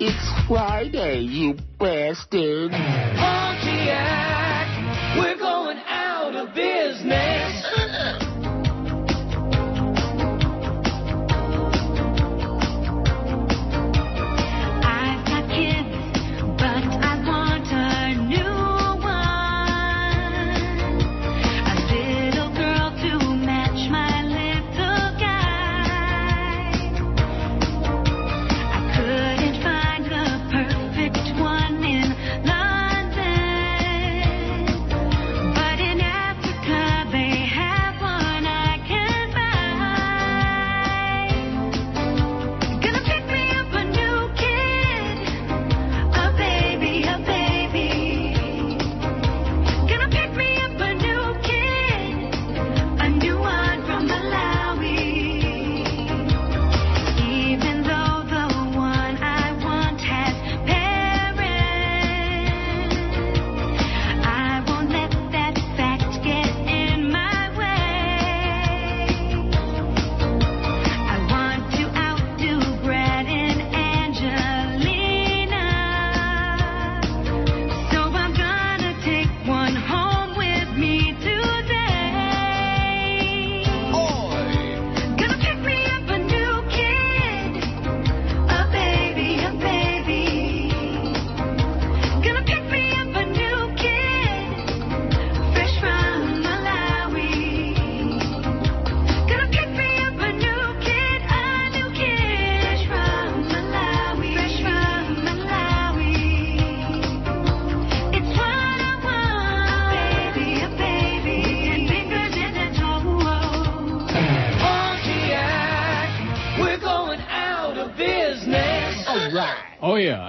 It's Friday, you bastard. Pontiac, we're going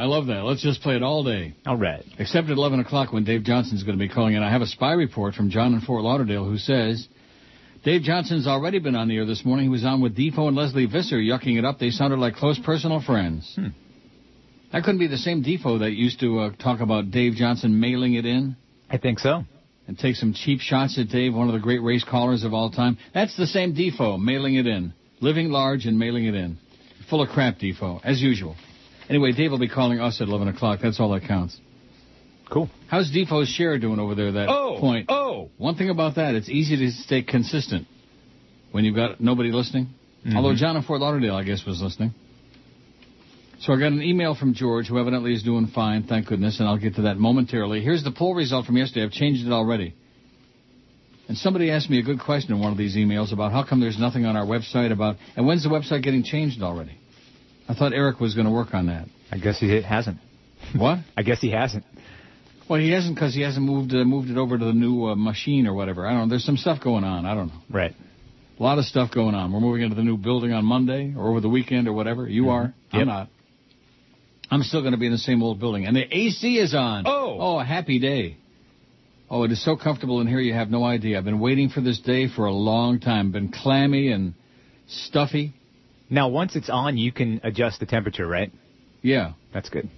love that. Let's just play it all day. All right. Except at 11 o'clock when Dave Johnson's going to be calling in. I have a spy report from John in Fort Lauderdale who says Dave Johnson's already been on the air this morning. He was on with Defoe and Lesley Visser, yucking it up. They sounded like close personal friends. Hmm. That couldn't be the same Defoe that used to uh, talk about Dave Johnson mailing it in I think so. and take some cheap shots at Dave, one of the great race callers of all time. That's the same Defoe, mailing it in. Living large and mailing it in. Full of crap, Defoe, as usual. Anyway, Dave will be calling us at 11 o'clock. That's all that counts. Cool. How's Defoe's share doing over there, that Oh, point? oh. One thing about that, it's easy to stay consistent when you've got nobody listening. Mm-hmm. Although John in Fort Lauderdale, I guess, was listening. So I got an email from George, who evidently is doing fine, thank goodness, and I'll get to that momentarily. Here's the poll result from yesterday. I've changed it already. And somebody asked me a good question in one of these emails about how come there's nothing on our website about, and when's the website getting changed already? I thought Eric was going to work on that. I guess he hasn't. What? I guess he hasn't. Well, he hasn't because he hasn't moved uh, moved it over to the new uh, machine or whatever. I don't know. There's some stuff going on. I don't know. Right. A lot of stuff going on. We're moving into the new building on Monday or over the weekend or whatever. You are. I'm not. I'm still going to be in the same old building. And the AC is on. Oh. Oh, a happy day. Oh, it is so comfortable in here you have no idea. I've been waiting for this day for a long time. Been clammy and stuffy. Now, once it's on, you can adjust the temperature, right? Yeah. That's good.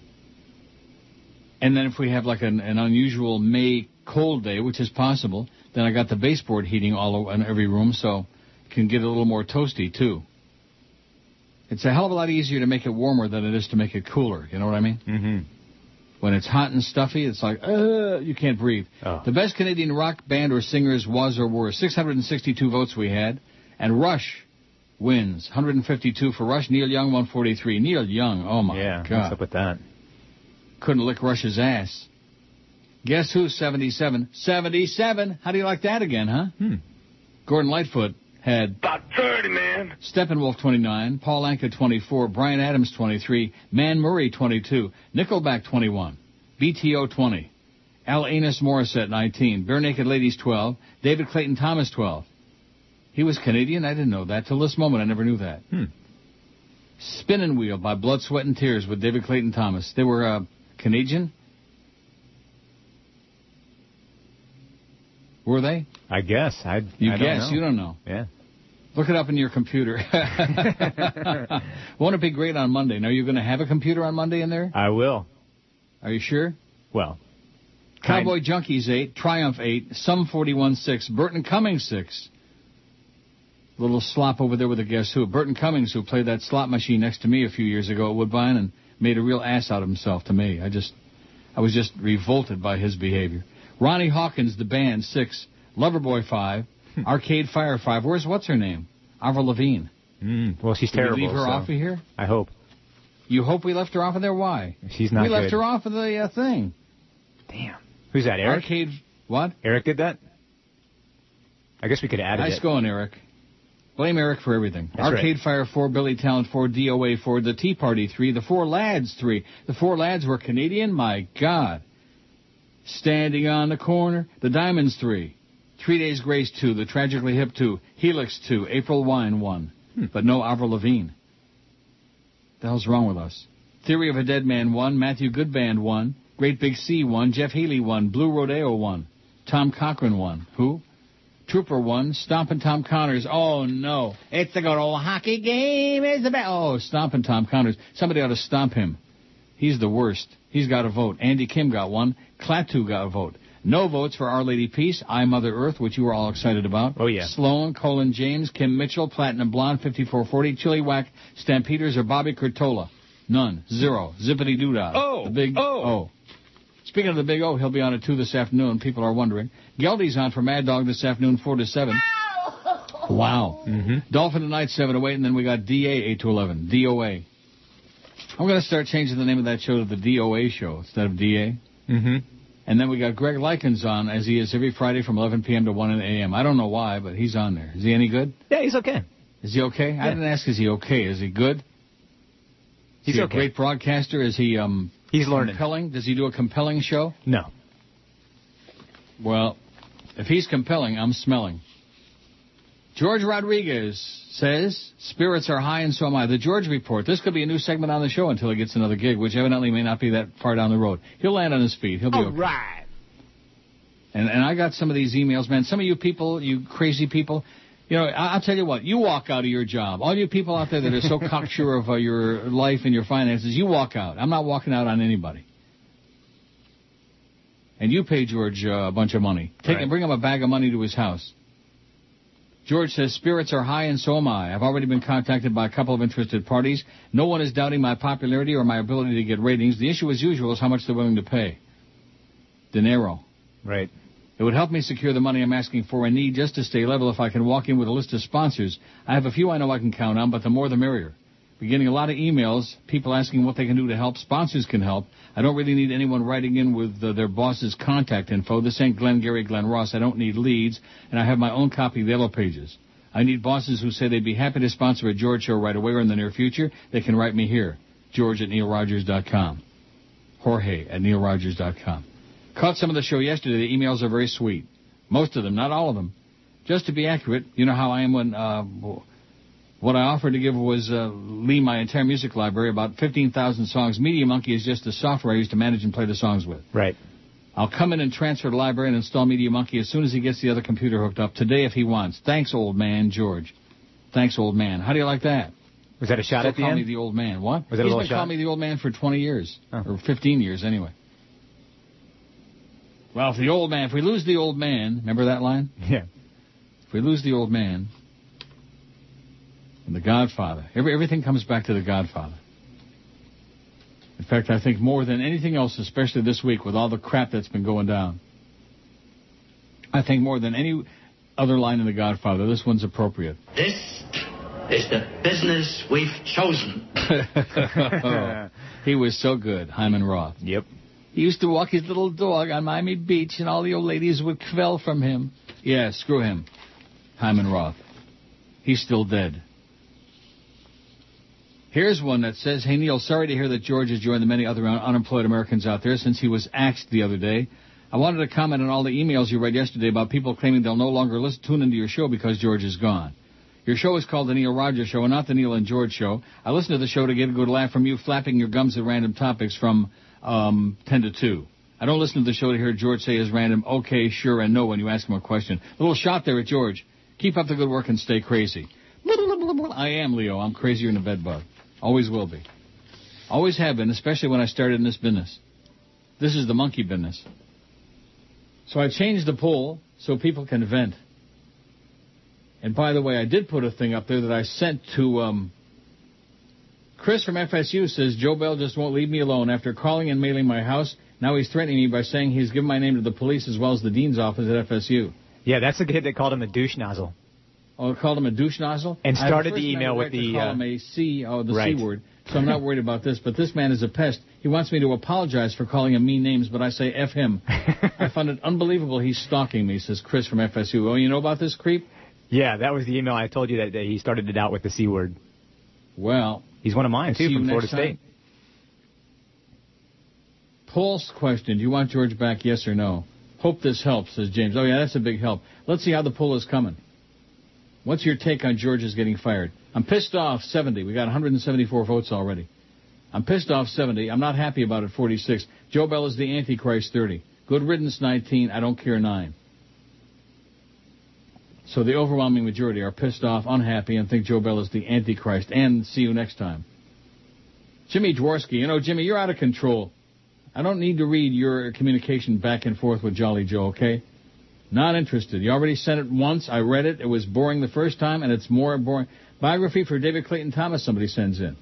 And then if we have like an, an unusual May cold day, which is possible, then I got the baseboard heating all over in every room, so it can get a little more toasty too. It's a hell of a lot easier to make it warmer than it is to make it cooler. You know what I mean? Mm-hmm. When it's hot and stuffy, it's like, uh, you can't breathe. Oh. The best Canadian rock band or singers was or were 662 votes we had, and Rush wins 152 for Rush. Neil Young 143. Neil Young, oh my Yeah. God What's up with that? couldn't lick Rush's ass. Guess who's 77? 77. How do you like that again, huh? Hmm. Gordon Lightfoot had About 30, man. Steppenwolf 29, Paul Anka 24, Bryan Adams 23, Anne Murray 22, Nickelback 21, BTO 20, Al Anus Morissette 19, Barenaked Ladies 12, David Clayton Thomas 12. He was Canadian? I didn't know that. Till this moment, I never knew that. Hmm. Spinning Wheel by Blood, Sweat, and Tears with David Clayton Thomas. They were uh, Canadian? Were they? I guess. I. You I guess. Don't know. You don't know. Yeah. Look it up in your computer. Won't it be great on Monday? Now, you're going to have a computer on Monday in there? I will. Are you sure? Well. Cowboy Junkies 8, Triumph 8, Sum 41 6, Burton Cummings 6. Little slop over there with a guess who. Burton Cummings, who played that slot machine next to me a few years ago at Woodbine, and made a real ass out of himself to me. I just, I was just revolted by his behavior. Ronnie Hawkins, the band, six. Loverboy, five. Arcade Fire, five. Where's what's her name? Avril Lavigne. Mm, well, she's Did we terrible. leave her so off of here? I hope. You hope we left her off of there? Why? She's not we left her off of the uh, thing. Damn. Who's that, Eric? Arcade, what? Eric did that? I guess we could add Nice it. Nice going, Eric. Blame Eric for everything. That's Arcade Fire 4, Billy Talent 4, DOA 4, The Tea Party 3, The Four Lads 3. The Four Lads were Canadian? My God. Standing on the Corner, The Diamonds 3. Three Days Grace 2, The Tragically Hip 2, Helix 2, April Wine 1. Hmm. But no Avril Lavigne. The hell's wrong with us? Theory of a Dead Man 1, Matthew Good Band 1, Great Big Sea 1, Jeff Healey 1, Blue Rodeo 1, Tom Cochrane 1. Who? Trooper 1, Stompin' Tom Connors. Oh, no. It's a good old hockey game. Is the best. Oh, Stompin' Tom Connors. Somebody ought to stomp him. He's the worst. He's got a vote. Andy Kim got one. Klaatu got a vote. No votes for Our Lady Peace, I Mother Earth, which you were all excited about. Oh, yeah. Sloan, Colin James, Kim Mitchell, Platinum Blonde, 5440, Chilliwack, Stampeders, or Bobby Curtola. None. Zero. Zippity doodah. Oh. The big Oh. O. Speaking of the big O, he'll be on at 2 this afternoon. People are wondering. Geldy's on for Mad Dog this afternoon, 4 to 7. Wow. Mm-hmm. Dolphin tonight, 7 to 8, and then we got DA 8 to 11. DOA. I'm going to start changing the name of that show to the DOA show instead of DA. Mm-hmm. And then we got Greg Likens on, as he is every Friday from 11 p.m. to 1 a.m. I don't know why, but he's on there. Is he any good? Yeah, he's okay. Is he okay? I didn't ask is he okay. Is he good? Is He's he okay. a great broadcaster? Is he um He's learning. compelling? Does he do a compelling show? No. Well, if he's compelling, I'm smelling. George Rodriguez says, spirits are high and so am I. The George Report. This could be a new segment on the show until he gets another gig, which evidently may not be that far down the road. He'll land on his feet. He'll be okay. right. And, and I got some of these emails, man. Some of you people, you crazy people, you know, I, I'll tell you what. You walk out of your job. All you people out there that are so cocksure of uh, your life and your finances, you walk out. I'm not walking out on anybody. And you pay George uh, a bunch of money. Take Right. and bring him a bag of money to his house. George says spirits are high and so am I. I've already been contacted by a couple of interested parties. No one is doubting my popularity or my ability to get ratings. The issue, as usual, is how much they're willing to pay. Dinero. Right. It would help me secure the money I'm asking for and need just to stay level if I can walk in with a list of sponsors. I have a few I know I can count on, but the more the merrier. We're getting a lot of emails, people asking what they can do to help. Sponsors can help. I don't really need anyone writing in with uh, their boss's contact info. This ain't Glengarry Glen Ross. I don't need leads, and I have my own copy of the Yellow Pages. I need bosses who say they'd be happy to sponsor a George show right away or in the near future. They can write me here, George at neilrogers.com. Jorge at neilrogers.com. Caught some of the show yesterday. The emails are very sweet. Most of them, not all of them. Just to be accurate, you know how I am when uh, what I offered to give was uh, Lee my entire music library, about 15,000 songs. MediaMonkey is just the software I use to manage and play the songs with. Right. I'll come in and transfer the library and install MediaMonkey as soon as he gets the other computer hooked up today if he wants. Thanks, old man, George. Thanks, old man. How do you like that? Was that a shot Still at the call end? me the old man. What? Was that a He's little been shot? calling me the old man for 20 years, Oh. or 15 years anyway. Well, if the old man, if we lose the old man, remember that line? Yeah. If we lose the old man, and the Godfather, every, everything comes back to the Godfather. In fact, I think more than anything else, especially this week with all the crap that's been going down, I think more than any other line in the Godfather, this one's appropriate. This is the business we've chosen. Oh, he was so good, Hyman Roth. Yep. He used to walk his little dog on Miami Beach, and all the old ladies would quell from him. Yeah, screw him. Hyman Roth. He's still dead. Here's one that says, Hey Neil, sorry to hear that George has joined the many other unemployed Americans out there since he was axed the other day. I wanted to comment on all the emails you read yesterday about people claiming they'll no longer listen, tune into your show because George is gone. Your show is called the Neil Rogers Show and not the Neil and George Show. I listen to the show to get a good laugh from you flapping your gums at random topics from um, 10 to 2. I don't listen to the show to hear George say his random okay, sure, and no when you ask him a question. A little shot there at George. Keep up the good work and stay crazy. I am, Leo. I'm crazier than a bedbug. Always will be. Always have been, especially when I started in this business. This is the monkey business. So I changed the poll so people can vent. And by the way, I did put a thing up there that I sent to um, Chris from FSU says Joe Bell just won't leave me alone. After calling and mailing my house, now he's threatening me by saying he's given my name to the police as well as the dean's office at FSU. Yeah, that's the kid that called him a douche nozzle. Oh, called him a douche nozzle? And started the email with the, call uh, him a C, oh, the Right. C word. So I'm not worried about this. But this man is a pest. He wants me to apologize for calling him mean names, but I say F him. I found it unbelievable he's stalking me, says Chris from FSU. Oh, you know about this creep? Yeah, that was the email I told you that, that he started it out with the C word. Well, He's one of mine, too, from Florida time. State. Paul's question, do you want George back, yes or no? Hope this helps, says James. Oh, yeah, that's a big help. Let's see how the poll is coming. What's your take on George's getting fired? I'm pissed off 70. We got 174 votes already. I'm pissed off 70. I'm not happy about it 46. Joe Bell is the Antichrist 30. Good riddance 19. I don't care 9. So the overwhelming majority are pissed off, unhappy, and think Joe Bell is the Antichrist. And see you next time. Jimmy Dworsky, you know, Jimmy, you're out of control. I don't need to read your communication back and forth with Jolly Joe, okay? Not interested. You already sent it once. I read it. It was boring the first time, and it's more boring. Biography for David Clayton Thomas, somebody sends in.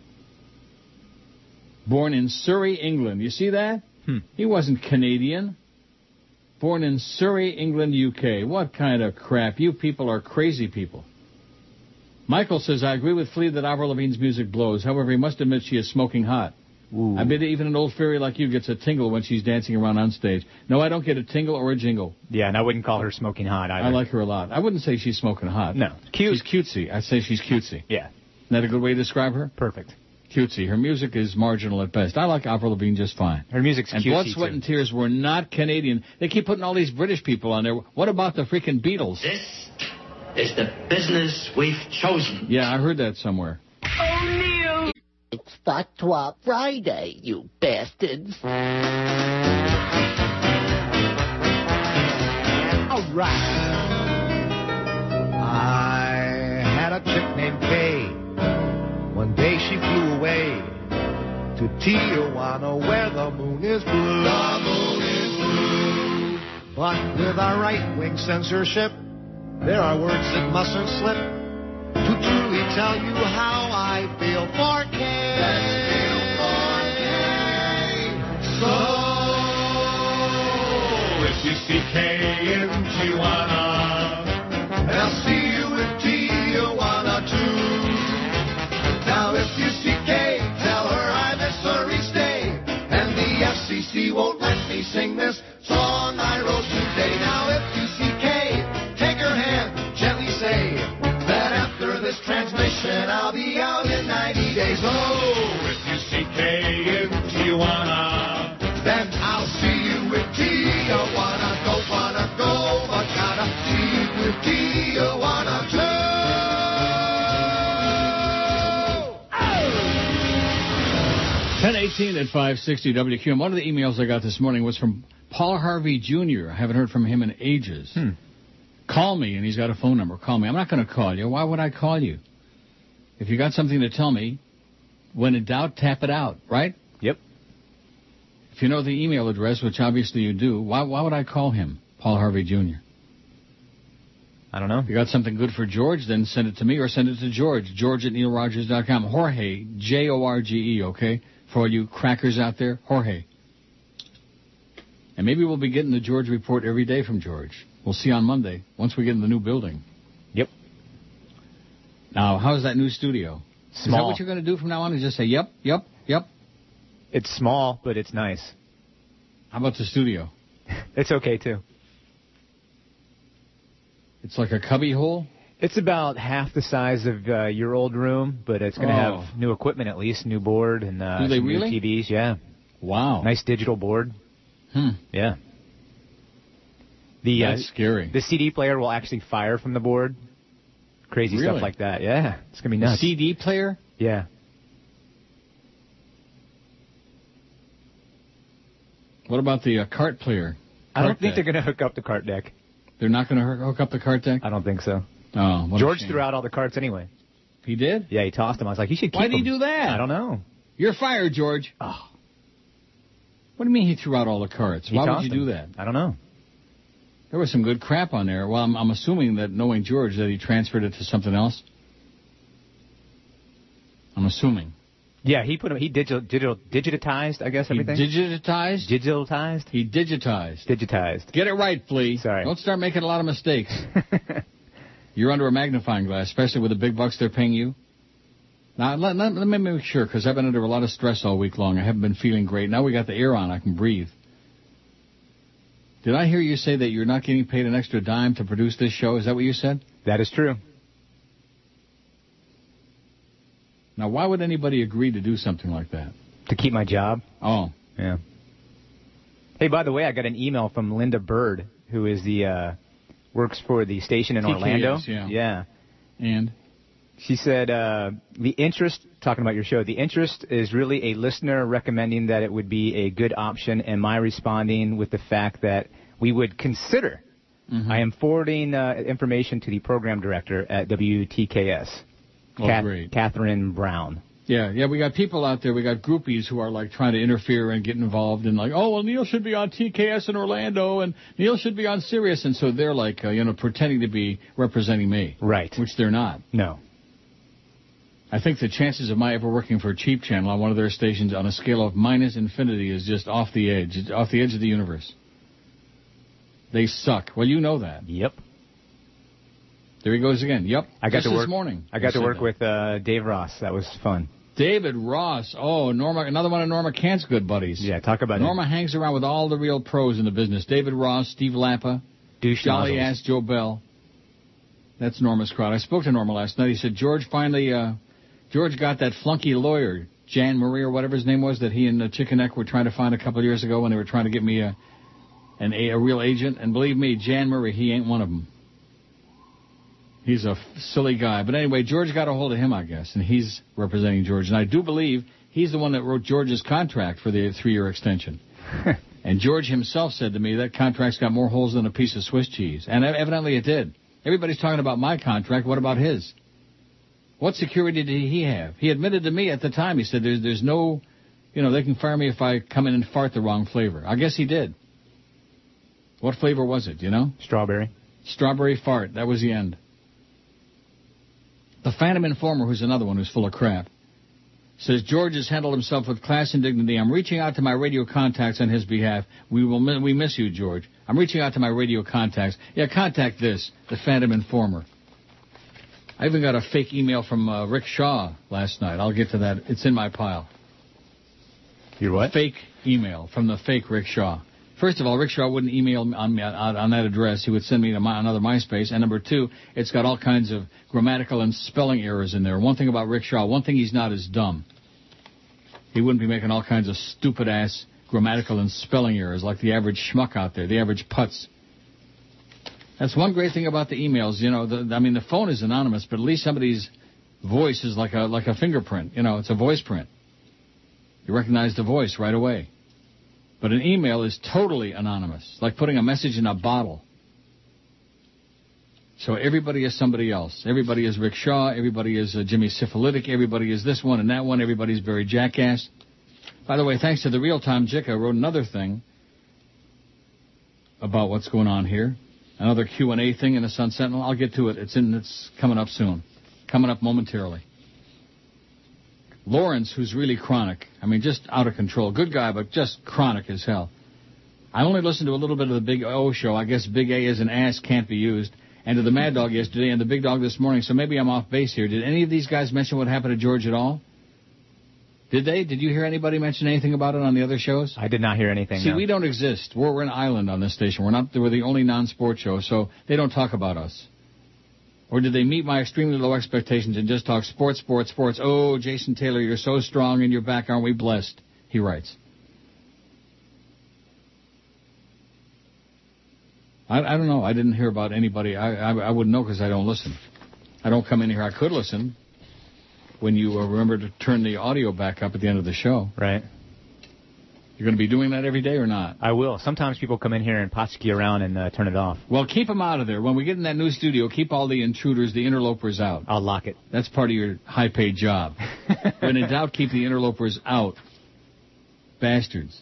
Born in Surrey, England. You see that? Hmm. He wasn't Canadian. Born in Surrey, England, UK. What kind of crap? You people are crazy people. Michael says, I agree with Flea that Avril Lavigne's music blows. However, he must admit she is smoking hot. I bet even an old fairy like you gets a tingle when she's dancing around on stage. No, I don't get a tingle or a jingle. Yeah, and I wouldn't call her smoking hot either. I like her a lot. I wouldn't say she's smoking hot. No. Cute. She's cutesy. I say she's cutesy. Yeah, Isn't that a good way to describe her? perfect. Cutesy. Her music is marginal at best. I like Avril Lavigne just fine. Her music's And cutesy, Blood, Sweat, too. and Tears were not Canadian. They keep putting all these British people on there. What about the freaking Beatles? This is the business we've chosen. Yeah, I heard that somewhere. Oh, Neil! It's Fatwa Friday, you bastards. All right. I had a chick named Kay. One day she flew away to Tijuana where the moon is blue. The moon is blue. But with our right wing censorship, there are words that mustn't slip to truly tell you how I feel for Kay. So if you see Kay in Tijuana, I'll see in Tijuana FCC won't let me sing this song I wrote 1018 at 560 WQAM. One of the emails I got this morning was from Paul Harvey Jr. I haven't heard from him in ages. Hmm. Call me, and he's got a phone number. Call me. I'm not going to call you. Why would I call you? If you got something to tell me, when in doubt, tap it out, right? Yep. If you know the email address, which obviously you do, why, why would I call him, Paul Harvey Jr.? I don't know. If you got something good for George, then send it to me or send it to George. George at neilrogers.com. Jorge, J-O-R-G-E, okay? For all you crackers out there, Jorge. And maybe we'll be getting the George report every day from George. We'll see on Monday, once we get in the new building. Yep. Now, how's that new studio? Small. Is that what you're going to do from now on? Is just say, yep, yep, yep? It's small, but it's nice. How about the studio? It's okay too. It's like a cubby hole? It's about half the size of uh, your old room, but it's going to Oh. have new equipment at least, new board and uh, Do they some new? TVs. Yeah, Wow. nice digital board. Hmm. Yeah. The uh, That's scary. the CD player will actually fire from the board. Crazy Really? stuff like that. Yeah, it's gonna be The. CD player? yeah. What about the uh, cart player? I don't think deck? they're gonna hook up the cart deck. They're not going to hook up the cart deck? I don't think so. Oh, George threw out all the carts anyway. He did? Yeah, he tossed them. I was like, you should keep Why'd he do that? I don't know. You're fired, George. Oh. What do you mean he threw out all the carts? He Why would you them. do that? I don't know. There was some good crap on there. Well, I'm, I'm assuming that knowing George that he transferred it to something else. I'm assuming. Yeah, he put him. He digital, digital, digitized. I guess He everything. digitized. digitalized. He digitized. Digitized. Get it right, Flea. Sorry. Don't start making a lot of mistakes. You're under a magnifying glass, especially with the big bucks they're paying you. Now, let, let, let me make sure, because I've been under a lot of stress all week long. I haven't been feeling great. Now we got the air on. I can breathe. Did I hear you say that you're not getting paid an extra dime to produce this show? Is that what you said? That is true. Now, why would anybody agree to do something like that? To keep my job. Oh, Yeah. Hey, by the way, I got an email from Linda Bird, who is the uh, works for the station in TKS, Orlando. yeah. Yeah. and She said uh, the interest, talking about your show, the interest is really a listener recommending that it would be a good option, and my responding with the fact that we would consider. Mm-hmm. I am forwarding uh, information to the program director at WTKS, Oh, Kath-. Catherine Brown. Yeah, yeah, we got people out there. We got groupies who are like trying to interfere and get involved and like, oh well, Neil should be on TKS in Orlando and Neil should be on Sirius, and so they're like, uh, you know, pretending to be representing me, Right. which they're not. No. I think the chances of my ever working for a cheap channel on one of their stations on a scale of minus infinity is just off the edge, It's off the edge of the universe. They suck. Well, you know that. Yep. There he goes again. Yep. I got Just to work this morning. I got to work that. with uh, Dave Ross. That was fun. David Ross. Oh, Norma, another one of Norma Kent's good buddies. Yeah, talk about it. Norma hangs around with all the real pros in the business. David Ross, Steve Lappa, douche Jolly. Ass Joe Bell. That's Norma's crowd. I spoke to Norma last night. He said George finally, uh, George got that flunky lawyer, Jan Marie or whatever his name was, that he and uh, Chicken Neck were trying to find a couple of years ago when they were trying to get me a, an a, a real agent. And believe me, Jan Murray, he ain't one of them. He's a f- silly guy. But anyway, George got a hold of him, I guess, and he's representing George. And I do believe he's the one that wrote George's contract for the three-year extension. and George himself said to me that contract's got more holes than a piece of Swiss cheese. And evidently it did. Everybody's talking about my contract. What about his? What security did he have? He admitted to me at the time. He said there's there's no, you know, they can fire me if I come in and fart the wrong flavor. I guess he did. What flavor was it? You know? Strawberry. Strawberry fart. That was the end. The Phantom Informer, who's another one who's full of crap, says George has handled himself with class and dignity. I'm reaching out to my radio contacts on his behalf. We will we miss you, George. I'm reaching out to my radio contacts. Yeah, contact this, the Phantom Informer. I even got a fake email from uh, Rick Shaw last night. I'll get to that. It's in my pile. Your what? Fake email from the fake Rick Shaw. First of all, Rick Shaw wouldn't email me on, on, on that address. He would send me to my, another MySpace. And number two, it's got all kinds of grammatical and spelling errors in there. One thing about Rick Shaw, one thing he's not is dumb. He wouldn't be making all kinds of stupid ass grammatical and spelling errors like the average schmuck out there, the average putz. That's one great thing about the emails. You know, the, I mean, the phone is anonymous, but at least somebody's voice is like a like a fingerprint. You know, it's a voice print. You recognize the voice right away. But an email is totally anonymous, like putting a message in a bottle. So everybody is somebody else. Everybody is Rick Shaw. Everybody is uh, Jimmy Syphilitic. Everybody is this one and that one. Everybody's very jackass. By the way, thanks to the real time Jicha, I wrote another thing about what's going on here. Another Q and A thing in the Sun Sentinel. I'll get to it. It's in. It's coming up soon. Coming up momentarily. Lawrence, who's really chronic. I mean, just out of control. Good guy, but just chronic as hell. I only listened to a little bit of the Big O show. I guess Big A is an ass, can't be used. And to the Mad Dog yesterday and the Big Dog this morning. So maybe I'm off base here. Did any of these guys mention what happened to George at all? Did they? Did you hear anybody mention anything about it on the other shows? I did not hear anything. See, no. we don't exist. We're, we're an island on this station. We're not. We're the only non-sport show, so they don't talk about us. Or did they meet my extremely low expectations and just talk sports, sports, sports? Oh, Jason Taylor, you're so strong in your back. Aren't we blessed? He writes. I, I don't know. I didn't hear about anybody. I I, I wouldn't know because I don't listen. I don't come in here. I could listen when you uh, remember to turn the audio back up at the end of the show. Right. You're going to be doing that every day or not? I will. Sometimes people come in here and potski around and uh, turn it off. Well, keep them out of there. When we get in that new studio, keep all the intruders, the interlopers out. I'll lock it. That's part of your high-paid job. when in doubt, keep the interlopers out. Bastards.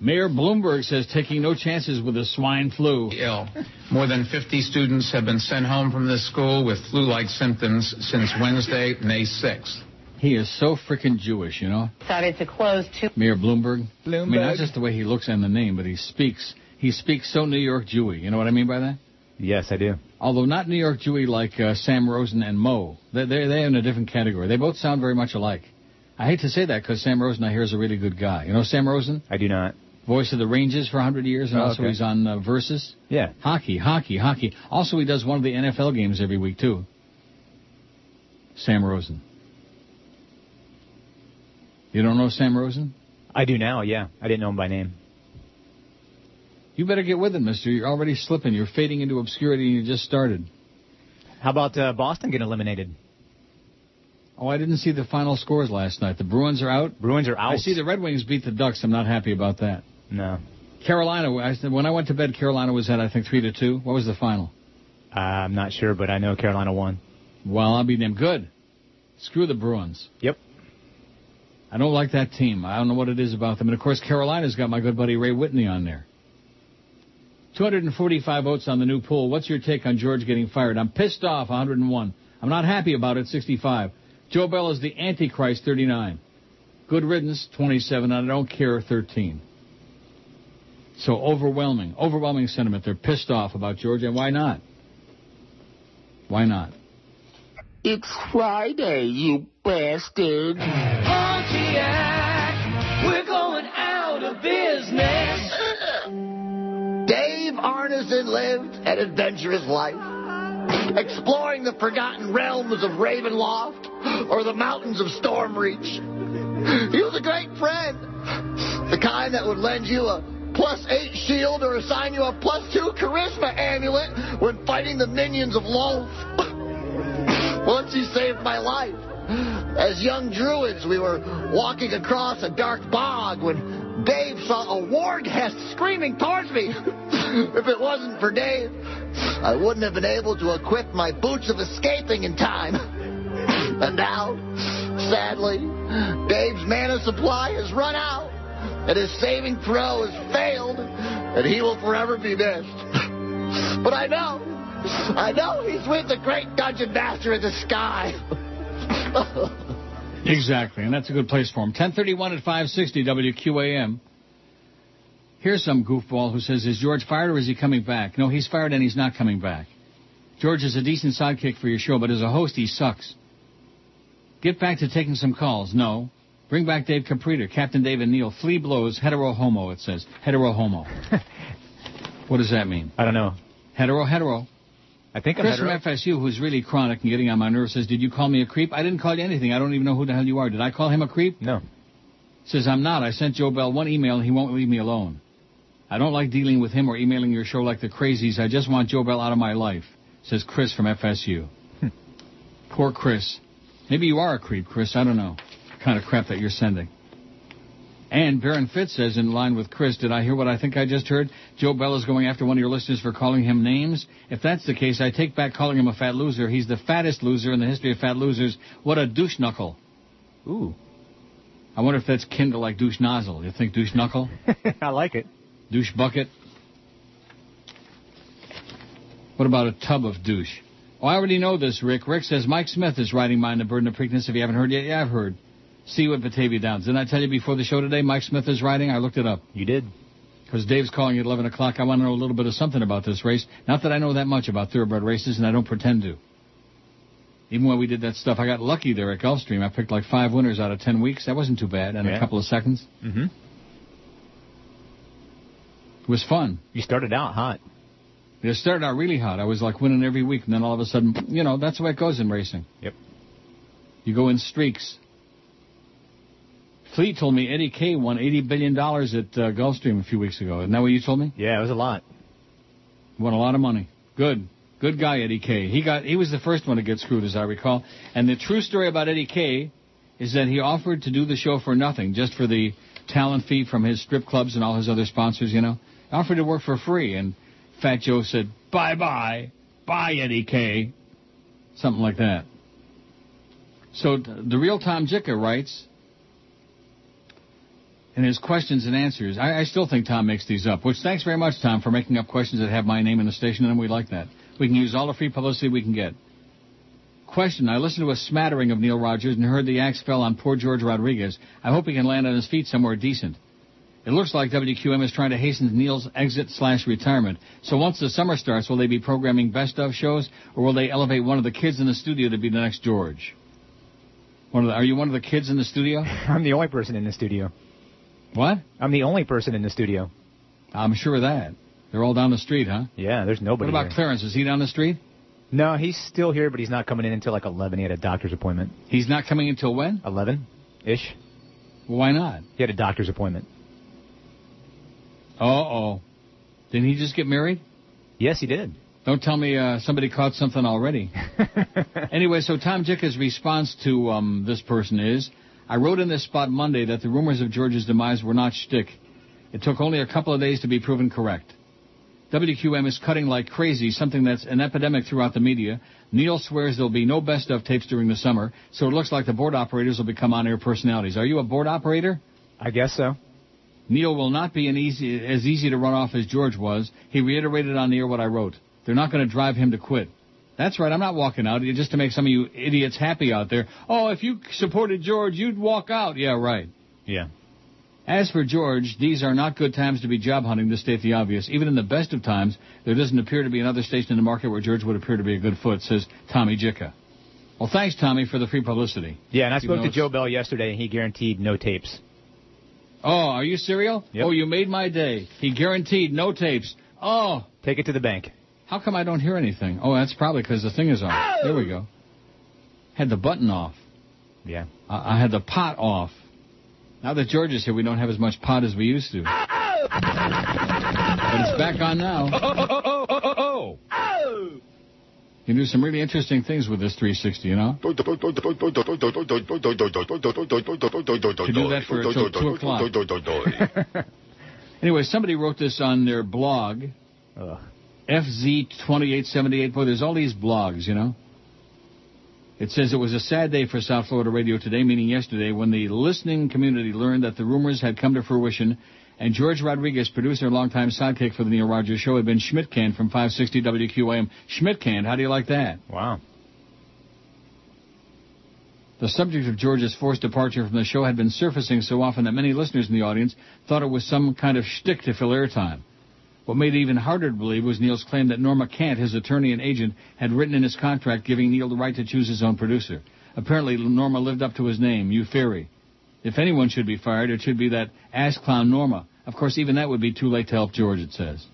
Mayor Bloomberg says taking no chances with the swine flu. ill. More than 50 students have been sent home from this school with flu-like symptoms since Wednesday, May 6th. He is so freaking Jewish, you know? decided to close two Mayor Bloomberg. Bloomberg. I mean, not just the way he looks and the name, but he speaks. He speaks so New York Jewy. You know what I mean by that? Yes, I do. Although not New York Jewy like uh, Sam Rosen and Mo. They're, they're, they're in a different category. They both sound very much alike. I hate to say that because Sam Rosen, I hear, is a really good guy. You know Sam Rosen? I do not. Voice of the Rangers for 100 years, and Oh, also okay. he's on uh, Versus. Yeah. Hockey, hockey, hockey. Also, he does one of the NFL games every week, too. Sam Rosen. You don't know Sam Rosen? I do now, yeah. I didn't know him by name. You better get with it, mister. You're already slipping. You're fading into obscurity and you just started. How about uh, Boston getting eliminated? Oh, I didn't see the final scores last night. The Bruins are out. Bruins are out. I see the Red Wings beat the Ducks. I'm not happy about that. No. Carolina, I when I went to bed, Carolina was at, I think, 3 to 2. What was the final? Uh, I'm not sure, but I know Carolina won. Well, I'll be damn good. Screw the Bruins. Yep. I don't like that team. I don't know what it is about them. And of course, Carolina's got my good buddy Ray Whitney on there. 245 votes on the new poll. What's your take on George getting fired? I'm pissed off, 101. I'm not happy about it, 65. Joe Bell is the Antichrist, 39. Good riddance, 27. And I don't care, 13. So overwhelming, overwhelming sentiment. They're pissed off about George, and why not? Why not? It's Friday, you bastard. Pontiac, we're going out of business. Dave Arneson lived an adventurous life, exploring the forgotten realms of Ravenloft or the mountains of Stormreach. He was a great friend, the kind that would lend you a plus eight shield or assign you a plus two charisma amulet when fighting the minions of Loth. Once he saved my life. As young druids, we were walking across a dark bog when Dave saw a warghest screaming towards me. if it wasn't for Dave, I wouldn't have been able to equip my boots of escaping in time. and now, sadly, Dave's mana supply has run out, and his saving throw has failed, and he will forever be missed. but I know, I know he's with the great dungeon master in the sky. Exactly, and that's a good place for him. 1031 at 560 WQAM. Here's some goofball who says, is George fired or is he coming back? No, he's fired and he's not coming back. George is a decent sidekick for your show, but as a host, he sucks. Get back to taking some calls. No. Bring back Dave Caprita, Captain Dave and Neil. Flea blows, hetero homo, it says. Hetero homo. what does that mean? I don't know. Hetero, hetero. I think I'm Chris hetero. from FSU, who's really chronic and getting on my nerves, says, Did you call me a creep? I didn't call you anything. I don't even know who the hell you are. Did I call him a creep? No. Says, I'm not. I sent Joe Bell one email and he won't leave me alone. I don't like dealing with him or emailing your show like the crazies. I just want Joe Bell out of my life. Says Chris from FSU. Hmm. Poor Chris. Maybe you are a creep, Chris. I don't know. Kind of crap that you're sending. And Baron Fitz says, in line with Chris, did I hear what I think I just heard? Joe Bell is going after one of your listeners for calling him names. If that's the case, I take back calling him a fat loser. He's the fattest loser in the history of fat losers. What a douche knuckle. Ooh. I wonder if that's kin to like douche nozzle. You think douche knuckle? I like it. Douche bucket? What about a tub of douche? Oh, I already know this, Rick. Rick says Mike Smith is writing Mine That Bird in of Preakness. If you haven't heard yet, yeah, I've heard. See you at Batavia Downs. Didn't I tell you before the show today Mike Smith is riding? I looked it up. You did. Because Dave's calling at 11 o'clock. I want to know a little bit of something about this race. Not that I know that much about thoroughbred races, and I don't pretend to. Even when we did that stuff, I got lucky there at Gulfstream. I picked like five winners out of ten weeks. That wasn't too bad, and Yeah. a couple of seconds. Mm-hmm. It was fun. You started out hot. It started out really hot. I was like winning every week, and then all of a sudden, you know, that's the way it goes in racing. Yep. You go in streaks. Fleet told me Eddie K won $80 billion at uh, Gulfstream a few weeks ago. Isn't that what you told me? Yeah, it was a lot. Won a lot of money. Good. Good guy, Eddie K. He got he was the first one to get screwed, as I recall. And the true story about Eddie K is that he offered to do the show for nothing, just for the talent fee from his strip clubs and all his other sponsors, you know. Offered to work for free, and Fat Joe said, "Bye bye, bye Eddie K." Something like that. So the real Tom Jicha writes. And his questions and answers. I, I still think Tom makes these up. Which thanks very much, Tom, for making up questions that have my name in the station, and we like that. We can use all the free publicity we can get. Question: I listened to a smattering of Neil Rogers and heard the axe fell on poor George Rodriguez. I hope he can land on his feet somewhere decent. It looks like WQAM is trying to hasten Neil's exit slash retirement. So once the summer starts, will they be programming best of shows, or will they elevate one of the kids in the studio to be the next George? One of the, are you one of the kids in the studio? I'm the only person in the studio. What? I'm the only person in the studio. I'm sure of that. They're all down the street, huh? Yeah, there's nobody. What about here. Clarence? Is he down the street? No, he's still here, but he's not coming in until like 11. He had a doctor's appointment. He's not coming until when? 11 ish. Why not? He had a doctor's appointment. Uh oh. Didn't he just get married? Yes, he did. Don't tell me uh, somebody caught something already. anyway, so Tom Jicha's response to um, this person is, I wrote in this spot Monday that the rumors of George's demise were not shtick. It took only a couple of days to be proven correct. WQAM is cutting like crazy, something that's an epidemic throughout the media. Neil swears there'll be no best of tapes during the summer, so it looks like the board operators will become on-air personalities. Are you a board operator? I guess so. Neil will not be an easy, as easy to run off as George was. He reiterated on the air what I wrote. They're not going to drive him to quit. That's right. I'm not walking out just to make some of you idiots happy out there. Oh, if you supported George, you'd walk out. Yeah, right. Yeah. As for George, these are not good times to be job hunting, to state the obvious. Even in the best of times, there doesn't appear to be another station in the market where George would appear to be a good foot, says Tommy Jicha. Well, thanks, Tommy, for the free publicity. Yeah, and I spoke to Joe Bell yesterday, and he guaranteed no tapes. Oh, are you serial? Yep. Oh, you made my day. He guaranteed no tapes. Oh, Take it to the bank. How come I don't hear anything? Oh, that's probably because the thing is off. Oh! There we go. Had the button off. Yeah. I, I had the pot off. Now that George is here, we don't have as much pot as we used to. But it's back on now. Oh. oh, oh, You can do some really interesting things with this 360, you know? To do that for till 2 o'clock. Anyway, somebody wrote this on their blog. Ugh. FZ2878. Boy, there's all these blogs, you know. It says it was a sad day for South Florida radio today, meaning yesterday, when the listening community learned that the rumors had come to fruition and George Rodriguez, producer and longtime sidekick for the Neil Rogers Show, had been Schmidt from 560 WQAM. Schmidt how do you like that? Wow. The subject of George's forced departure from the show had been surfacing so often that many listeners in the audience thought it was some kind of shtick to fill airtime. What made it even harder to believe was Neil's claim that Norma Kent, his attorney and agent, had written in his contract giving Neil the right to choose his own producer. Apparently, Norma lived up to his name, Eupheri. If anyone should be fired, it should be that ass clown Norma. Of course, even that would be too late to help George, it says.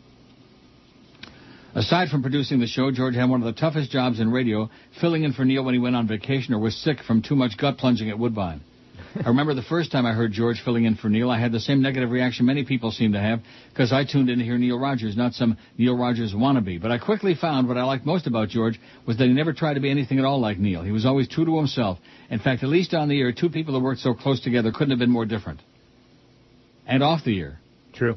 Aside from producing the show, George had one of the toughest jobs in radio, filling in for Neil when he went on vacation or was sick from too much gut plunging at Woodbine. I remember the first time I heard George filling in for Neil, I had the same negative reaction many people seem to have because I tuned in to hear Neil Rogers, not some Neil Rogers wannabe. But I quickly found what I liked most about George was that he never tried to be anything at all like Neil. He was always true to himself. In fact, at least on the air, two people who worked so close together couldn't have been more different. And off the air. True.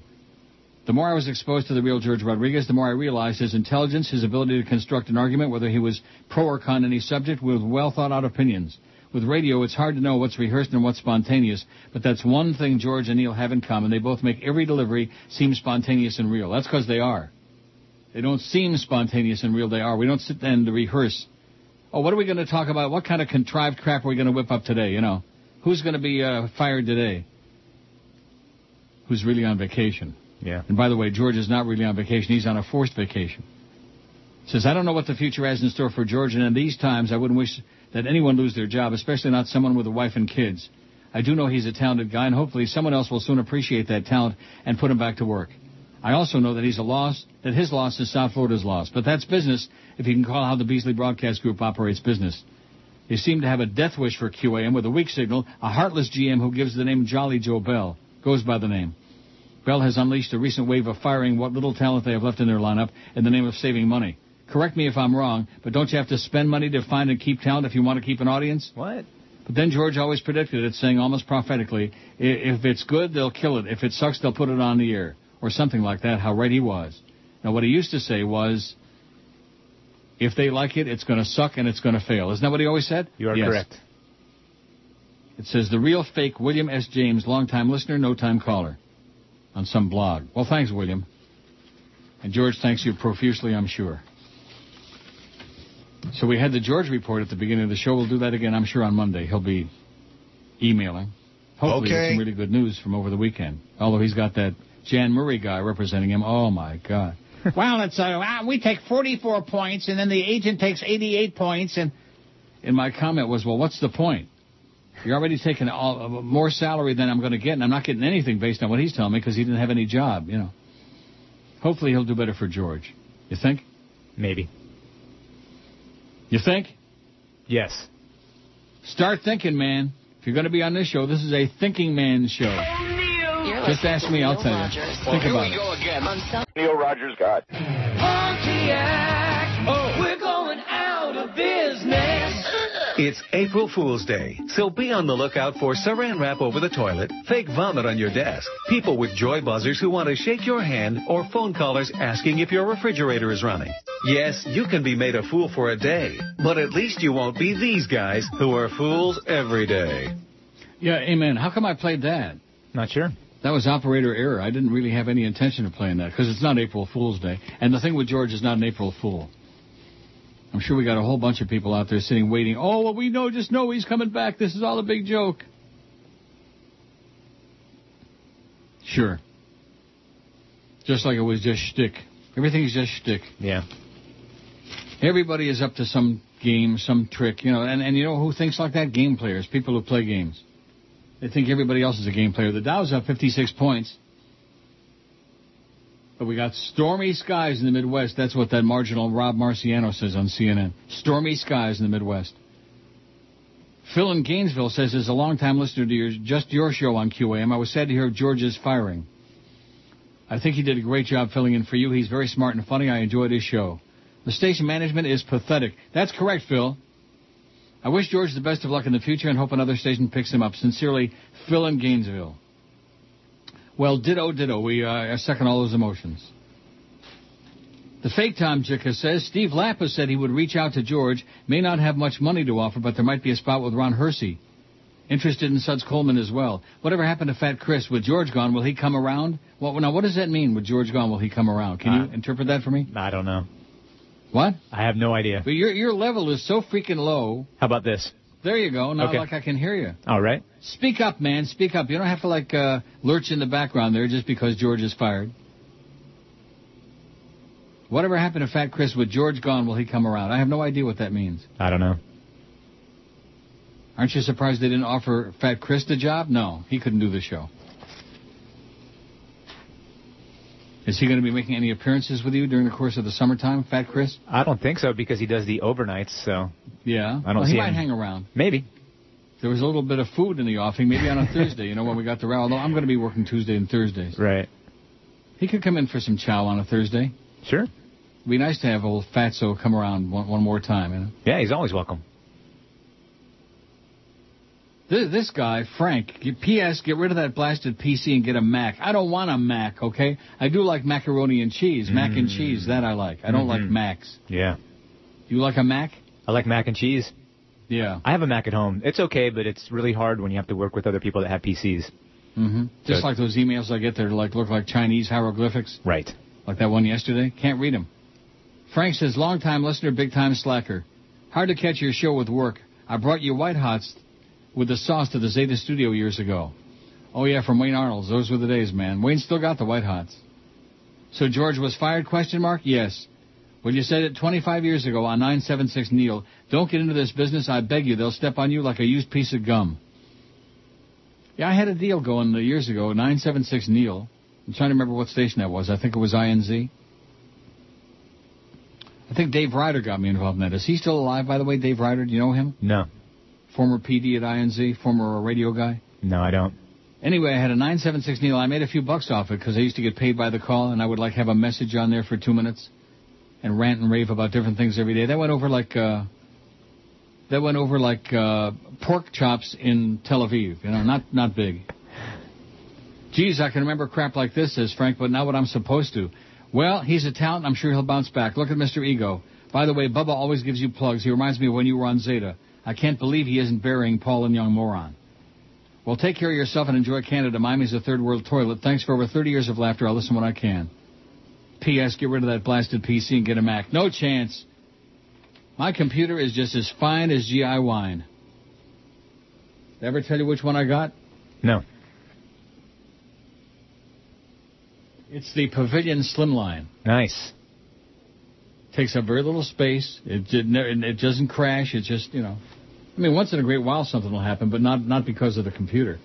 The more I was exposed to the real George Rodriguez, the more I realized his intelligence, his ability to construct an argument, whether he was pro or con any subject, with well thought out opinions. With radio, it's hard to know what's rehearsed and what's spontaneous, but that's one thing George and Neil have in common. They both make every delivery seem spontaneous and real. That's because they are. They don't seem spontaneous and real, they are. We don't sit there and rehearse. Oh, what are we going to talk about? What kind of contrived crap are we going to whip up today, you know? Who's going to be uh, fired today? Who's really on vacation? Yeah. And by the way, George is not really on vacation. He's on a forced vacation. Says, I don't know what the future has in store for George, and in these times, I wouldn't wish that anyone lose their job, especially not someone with a wife and kids. I do know he's a talented guy, and hopefully someone else will soon appreciate that talent and put him back to work. I also know that he's a loss, that his loss is South Florida's loss. But that's business, if you can call how the Beasley Broadcast Group operates business. They seem to have a death wish for QAM with a weak signal, a heartless GM who gives the name Jolly Joe Bell. Goes by the name. Bell has unleashed a recent wave of firing what little talent they have left in their lineup in the name of saving money. Correct me if I'm wrong, but don't you have to spend money to find and keep talent if you want to keep an audience? What? But then George always predicted it, saying almost prophetically, if it's good, they'll kill it. If it sucks, they'll put it on the air. Or something like that, how right he was. Now, what he used to say was, if they like it, it's going to suck and it's going to fail. Isn't that what he always said? You are Yes. correct. It says the real fake William S. James, longtime listener, no time caller, on some blog. Well, thanks, William. And George thanks you profusely, I'm sure. So we had the George report at the beginning of the show. We'll do that again, I'm sure, on Monday. He'll be emailing. Hopefully, with Okay. some really good news from over the weekend. Although he's got that Jan Murray guy representing him. Oh my God. well, it's uh, uh, we take 44 points, and then the agent takes 88 points, and And my comment was, well, what's the point? You're already taking all, uh, more salary than I'm going to get, and I'm not getting anything based on what he's telling me because he didn't have any job, you know. Hopefully he'll do better for George. You think? Maybe. You think? Yes. Start thinking, man. If you're going to be on this show, this is a thinking man's show. Just ask me, I'll tell you. Think about it. again. Neil Rogers God. Pontiac, oh, we're going out of business. It's April Fool's Day, so be on the lookout for saran wrap over the toilet, fake vomit on your desk, people with joy buzzers who want to shake your hand, or phone callers asking if your refrigerator is running. Yes, you can be made a fool for a day, but at least you won't be these guys who are fools every day. Yeah, amen. How come I played that? Not sure. That was operator error. I didn't really have any intention of playing that because it's not April Fool's Day. And the thing with George is not an April Fool. I'm sure we got a whole bunch of people out there sitting waiting. Oh, well, we know, just know he's coming back. This is all a big joke. Sure. Just like it was just shtick. Everything's just shtick. Yeah. Everybody is up to some game, some trick, you know. And, and you know who thinks like that? Game players, people who play games. They think everybody else is a game player. The Dow's up 56 points. But we got stormy skies in the Midwest. That's what that marginal Rob Marciano says on CNN. Stormy skies in the Midwest. Phil in Gainesville says, as a longtime listener to your, just your show on QAM, I was sad to hear of George's firing. I think he did a great job filling in for you. He's very smart and funny. I enjoyed his show. The station management is pathetic. That's correct, Phil. I wish George the best of luck in the future and hope another station picks him up. Sincerely, Phil in Gainesville. Well, ditto, ditto. We uh, second all those emotions. The fake Tom Jicha says Steve Lappa said he would reach out to George. May not have much money to offer, but there might be a spot with Ron Hersey. Interested in Suds Coleman as well. Whatever happened to Fat Chris? With George gone, will he come around? Well, now, what does that mean? With George gone, will he come around? Can you interpret that for me? I don't know. What? I have no idea. But your your level is so freaking low. How about this? There you go. Now, Okay. like I can hear you. All right. Speak up, man. Speak up. You don't have to like uh, lurch in the background there just because George is fired. Whatever happened to Fat Chris with George gone? Will he come around? I have no idea what that means. I don't know. Aren't you surprised they didn't offer Fat Chris the job? No, he couldn't do the show. Is he going to be making any appearances with you during the course of the summertime, Fat Chris? I don't think so because he does the overnights. So Yeah. I don't well, he might him. hang around. maybe. There was a little bit of food in the offing, maybe on a Thursday. You know when we got the row. Although I'm going to be working Tuesday and Thursdays. Right. He could come in for some chow on a Thursday. Sure. It'd be nice to have old Fatso come around one, one more time. You know. Yeah, he's always welcome. This, this guy, Frank, get- P.S. Get rid of that blasted PC and get a Mac. I don't want a Mac, okay? I do like macaroni and cheese, mac and cheese. That I like. I don't like Mhm. Macs. Yeah. You like a Mac? I like mac and cheese. Yeah. I have a Mac at home. It's okay, but it's really hard when you have to work with other people that have PCs. Mm-hmm. Just So- like those emails I get that like look like Chinese hieroglyphics. Right. Like that one yesterday. Can't read them. Frank says, long time listener, big time slacker. Hard to catch your show with work. I brought you White Hots with the sauce to the Zeta studio years ago. Oh yeah, from Wayne Arnold's. Those were the days, man. Wayne still got the White Hots. So George was fired? Question mark. Yes. Well, you said it 25 years ago on 976 Neil. Don't get into this business. I beg you. They'll step on you like a used piece of gum. Yeah, I had a deal going years ago. 976 Neil. I'm trying to remember what station that was. I think it was INZ. I think Dave Ryder got me involved in that. Is he still alive, by the way, Dave Ryder? Do you know him? No. Former PD at INZ, former radio guy. No, I don't. Anyway, I had a 976 Neil. I made a few bucks off it because I used to get paid by the call, and I would like have a message on there for two minutes and rant and rave about different things every day. That went over like uh, that went over like uh, pork chops in Tel Aviv. You know, not not big. Geez, I can remember crap like this, says Frank, but not what I'm supposed to. Well, he's a talent. I'm sure he'll bounce back. Look at Mr. Ego. By the way, Bubba always gives you plugs. He reminds me of when you were on Zeta. I can't believe he isn't burying Paul and Young Moron. Well, take care of yourself and enjoy Canada. Miami's a third world toilet. Thanks for over 30 years of laughter. I'll listen when I can. P.S. Get rid of that blasted PC and get a Mac. No chance. My computer is just as fine as GI wine. Did I ever tell you which one I got? No. It's the Pavilion Slimline. Nice. Takes up very little space. It ne- it doesn't crash. It's just you know, I mean, once in a great while something will happen, but not not because of the computer.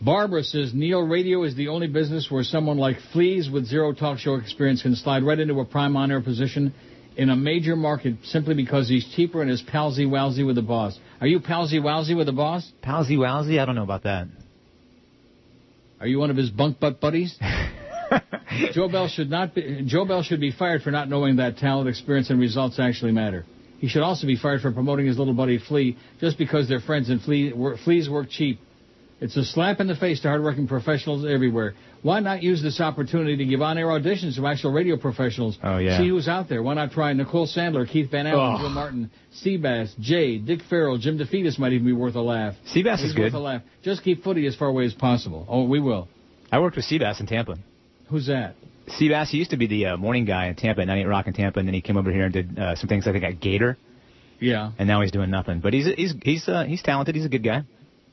Barbara says Neil Radio is the only business where someone like Fleas with zero talk show experience can slide right into a prime on air position in a major market simply because he's cheaper and is palsy wowsy with the boss. Are you palsy wowsy with the boss? Palsy wowsy? I don't know about that. Are you one of his bunk butt buddies? Joe Bell should not be, Joe Bell should be fired for not knowing that talent, experience, and results actually matter. He should also be fired for promoting his little buddy Flea just because they're friends and Flea, wor- Fleas work cheap. It's a slap in the face to hardworking professionals everywhere. Why not use this opportunity to give on-air auditions to actual radio professionals? Oh, yeah. See who's out there. Why not try Nicole Sandler, Keith Van Allen, Oh. Joe Martin, Seabass, Jay, Dick Farrell, Jim DeFetus might even be worth a laugh. Seabass He's is worth a laugh. Just keep footy as far away as possible. Oh, we will. I worked with Seabass in Tampa. Who's that? Seabass, he used to be the uh, morning guy in Tampa, at 98 Rock in Tampa, and then he came over here and did uh, some things I think at Gator, Yeah. and now he's doing nothing. But he's he's he's uh, he's talented. He's a good guy.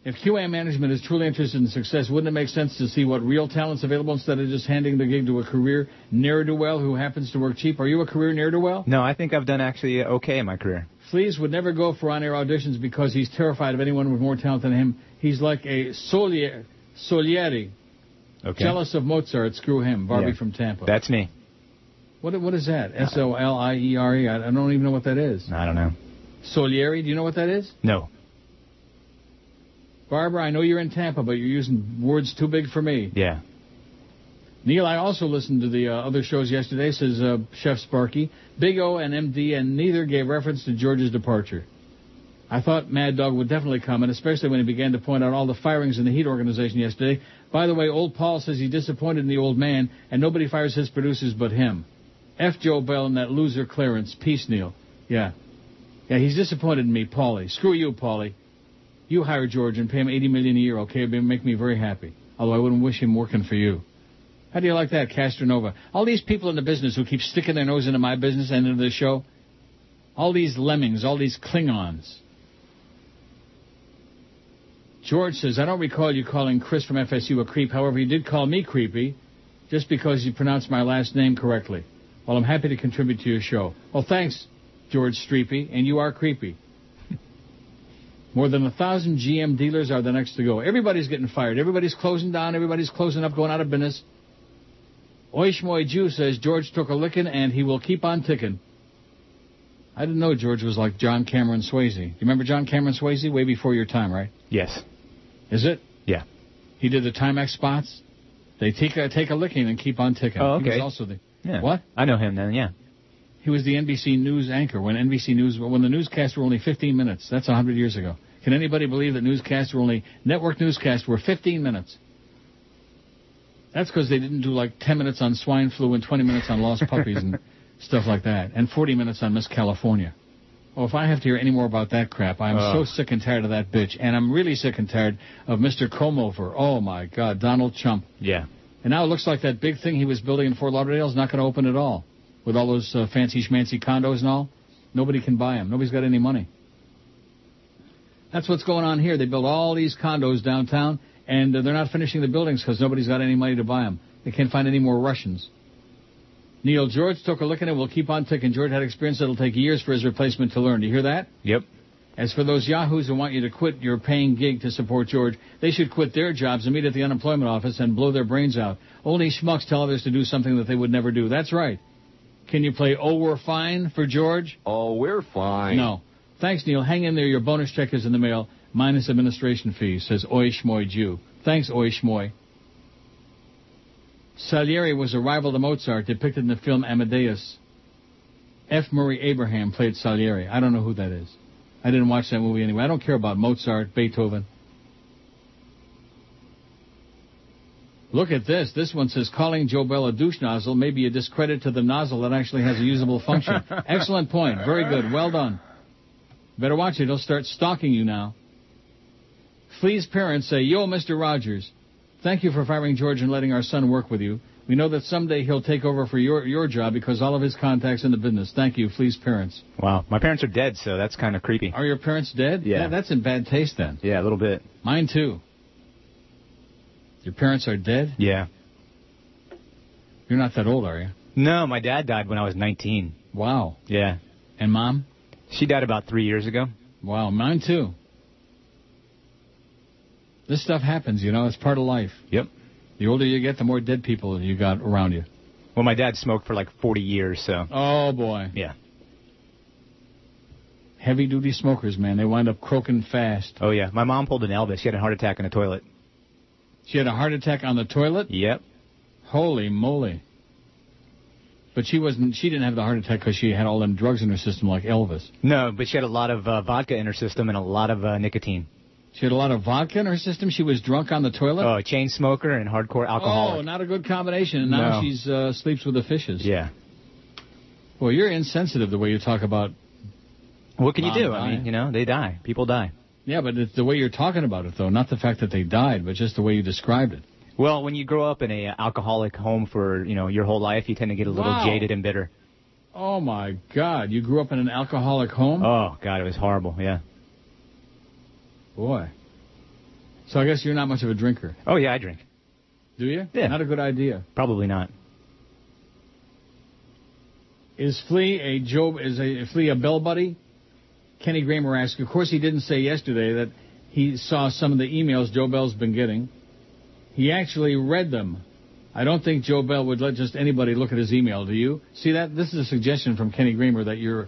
If QA management is truly interested in success, wouldn't it make sense to see what real talent's available instead of just handing the gig to a career ne'er-do-well who happens to work cheap? Are you a career ne'er-do-well? No, I think I've done actually okay in my career. Fleas would never go for on-air auditions because he's terrified of anyone with more talent than him. He's like a Solier, Solieri, Okay. jealous of Mozart. Screw him. Barbie Yeah. from Tampa. That's me. What what is that? S O L I E R E. I don't even know what that is. I don't know. Solieri. Do you know what that is? No. Barbara, I know you're in Tampa, but you're using words too big for me. Yeah. Neil, I also listened to the uh, other shows yesterday, says uh, Chef Sparky. Big O and MD, and neither gave reference to George's departure. I thought Mad Dog would definitely come, and especially when he began to point out all the firings in the Heat organization yesterday. By the way, old Paul says he's disappointed in the old man, and nobody fires his producers but him. F. Joe Bell and that loser Clarence. Peace, Neil. Yeah. Yeah, he's disappointed in me, Paulie. Screw you, Paulie. You hire George and pay him eighty million a year, okay? It'd make me very happy. Although I wouldn't wish him working for you. How do you like that, Castronovo? All these people in the business who keep sticking their nose into my business and into the show. All these lemmings, all these Klingons. George says, I don't recall you calling Chris from FSU a creep. However, you did call me creepy just because you pronounced my last name correctly. Well, I'm happy to contribute to your show. Well, thanks, George Streepy, and you are creepy. More than a thousand GM dealers are the next to go. Everybody's getting fired. Everybody's closing down. Everybody's closing up, going out of business. Oishmoy Jew says George took a licking and he will keep on ticking. I didn't know George was like John Cameron Swayze. You remember John Cameron Swayze? Way before your time, right? Yes. Is it? Yeah. He did the Timex spots. They take a, take a licking and keep on ticking. Oh, He okay. was also the Yeah. what? I know him then. Yeah. He was the NBC News anchor when NBC News when the newscasts were only 15 minutes. That's 100 years ago. Can anybody believe that newscasts were only network newscasts were 15 minutes? That's because they didn't do like 10 minutes on swine flu and 20 minutes on lost puppies and stuff like that, and 40 minutes on Miss California. Oh, if I have to hear any more about that crap, I'm Ugh. so sick and tired of that bitch, and I'm really sick and tired of Mr. Comover. Oh my God, Donald Trump. Yeah. And now it looks like that big thing he was building in Fort Lauderdale is not going to open at all. With all those uh, fancy schmancy condos and all, nobody can buy them. Nobody's got any money. That's what's going on here. They build all these condos downtown, and uh, they're not finishing the buildings because nobody's got any money to buy them. They can't find any more Russians. Neil George took a look at it. We'll keep on ticking. George had experience that'll take years for his replacement to learn. Do you hear that? Yep. As for those yahoos who want you to quit your paying gig to support George, they should quit their jobs and meet at the unemployment office and blow their brains out. Only schmucks tell others to do something that they would never do. That's right. Can you play Oh We're Fine for George? Oh, we're fine. No. Thanks, Neil. Hang in there. Your bonus check is in the mail, minus administration fees, says Oi Shmoy Jew. Thanks, Oi Shmoy. Salieri was a rival to Mozart depicted in the film Amadeus. F. Murray Abraham played Salieri. I don't know who that is. I didn't watch that movie anyway. I don't care about Mozart, Beethoven. Look at this. This one says calling Joe Bell a douche nozzle may be a discredit to the nozzle that actually has a usable function. Excellent point. Very good. Well done. Better watch it. He'll start stalking you now. Flea's parents say, Yo, Mr. Rogers, thank you for firing George and letting our son work with you. We know that someday he'll take over for your, your job because all of his contacts in the business. Thank you, Flea's parents. Wow. My parents are dead, so that's kind of creepy. Are your parents dead? Yeah. That's in bad taste then. Yeah, a little bit. Mine too. Your parents are dead? Yeah. You're not that old, are you? No, my dad died when I was 19. Wow. Yeah. And mom? She died about three years ago. Wow, mine too. This stuff happens, you know, it's part of life. Yep. The older you get, the more dead people you got around you. Well, my dad smoked for like 40 years, so. Oh, boy. Yeah. Heavy duty smokers, man. They wind up croaking fast. Oh, yeah. My mom pulled an Elvis. She had a heart attack in the toilet. She had a heart attack on the toilet? Yep. Holy moly. But she wasn't. She didn't have the heart attack because she had all them drugs in her system, like Elvis. No, but she had a lot of uh, vodka in her system and a lot of uh, nicotine. She had a lot of vodka in her system. She was drunk on the toilet. Oh, a chain smoker and hardcore alcoholic. Oh, not a good combination. And now No. she's uh, sleeps with the fishes. Yeah. Well, you're insensitive the way you talk about. What can you do? I mean, you know, they die. People die. Yeah, but it's the way you're talking about it, though. Not the fact that they died, but just the way you described it. Well, when you grow up in a alcoholic home for you know your whole life, you tend to get a little Wow. jaded and bitter. Oh my God! You grew up in an alcoholic home. Oh God, it was horrible. Yeah. Boy. So I guess you're not much of a drinker, Oh yeah, I drink. do you? Yeah. Not a good idea. Probably not. Is Flea a Joe? Is a Flea a bell buddy? Kenny Kramer asked. Of course, he didn't say yesterday that he saw some of the emails Joe Bell's been getting. He actually read them. I don't think Joe Bell would let just anybody look at his email. Do you see that? This is a suggestion from Kenny Kramer that you're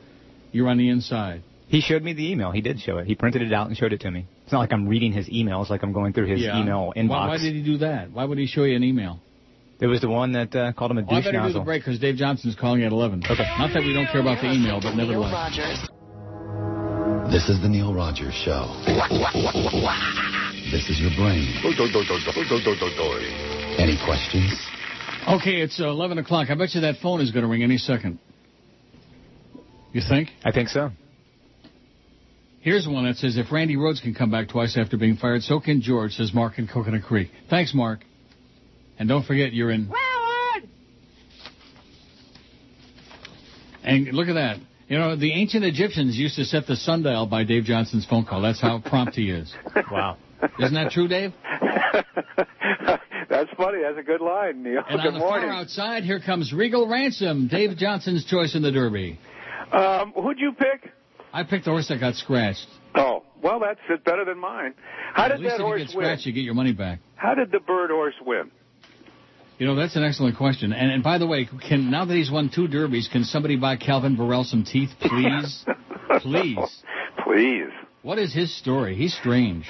you're on the inside. He showed me the email. He did show it. He printed it out and showed it to me. It's not like I'm reading his emails, like I'm going through his Yeah. email inbox. Why, why did he do that? Why would he show you an email? It was the one that uh, called him a douche Oh, I douche better do the break because Dave Johnson's calling at 11. Okay. Not that we don't care about the email, but nevertheless. Rogers. This is the Neil Rogers Show. This is your brain. Any questions? Okay, it's uh, 11 o'clock. I bet you that phone is going to ring any second. You think? I think so. Here's one that says, if Randi Rhodes can come back twice after being fired, so can George, says Mark in Coconut Creek. Thanks, Mark. And don't forget, you're in. Wow. And look at that. You know, the ancient Egyptians used to set the sundial by Dave Johnson's phone call. That's how prompt he is. Wow. Isn't that true, Dave? That's funny. That's a good line, Neil. And good on the morning. far outside, here comes Regal Ransom, Dave Johnson's choice in the Derby. Um, who'd you pick? I picked the horse that got scratched. Oh, well, that's better than mine. How At did least that if horse you get win? scratched, you get your money back. How did the bird horse win? You know, that's an excellent question. And, and by the way, can now that he's won two derbies, can somebody buy Calvin Borel some teeth, please? please. Please. What is his story? He's strange.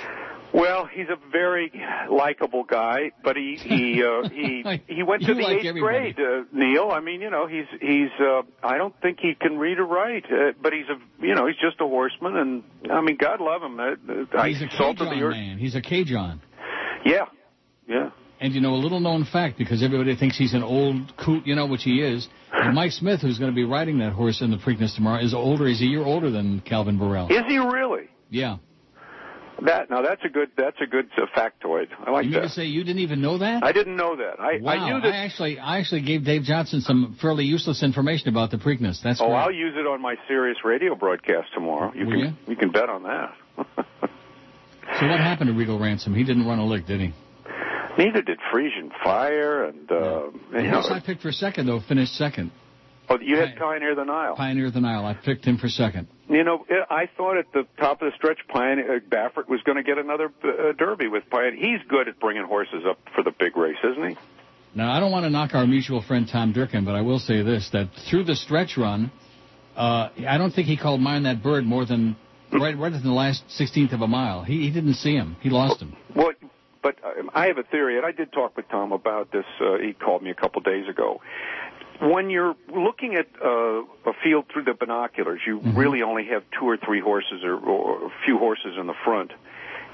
Well, he's a very likable guy, but he he uh, he he went to the like eighth everybody. grade, uh, Neil. I mean, you know, he's he's. Uh, I don't think he can read or write, uh, but he's a you know he's just a horseman, and I mean, God love him. Uh, uh, He's a salted the earth. man. He's a Cajun. Yeah, yeah. And you know, a little known fact, because everybody thinks he's an old coot, you know, which he is. And Mike Smith, who's going to be riding that horse in the Preakness tomorrow, is older. He's a year older than Calvin Borel. Is he really? Yeah. That now that's a good that's a good uh, factoid. I like You mean that. to say you didn't even know that? I didn't know that. I wow. I knew that. actually, I actually gave Dave Johnson some fairly useless information about the Preakness. That's oh, great. I'll use it on my serious radio broadcast tomorrow. You Will can you? you can bet on that. So what happened to Regal Ransom? He didn't run a lick, did he? Neither did Friesan Fire, and uh, The you horse know. I picked for second, though, finished second. Oh, you had Pioneer the Nile. Pioneer of the Nile. I picked him for second. You know, I thought at the top of the stretch, Pioneer uh, Baffert was going to get another uh, Derby with Pioneer. He's good at bringing horses up for the big race, isn't he? Now, I don't want to knock our mutual friend Tom Durkin, but I will say this, that through the stretch run, uh, I don't think he called mine that bird more than right, right in the last 16th of a mile. He, he didn't see him. He lost him. Well, but um, I have a theory, and I did talk with Tom about this. Uh, he called me a couple days ago. When you're looking at uh, a field through the binoculars, you really only have two or three horses, or, or a few horses in the front,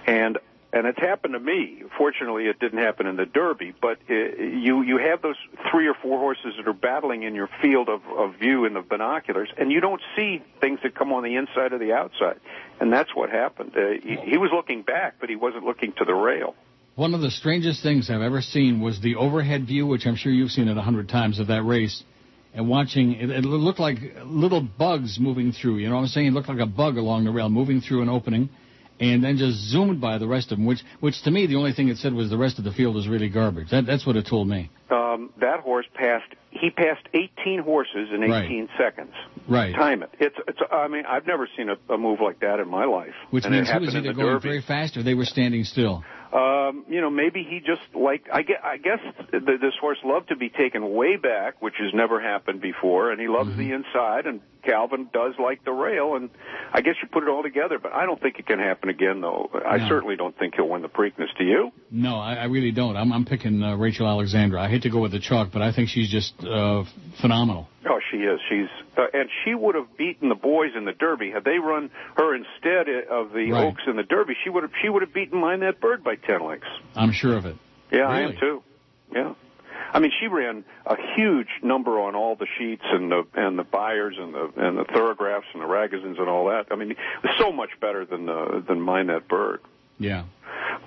and and it's happened to me. Fortunately, it didn't happen in the Derby, but uh, you you have those three or four horses that are battling in your field of, of view in the binoculars, and you don't see things that come on the inside or the outside. and that's what happened. Uh, he, he was looking back, but he wasn't looking to the rail. One of the strangest things I've ever seen was the overhead view, which I'm sure you've seen it a hundred times of that race, and watching it, it looked like little bugs moving through. You know what I'm saying? It looked like a bug along the rail moving through an opening, and then just zoomed by the rest of them. Which, which to me, the only thing it said was the rest of the field is really garbage. That, that's what it told me. Um, that horse passed. He passed 18 horses in 18 Right. seconds. Right. Time it. It's. It's. I mean, I've never seen a, a move like that in my life. Which and means he was either going Derby. very fast or they were standing still. Um, you know, maybe he just like I guess, I guess th- this horse loved to be taken way back, which has never happened before, and he loves the inside. And Calvin does like the rail, and I guess you put it all together. But I don't think it can happen again, though. I No. certainly don't think he'll win the Preakness. Do you? No, I, I really don't. I'm, I'm picking uh, Rachel Alexandra. I hate to go with the chalk, but I think she's just uh, phenomenal. Oh, she is. She's uh, and she would have beaten the boys in the Derby had they run her instead of the Right. Oaks in the Derby. She would have. She would have beaten Mine That Bird by ten lengths. I'm sure of it. Yeah, I am too. Yeah. I mean, she ran a huge number on all the sheets and the and the Beyers and the and the Thoro-Graphs and the Ragozins and all that. I mean, it was so much better than uh, than That Bird. Yeah.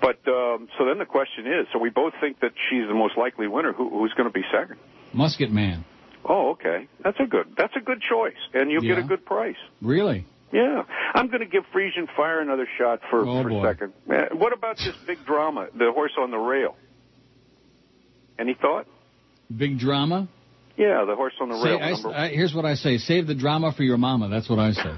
But um, so then the question is: so we both think that she's the most likely winner. Who, who's going to be second? Musket Man. Oh, okay. That's a good. That's a good choice, and you'll get a good price. Really? Yeah, I'm going to give Friesan Fire another shot for Oh, for boy. second. Uh, What about this big drama, the horse on the rail? Any thought? Big drama? Yeah, the horse on the Say, rail. I, number- I, here's what I say: save the drama for your mama. That's what I say.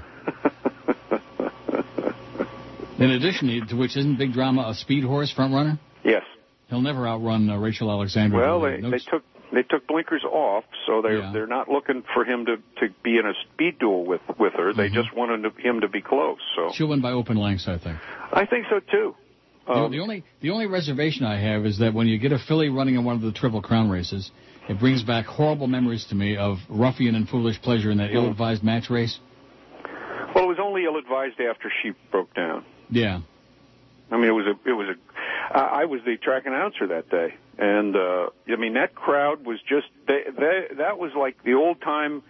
In addition to which, isn't Big Drama a speed horse front runner? yes. He'll never outrun uh, Rachel Alexandra. Well, they, no- they took they took blinkers off, so they're Yeah. they're not looking for him to to be in a speed duel with with her. They Mm-hmm. just wanted to, him to be close. So she'll win by open lengths, I think. I think so too. The- Um, the only the only reservation I have is that when you get a filly running in one of the Triple Crown races, it brings back horrible memories to me of Ruffian and Foolish Pleasure in that Hmm. ill-advised match race. Well, it was only ill advised after she broke down. Yeah. I mean, it was a, it was a, I I was the track announcer that day, and uh, I mean that crowd was just, they, they, that was like the old time,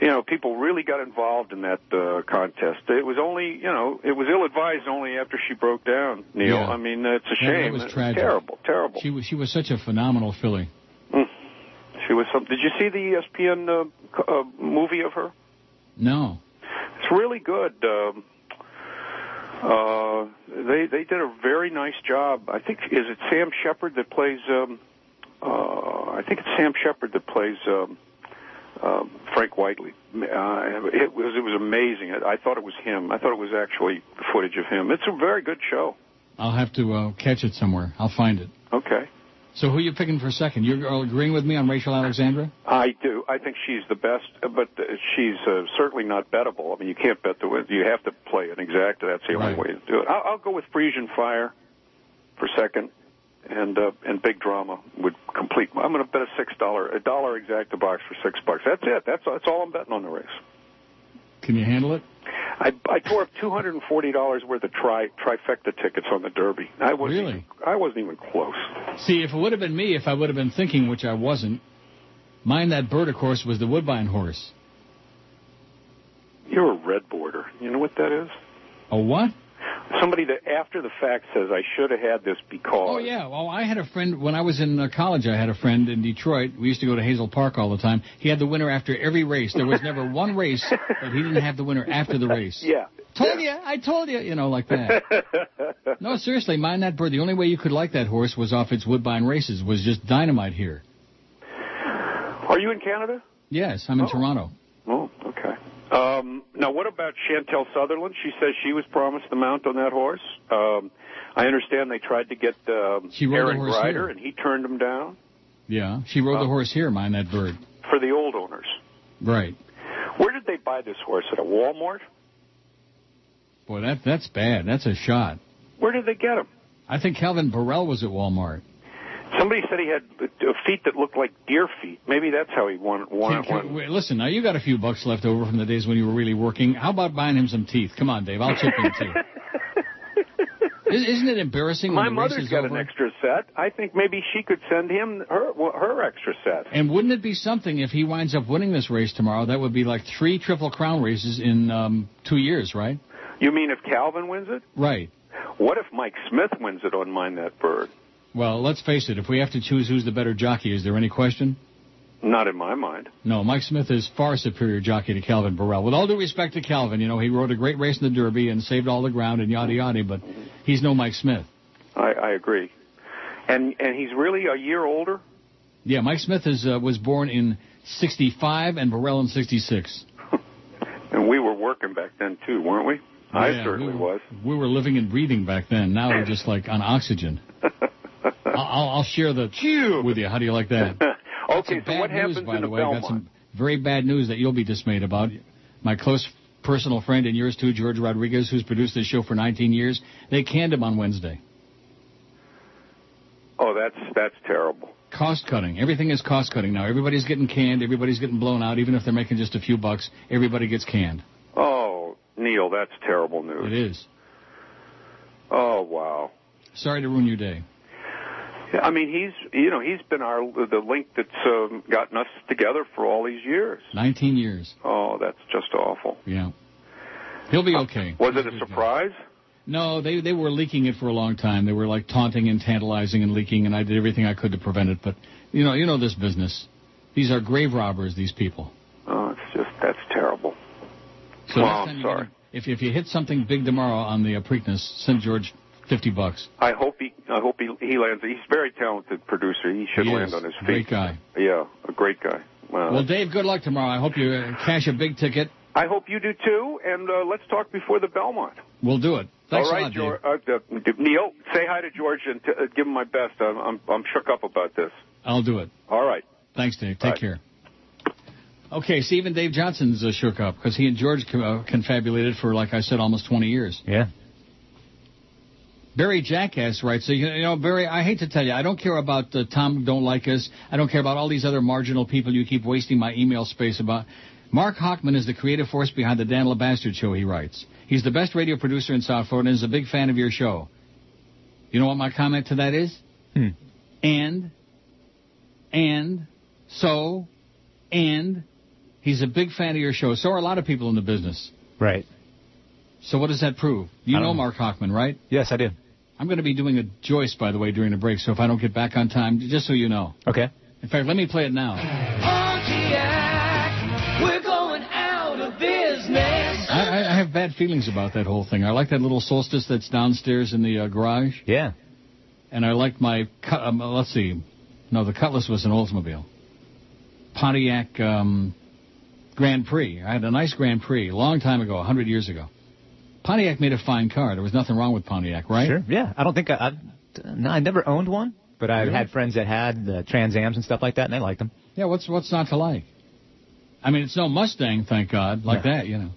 you know, people really got involved in that uh, contest. It was only, you know, it was ill advised only after she broke down. Neil, Yeah. I mean, it's a That- shame. That was It's tragic. Terrible, terrible. She was she was such a phenomenal filly. She was some. Did you see the ESPN uh, uh, movie of her? No. It's really good. Um, uh, they they did a very nice job. I think is it Sam Shepard that plays. Um, uh, I think it's Sam Shepard that plays um, um, Frank Whiteley. Uh, it was it was amazing. I, I thought it was him. I thought it was actually footage of him. It's a very good show. I'll have to uh, catch it somewhere. I'll find it. Okay. So who are you picking for second? You're agreeing with me on Rachel Alexandra? I do. I think she's the best, but uh, she's uh, certainly not bettable. I mean, you can't bet the win. You have to play an exact. That's the only Right. way to do it. I'll, I'll go with Friesan Fire for second, and uh, and Big Drama would complete. I'm going to bet a six dollar, a dollar exact box for six bucks. That's it. That's that's all I'm betting on the race. Can you handle it? I I tore up two hundred and forty dollars worth of tri trifecta tickets on the Derby. I wasn't Really? even, I wasn't even close. See, if it would have been me, if I would have been thinking, which I wasn't, mine that bird, of course, was the Woodbine horse. You're a red border. You know what that is? A what? Somebody that after the fact says I should have had this because. Oh yeah. Well, I had a friend when I was in uh, college. I had a friend in Detroit. We used to go to Hazel Park all the time. He had the winner after every race. There was never one race that he didn't have the winner after the race. Yeah. Told you, I told you, you know, like that. no, seriously, Mine That Bird. The only way you could like that horse was off its Woodbine races. Was just dynamite here. Are you in Canada? Yes, I'm in Oh. Toronto. Um, now, what about Chantal Sutherland? She says she was promised the mount on that horse. Um, I understand they tried to get um, She rode the Aaron Grider, here. and he turned them down Yeah, she rode the Oh. horse here. Mine That Bird. for the old owners. Right. Where did they buy this horse? At a Walmart? Boy, that that's bad. That's a shot. Where did they get him? I think Calvin Borel was at Walmart. Somebody said he had feet that looked like deer feet. Maybe that's how he won. won, won. wait, listen, now you got a few bucks left over from the days when you were really working. How about buying him some teeth? Come on, Dave. I'll chip in too. Is- Isn't it embarrassing when My mother's got over? an extra set. I think maybe she could send him her her extra set. And wouldn't it be something if he winds up winning this race tomorrow? That would be like three Triple Crown races in um, two years, right? You mean if Calvin wins it? Right. What if Mike Smith wins it on Mine That Bird? Well, let's face it. If we have to choose who's the better jockey, is there any question? Not in my mind. No, Mike Smith is far superior jockey to Calvin Borel. With all due respect to Calvin, you know, he rode a great race in the Derby and saved all the ground and yada yada, but he's no Mike Smith. I, I agree. And and he's really a year older. Yeah, Mike Smith is uh, was born in 65 and Borel in 66. And we were working back then too, weren't we? I certainly we, was. We were living and breathing back then. Now we're just like on oxygen. I'll, I'll share the with you. How do you like that? okay, so bad what news, happens by in the way. Got some very bad news that you'll be dismayed about. My close personal friend and yours too, George Rodriguez, who's produced this show for 19 years, they canned him on Wednesday. Oh, that's that's terrible. Cost cutting. Everything is cost cutting now. Everybody's getting canned. Everybody's getting blown out. Even if they're making just a few bucks, everybody gets canned. Oh, Neil, that's terrible news. It is. Oh, wow. Sorry to ruin your day. I mean, he's you know he's been our the link that's um, gotten us together for all these years. 19 years. Oh, that's just awful. Yeah. He'll be okay. Was it a surprise? No, they they were leaking it for a long time. They were like taunting and tantalizing and leaking, and I did everything I could to prevent it. But you know, you know this business. These are grave robbers. These people. Oh, it's just that's terrible. So Well, I'm time you sorry. if if you hit something big tomorrow on the uh, Preakness, send George fifty bucks. I hope he I hope he he lands. He's a very talented producer. He should He land is. on his feet. Great guy. Yeah, a great guy. Wow. Well, Dave, good luck tomorrow. I hope you uh, cash a big ticket. I hope you do too. And uh, let's talk before the Belmont. We'll do it. Thanks All a lot, George, uh, uh, Neil, say hi to George and t- uh, give him my best. I'm, I'm I'm shook up about this. I'll do it. All right. Thanks, Dave. Take care. Okay, see, even Dave Johnson's uh, shook up because he and George co- uh, confabulated for, like I said, almost 20 years. Yeah. Barry Jackass writes, so, you know, Barry, I hate to tell you, I don't care about uh, Tom Don't Like Us. I don't care about all these other marginal people you keep wasting my email space about. Mark Hockman is the creative force behind the Dan LeBastard show, he writes. He's the best radio producer in South Florida and is a big fan of your show. You know what my comment to that is? Hmm. And, and, so, and, he's a big fan of your show. So are a lot of people in the business. Right. So what does that prove? You know know. Mark Hockman, right? Yes, I do. I'm going to be doing a Joyce, by the way, during the break. So if I don't get back on time, just so you know. Okay. In fact, let me play it now. Pontiac, we're going out of business. I, I, I have bad feelings about that whole thing. I like that little solstice that's downstairs in the uh, garage. Yeah. And I like my, cut- um, let's see, no, the Cutlass was an Oldsmobile. Pontiac um, Grand Prix. I had a nice Grand Prix a long time ago, a hundred years ago. Pontiac made a fine car. There was nothing wrong with Pontiac, right? Sure. Yeah. I don't think I, I've, no, I never owned one, but I've Really? had friends that had uh, Trans Ams and stuff like that, and they liked them. Yeah, what's what's not to like? I mean, it's no Mustang, thank God, like that, you know.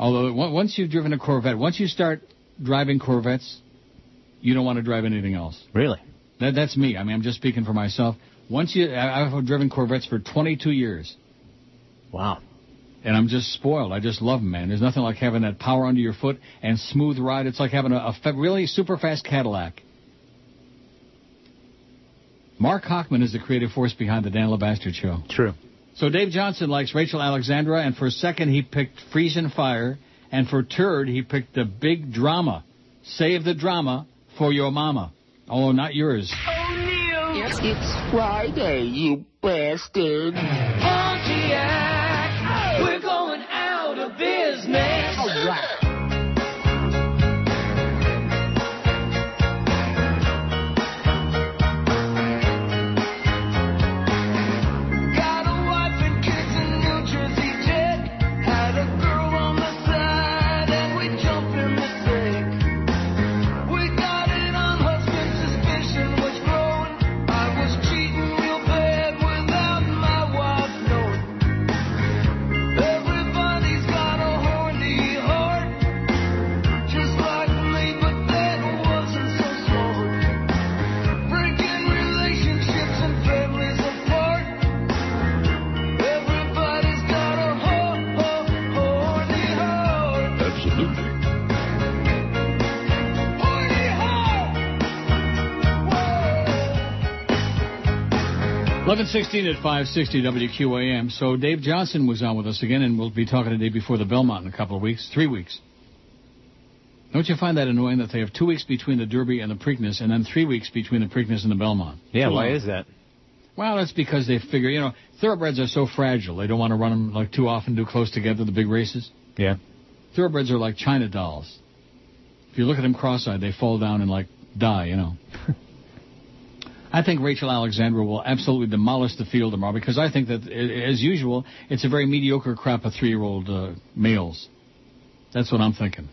Although once you've driven a Corvette, once you start driving Corvettes, you don't want to drive anything else. Really? That that's me. I mean, I'm just speaking for myself. Once you, I've driven Corvettes for 22 years. Wow. And I'm just spoiled. I just love them, man. There's nothing like having that power under your foot and smooth ride. It's like having a, a fa- really super fast Cadillac. Mark Hockman is the creative force behind the Dan LeBastard Show. True. So Dave Johnson likes Rachel Alexandra, and for second he picked Friesan Fire, and for third he picked the big drama. Save the drama for your mama. Oh, not yours. It's, it's Friday, you bastard. Pontiac, 1116 at 560 WQAM. So Dave Johnson was on with us again, and we'll be talking today before the Belmont in a couple of weeks, three weeks. Don't you find that annoying that they have two weeks between the Derby and the Preakness, and then three weeks between the Preakness and the Belmont? Yeah, Too why long. is that? Well, that's because they figure, you know, thoroughbreds are so fragile. They don't want to run them like too often, too close together, the big races. Yeah. Thoroughbreds are like China dolls. If you look at them cross-eyed, they fall down and like die, you know. I think Rachel Alexandra will absolutely demolish the field tomorrow because I think that, as usual, it's a very mediocre crop of three-year-old uh, males. That's what I'm thinking.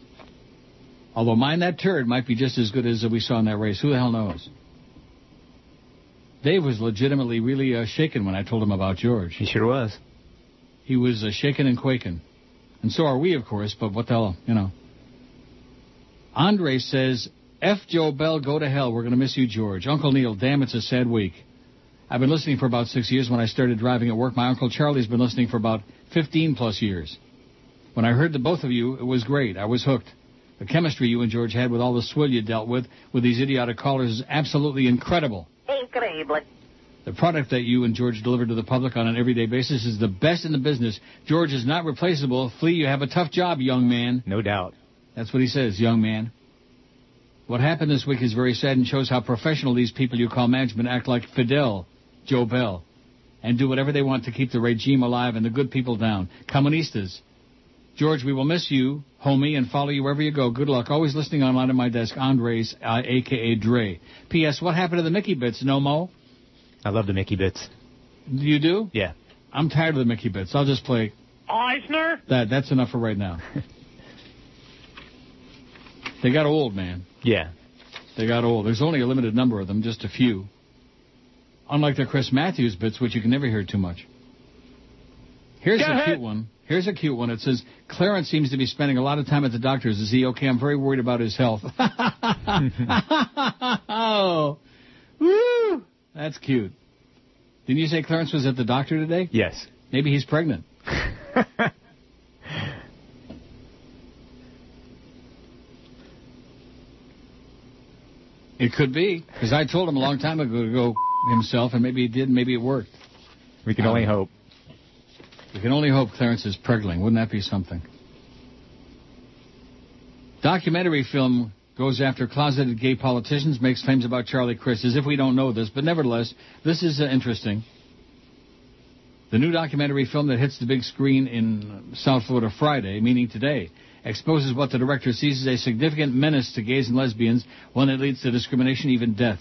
Although mine, that turd, might be just as good as we saw in that race. Who the hell knows? Dave was legitimately really uh, shaken when I told him about George. He sure was. He was uh, shaken and quaking. And so are we, of course, but what the hell, you know. Andre says, F. Joe Bell, go to hell. We're going to miss you, George. Uncle Neil, damn, it's a sad week. I've been listening for about six years. When I started driving at work, my Uncle Charlie's been listening for about 15 plus years. When I heard the both of you, it was great. I was hooked. The chemistry you and George had with all the swill you dealt with with these idiotic callers is absolutely incredible. Incredible. The product that you and George deliver to the public on an everyday basis is the best in the business. George is not replaceable. Flea, you have a tough job, young man. No doubt. That's what he says, young man. What happened this week is very sad and shows how professional these people you call management act like Fidel, Joe Bell, and do whatever they want to keep the regime alive and the good people down. Comunistas. George, we will miss you, homie, and follow you wherever you go. Good luck. Always listening online at my desk, Andres, uh, a.k.a. Dre. P.S. What happened to the Mickey bits, no mo? I love the Mickey bits. You do? Yeah. I'm tired of the Mickey bits. I'll just play Eisner? that. That's enough for right now. they got old, man. Yeah. They got old. There's only a limited number of them, just a few. Unlike the Chris Matthews bits, which you can never hear too much. Here's Go a ahead. cute one. Here's a cute one. It says, Clarence seems to be spending a lot of time at the doctor's. Is he okay? I'm very worried about his health. oh, woo! That's cute. Didn't you say Clarence was at the doctor today? Yes. Maybe he's pregnant. It could be, because I told him a long time ago to go himself, and maybe he did, maybe it worked. We can only Um, hope. We can only hope Clarence is pregling. Wouldn't that be something? Documentary film goes after closeted gay politicians, makes claims about Charlie Crist, as if we don't know this, but nevertheless, this is uh, interesting. The new documentary film that hits the big screen in South Florida Friday, meaning today, exposes what the director sees as a significant menace to gays and lesbians, one that leads to discrimination, even death.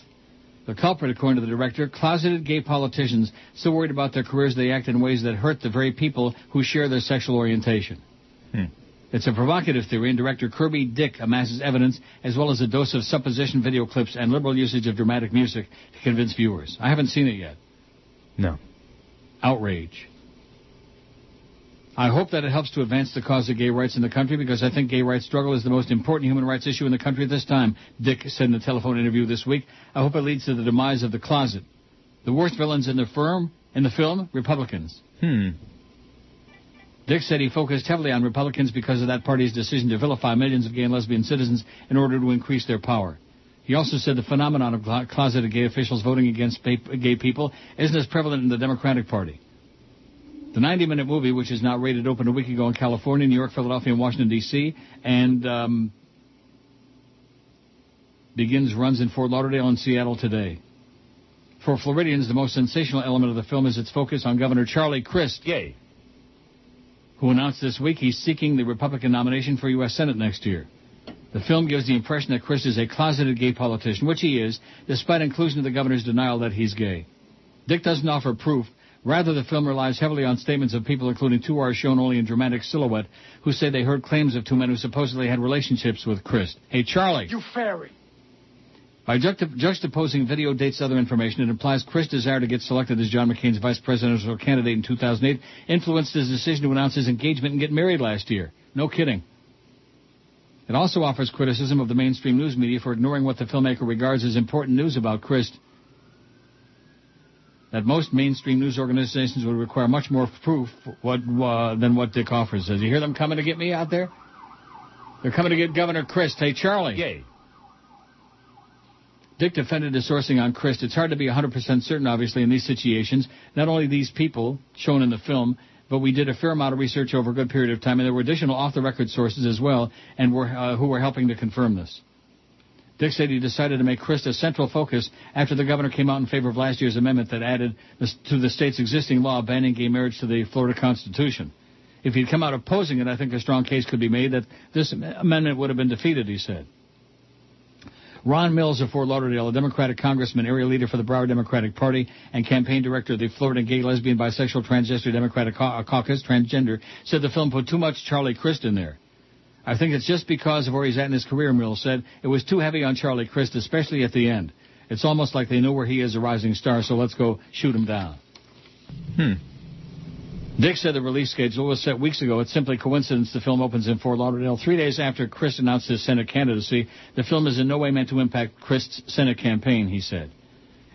The culprit, according to the director, closeted gay politicians so worried about their careers they act in ways that hurt the very people who share their sexual orientation. Hmm. It's a provocative theory, and director Kirby Dick amasses evidence as well as a dose of supposition video clips and liberal usage of dramatic music to convince viewers. I haven't seen it yet. No. Outrage. I hope that it helps to advance the cause of gay rights in the country because I think gay rights struggle is the most important human rights issue in the country at this time, Dick said in a telephone interview this week. I hope it leads to the demise of the closet. The worst villains in the firm, in the film, Republicans. Hmm. Dick said he focused heavily on Republicans because of that party's decision to vilify millions of gay and lesbian citizens in order to increase their power. He also said the phenomenon of closeted gay officials voting against gay people isn't as prevalent in the Democratic Party. The 90-minute movie, which is now rated open a week ago in California, New York, Philadelphia, and Washington, D.C., and um, begins runs in Fort Lauderdale and Seattle today. For Floridians, the most sensational element of the film is its focus on Governor Charlie Crist. Yay. Who announced this week he's seeking the Republican nomination for U.S. Senate next year. The film gives the impression that Crist is a closeted gay politician, which he is, despite inclusion of the governor's denial that he's gay. Dick doesn't offer proof. Rather, the film relies heavily on statements of people, including two are shown only in dramatic silhouette, who say they heard claims of two men who supposedly had relationships with Crist. Hey, Charlie. You fairy. By juxtaposing video dates other information, it implies Crist' desire to get selected as John McCain's vice presidential candidate in 2008 influenced his decision to announce his engagement and get married last year. No kidding. It also offers criticism of the mainstream news media for ignoring what the filmmaker regards as important news about Crist. That most mainstream news organizations would require much more proof what, uh, than what Dick offers. Does you hear them coming to get me out there? They're coming to get Governor Crist. Hey, Charlie. Yay. Dick defended his sourcing on Crist. It's hard to be 100% certain, obviously, in these situations. Not only these people shown in the film, but we did a fair amount of research over a good period of time, and there were additional off-the-record sources as well, and were, uh, who were helping to confirm this. Dick said he decided to make Crist a central focus after the governor came out in favor of last year's amendment that added to the state's existing law banning gay marriage to the Florida Constitution. If he'd come out opposing it, I think a strong case could be made that this amendment would have been defeated, he said. Ron Mills of Fort Lauderdale, a Democratic congressman, area leader for the Broward Democratic Party, and campaign director of the Florida Gay, Lesbian, Bisexual, Transgender Democratic uh, Caucus, transgender, said the film put too much Charlie Crist in there. I think it's just because of where he's at in his career, Mills said. It was too heavy on Charlie Crist, especially at the end. It's almost like they know where he is a rising star, so let's go shoot him down. Hmm. Dick said the release schedule was set weeks ago. It's simply coincidence the film opens in Fort Lauderdale three days after Crist announced his Senate candidacy. The film is in no way meant to impact Crist's Senate campaign, he said.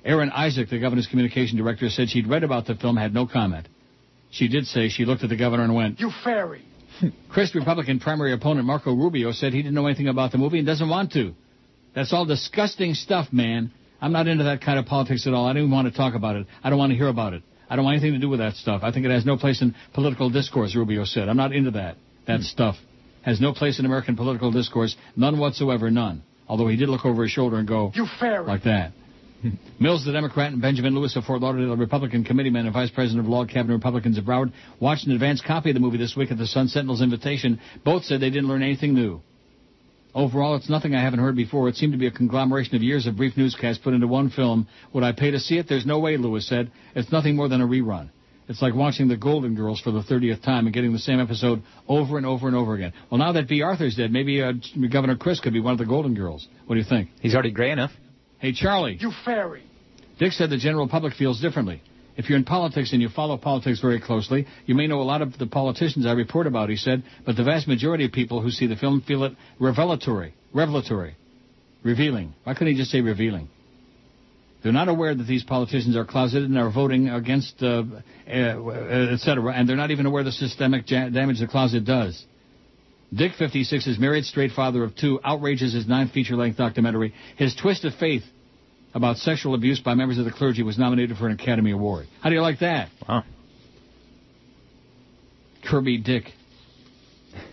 Erin Isaac, the governor's communication director, said she'd read about the film, had no comment. She did say she looked at the governor and went, You fairy. Crist Republican primary opponent Marco Rubio said he didn't know anything about the movie and doesn't want to. That's all disgusting stuff, man. I'm not into that kind of politics at all. I don't even want to talk about it. I don't want to hear about it. I don't want anything to do with that stuff. I think it has no place in political discourse, Rubio said. I'm not into that. That hmm. stuff has no place in American political discourse, none whatsoever, none. Although he did look over his shoulder and go, You fairy. like that. Mills, the Democrat, and Benjamin Lewis of Fort Lauderdale, a Republican committeeman and vice president of log cabin Republicans of Broward, watched an advance copy of the movie this week at the Sun Sentinel's invitation. Both said they didn't learn anything new. Overall, it's nothing I haven't heard before. It seemed to be a conglomeration of years of brief newscasts put into one film. Would I pay to see it? There's no way, Lewis said. It's nothing more than a rerun. It's like watching The Golden Girls for the 30th time and getting the same episode over and over and over again. Well, now that Bea Arthur's dead, maybe uh, Governor Crist could be one of the Golden Girls. What do you think? He's already gray enough. Hey, Charlie. You fairy. Dick said the general public feels differently. If you're in politics and you follow politics very closely, you may know a lot of the politicians I report about, he said, but the vast majority of people who see the film feel it revelatory, revelatory, revealing. Why couldn't he just say revealing? They're not aware that these politicians are closeted and are voting against, uh, uh, et cetera, and they're not even aware of the systemic ja- damage the closet does. Dick, 56, is married, straight father of two, Outrage is his ninth feature-length documentary. His twist of faith about sexual abuse by members of the clergy was nominated for an Academy Award. How do you like that? Wow. Kirby Dick.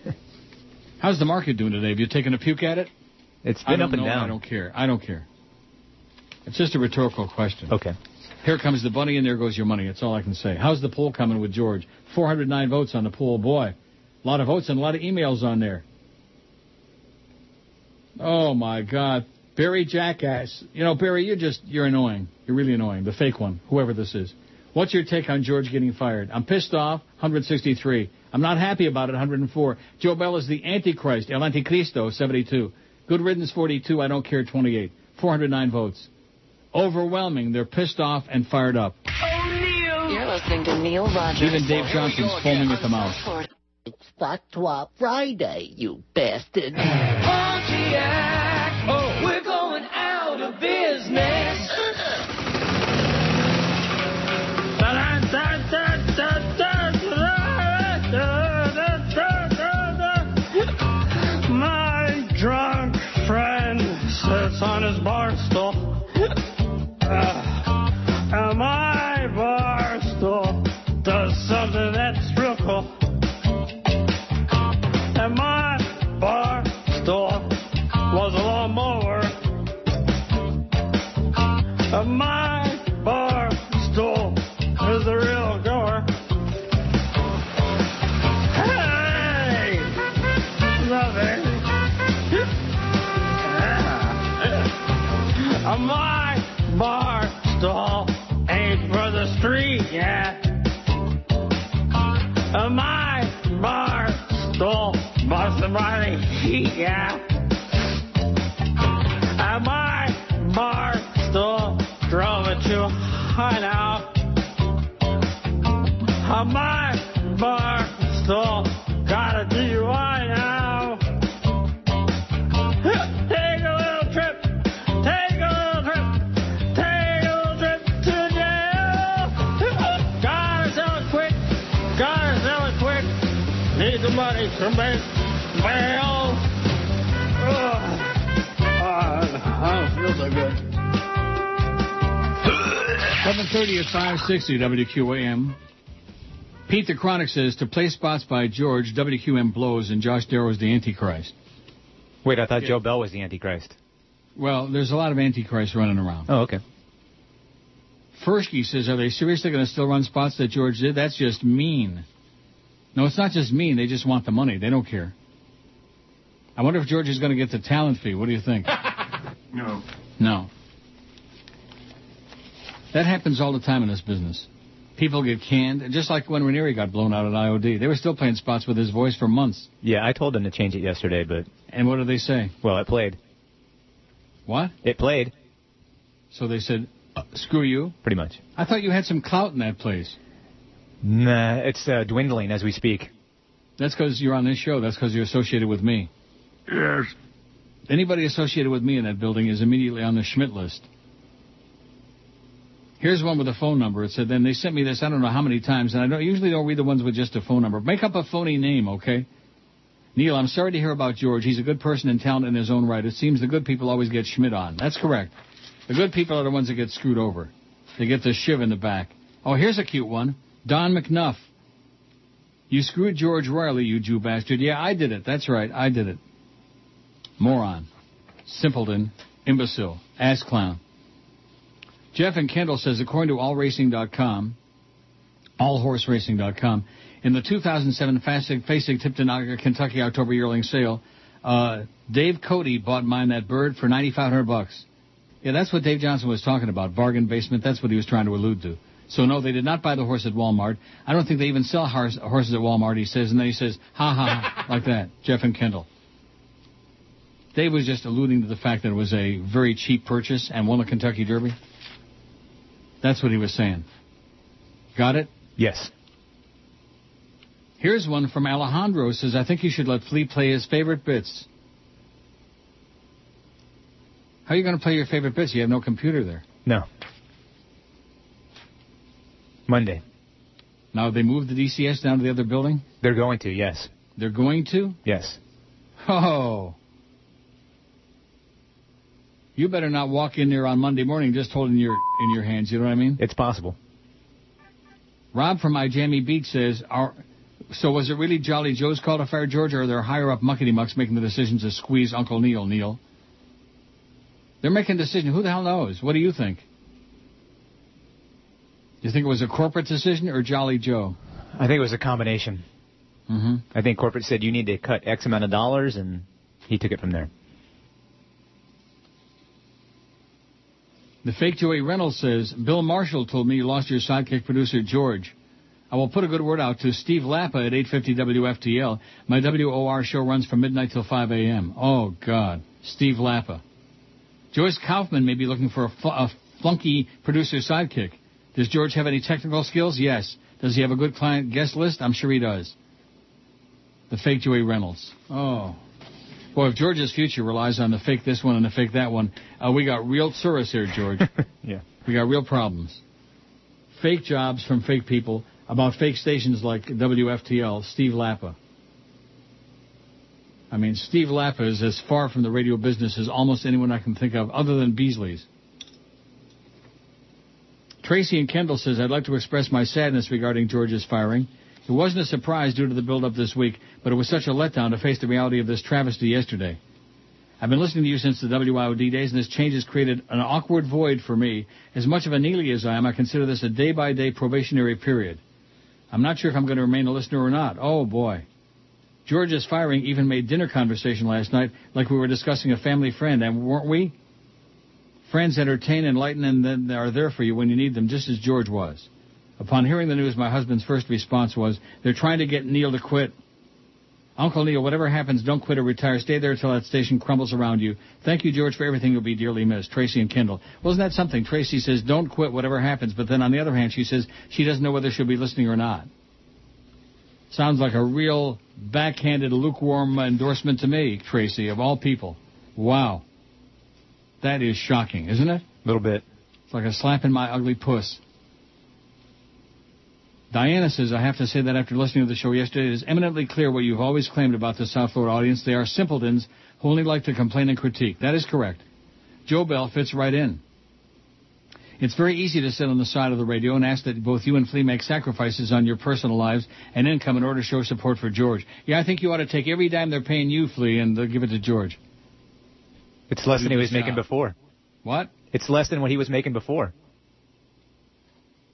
How's the market doing today? Have you taken a puke at it? It's been up and know. down. I don't care. I don't care. It's just a rhetorical question. Okay. Here comes the bunny, and there goes your money. That's all I can say. How's the poll coming with George? 409 votes on the poll. Boy, a lot of votes and a lot of emails on there. Oh my God, Barry Jackass. You know, Barry, you're just you're annoying. You're really annoying. The fake one, whoever this is. What's your take on George getting fired? I'm pissed off. 163. I'm not happy about it. 104. Joe Bell is the Antichrist. El Anticristo. 72. Good riddance. 42. I don't care. 28. 409 votes. Overwhelming. They're pissed off and fired up. neil You're listening to Neil Rogers. Even Dave Johnson's foaming at the mouth. It's Fatwa Friday, you bastard. We're going out of business. My drunk friend sits on his bar stool. Uh, and my yet. Uh, My bar stool drove it too high now. Take a little trip. Take a little trip. Take a little trip to jail. Gotta sell it quick. Gotta sell it quick. Need the money to make so good. 9.30 at 560 WQAM. Pete the Chronic says, to play spots by George, WQAM blows and Josh Darrow is the Antichrist. Wait, I thought Joe Bell was the Antichrist. Well, there's a lot of Antichrists running around. Oh, okay. Fershke says, are they seriously going to still run spots that George did? That's just mean. No, it's not just mean. They just want the money. They don't care. I wonder if George is going to get the talent fee. What do you think? No. No. That happens all the time in this business. People get canned, just like when Ranieri got blown out at IOD. They were still playing spots with his voice for months. Yeah, I told them to change it yesterday, but And what did they say? well, it played. What? It played. So they said, uh, screw you? Pretty much. I thought you had some clout in that place. Nah, it's uh, dwindling as we speak. That's because you're on this show. That's because you're associated with me. Yes. Anybody associated with me in that building is immediately on the Schmidt list. Here's one with a phone number. It said, then they sent me this I don't know how many times, and I don't usually don't read the ones with just a phone number. Make up a phony name, okay? Neil, I'm sorry to hear about George. He's a good person and talented in his own right. It seems the good people always get Schmidt on. That's correct. The good people are the ones that get screwed over. They get the shiv in the back. Oh, here's a cute one. Don McNuff. You screwed George Riley, you Jew bastard. Yeah, I did it. That's right. I did it. Moron. Simpleton. Imbecile. Ass clown. Jeff and Kendall says, according to allracing.com, allhorseracing.com, in the 2007 Facing Fasig-Tipton, Kentucky October yearling sale, uh, Dave Cody bought mine that bird for 9,500 bucks. Yeah, that's what Dave Johnson was talking about. Bargain basement. That's what he was trying to allude to. So no, they did not buy the horse at Walmart. I don't think they even sell horse, horses at Walmart. He says, and then he says, ha ha, ha like that. Jeff and Kendall. Dave was just alluding to the fact that it was a very cheap purchase and won the Kentucky Derby. That's what he was saying. Got it? Yes. Here's one from Alejandro. Says, I think you should let Flea play his favorite bits. How are you going to play your favorite bits? You have no computer there. No. Monday. Now, they moved the DCS down to the other building? They're going to, yes. They're going to? Yes. Oh. You better not walk in there on Monday morning just holding your in your hands. You know what I mean? It's possible. Rob from Miami Beach says, "Are so was it really Jolly Joe's call to fire George, or are there higher up muckety mucks making the decisions to squeeze Uncle Neil? Neil, they're making a decision. Who the hell knows? What do you think? Do You think it was a corporate decision or Jolly Joe? I think it was a combination. Mm-hmm. I think corporate said you need to cut X amount of dollars, and he took it from there. The fake Joey Reynolds says, Bill Marshall told me you lost your sidekick producer, George. I will put a good word out to Steve Lappa at 850 WFTL. My WOR show runs from midnight till 5 a.m. Oh, God. Steve Lappa. Joyce Kaufman may be looking for a, fu- a flunky producer sidekick. Does George have any technical skills? Yes. Does he have a good client guest list? I'm sure he does. The fake Joey Reynolds. Oh. Boy, if George's future relies on the fake this one and the fake that one, uh, we got real tourists here, George. Yeah. We got real problems. Fake jobs from fake people about fake stations like WFTL, Steve Lappa. I mean, Steve Lappa is as far from the radio business as almost anyone I can think of, other than Beasley's. Tracy and Kendall says, I'd like to express my sadness regarding George's firing. It wasn't a surprise due to the build-up this week, but it was such a letdown to face the reality of this travesty yesterday. I've been listening to you since the WIOD days, and this change has created an awkward void for me. As much of a Neely as I am, I consider this a day-by-day probationary period. I'm not sure if I'm going to remain a listener or not. Oh, boy. George's firing even made dinner conversation last night like we were discussing a family friend, and weren't we? Friends entertain, enlighten, and then are there for you when you need them, just as George was. Upon hearing the news, my husband's first response was, they're trying to get Neil to quit. Uncle Neil, whatever happens, don't quit or retire. Stay there until that station crumbles around you. Thank you, George, for everything. You'll be dearly missed. Tracy and Kendall. Wasn't that something? Tracy says, don't quit, whatever happens. But then on the other hand, she says she doesn't know whether she'll be listening or not. Sounds like a real backhanded, lukewarm endorsement to me, Tracy, of all people. Wow. That is shocking, isn't it? A little bit. It's like a slap in my ugly puss. Diana says, I have to say that after listening to the show yesterday, it is eminently clear what you've always claimed about the South Florida audience. They are simpletons who only like to complain and critique. That is correct. Joe Bell fits right in. It's very easy to sit on the side of the radio and ask that both you and Flea make sacrifices on your personal lives and income in order to show support for George. Yeah, I think you ought to take every dime they're paying you, Flea, and give it to George. It's less than he was making before. What? It's less than what he was making before.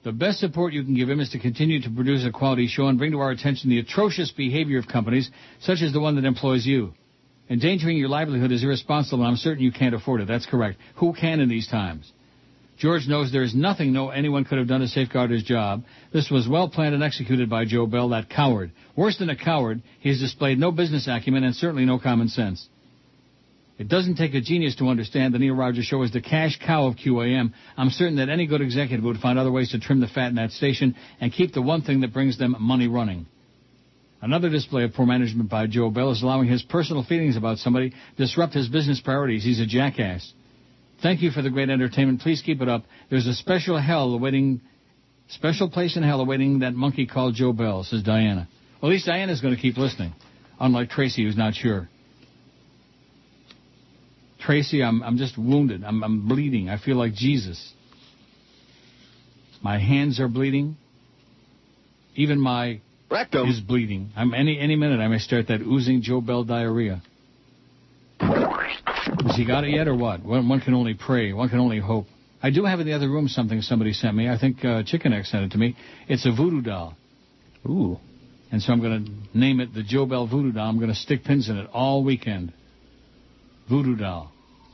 The best support you can give him is to continue to produce a quality show and bring to our attention the atrocious behavior of companies such as the one that employs you. Endangering your livelihood is irresponsible, and I'm certain you can't afford it. That's correct. Who can in these times? George knows there is nothing no anyone could have done to safeguard his job. This was well planned and executed by Joe Bell, that coward. Worse than a coward, he has displayed no business acumen and certainly no common sense. It doesn't take a genius to understand the Neil Rogers Show is the cash cow of QAM. I'm certain that any good executive would find other ways to trim the fat in that station and keep the one thing that brings them money running. Another display of poor management by Joe Bell is allowing his personal feelings about somebody disrupt his business priorities. He's a jackass. Thank you for the great entertainment. Please keep it up. There's a special hell awaiting, special place in hell awaiting that monkey called Joe Bell, says Diana. Well, at least Diana's going to keep listening, unlike Tracy, who's not sure. Tracy, I'm I'm just wounded. I'm I'm bleeding. I feel like Jesus. My hands are bleeding. Even my rectum is bleeding. I'm any any minute I may start that oozing Joe Bell diarrhea. Has he got it yet or what? One, one can only pray. One can only hope. I do have in the other room something somebody sent me. I think uh, Chicken X sent it to me. It's a voodoo doll. Ooh. And so I'm going to name it the Joe Bell Voodoo Doll. I'm going to stick pins in it all weekend. Voodoo Doll.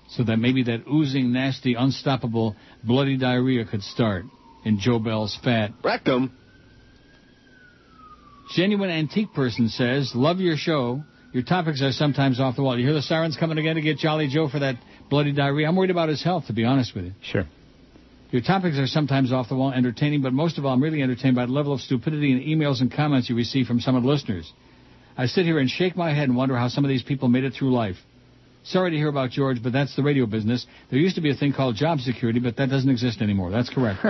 So that maybe that oozing, nasty, unstoppable, bloody diarrhea could start in Joe Bell's fat. Rectum. Genuine Antique Person says, Love your show. Your topics are sometimes off the wall. You hear the sirens coming again to get Jolly Joe for that bloody diarrhea? I'm worried about his health, to be honest with you. Sure. Your topics are sometimes off the wall, entertaining, but most of all, I'm really entertained by the level of stupidity in emails and comments you receive from some of the listeners. I sit here and shake my head and wonder how some of these people made it through life. Sorry to hear about George, but that's the radio business. There used to be a thing called job security, but that doesn't exist anymore. That's correct.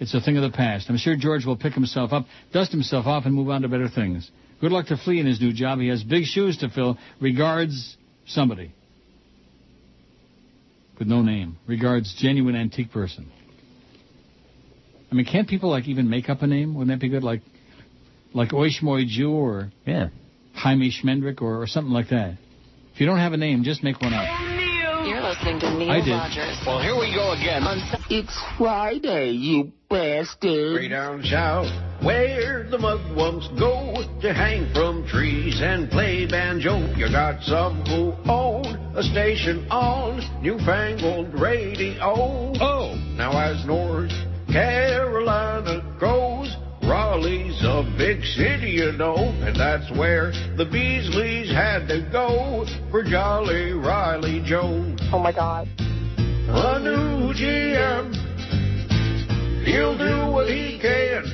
It's a thing of the past. I'm sure George will pick himself up, dust himself off, and move on to better things. Good luck to Flea in his new job. He has big shoes to fill. Regards, somebody. With no name. Regards, genuine antique person. I mean, can't people like even make up a name? Wouldn't that be good? Like, like Oishmoy Jew or yeah, Jaime Schmendrick or, or something like that. If you don't have a name, just make one up. You're listening to Neil I did. Rogers. Well, here we go again. It's Friday, you bastard. Way down south, where the mugwumps go to hang from trees and play banjo. You got some who own a station on newfangled radio. Oh, now as North Carolina goes, Raleigh's a big city, you know, and that's where the Beasleys had to go for Jolly Riley Joe. Oh my God. A new GM, he'll do what he can.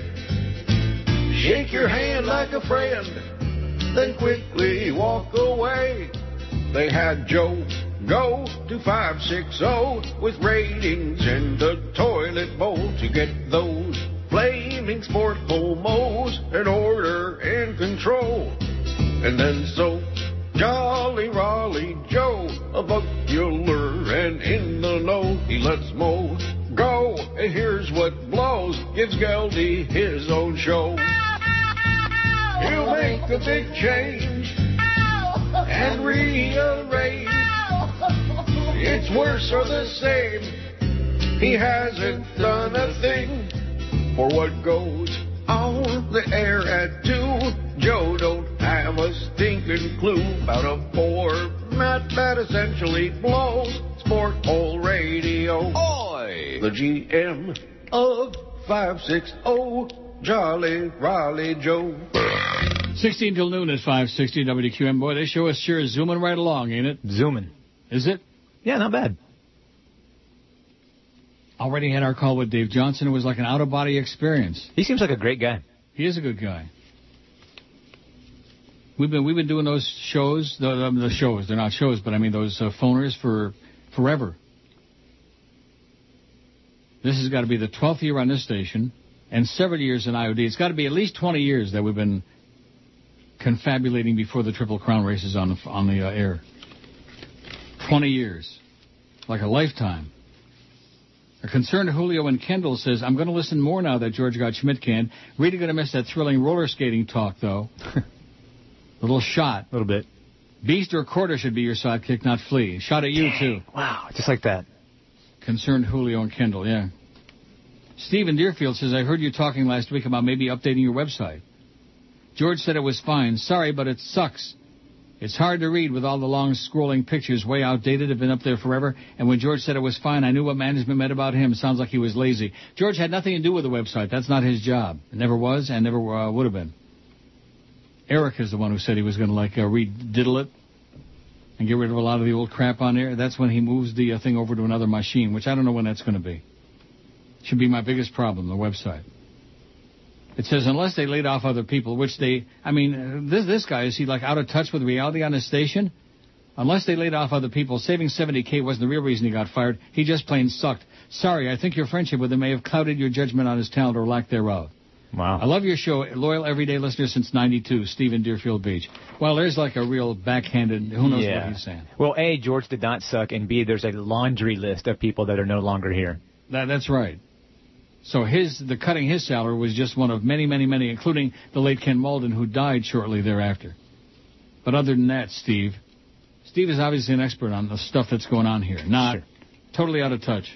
Shake your hand like a friend, then quickly walk away. They had Joe go to 560 with ratings in the toilet bowl to get those flaming sport homos in order and control. And then so Jolly Raleigh Joe, a buckler and in the know, he lets Mo go. And here's what blows, gives Geldy his own show. He'll make a big change and rearrange. It's worse or the same. He hasn't done a thing for what goes on the air at two. Joe don't have a stinking clue about a format that essentially blows sport hole radio. Oi! The GM of 560 Jolly Raleigh Joe. 16 till noon at 560 WQAM. Boy, this show is sure zooming right along, ain't it? Zooming. Is it? Yeah, not bad. Already had our call with Dave Johnson. It was like an out of body experience. He seems like a great guy. He is a good guy. We've been we've been doing those shows, the, the, the shows. They're not shows, but I mean those uh, phoners for forever. This has got to be the 12th year on this station, and several years in IOD. It's got to be at least 20 years that we've been confabulating before the Triple Crown races on the on the uh, air. 20 years, like a lifetime. A concerned Julio and Kendall says, I'm going to listen more now that George got Schmidt canned. Really going to miss that thrilling roller skating talk, though. Little shot. A little bit. Beast or Quarter should be your sidekick, not Flea. Shot at you, too. Wow, just like that. Concerned Julio and Kendall, yeah. Stephen Deerfield says, I heard you talking last week about maybe updating your website. George said it was fine. Sorry, but it sucks. It's hard to read with all the long scrolling pictures, way outdated, have been up there forever. And when George said it was fine, I knew what management meant about him. Sounds like he was lazy. George had nothing to do with the website. That's not his job. It never was and never uh, would have been. Eric is the one who said he was going to like uh, rediddle it and get rid of a lot of the old crap on there. That's when he moves the uh, thing over to another machine, which I don't know when that's going to be. Should be my biggest problem, the website. It says unless they laid off other people, which they, I mean, this this guy is he like out of touch with reality on his station? Unless they laid off other people, saving 70k wasn't the real reason he got fired. He just plain sucked. Sorry, I think your friendship with him may have clouded your judgment on his talent or lack thereof. Wow. I love your show, loyal everyday listener since '92, Stephen Deerfield Beach. Well, there's like a real backhanded. Who knows yeah. what he's saying? Well, A, George did not suck, and B, there's a laundry list of people that are no longer here. That, that's right. So his the cutting his salary was just one of many, many, many, including the late Ken Malden, who died shortly thereafter. But other than that, Steve, Steve is obviously an expert on the stuff that's going on here. Not totally out of touch.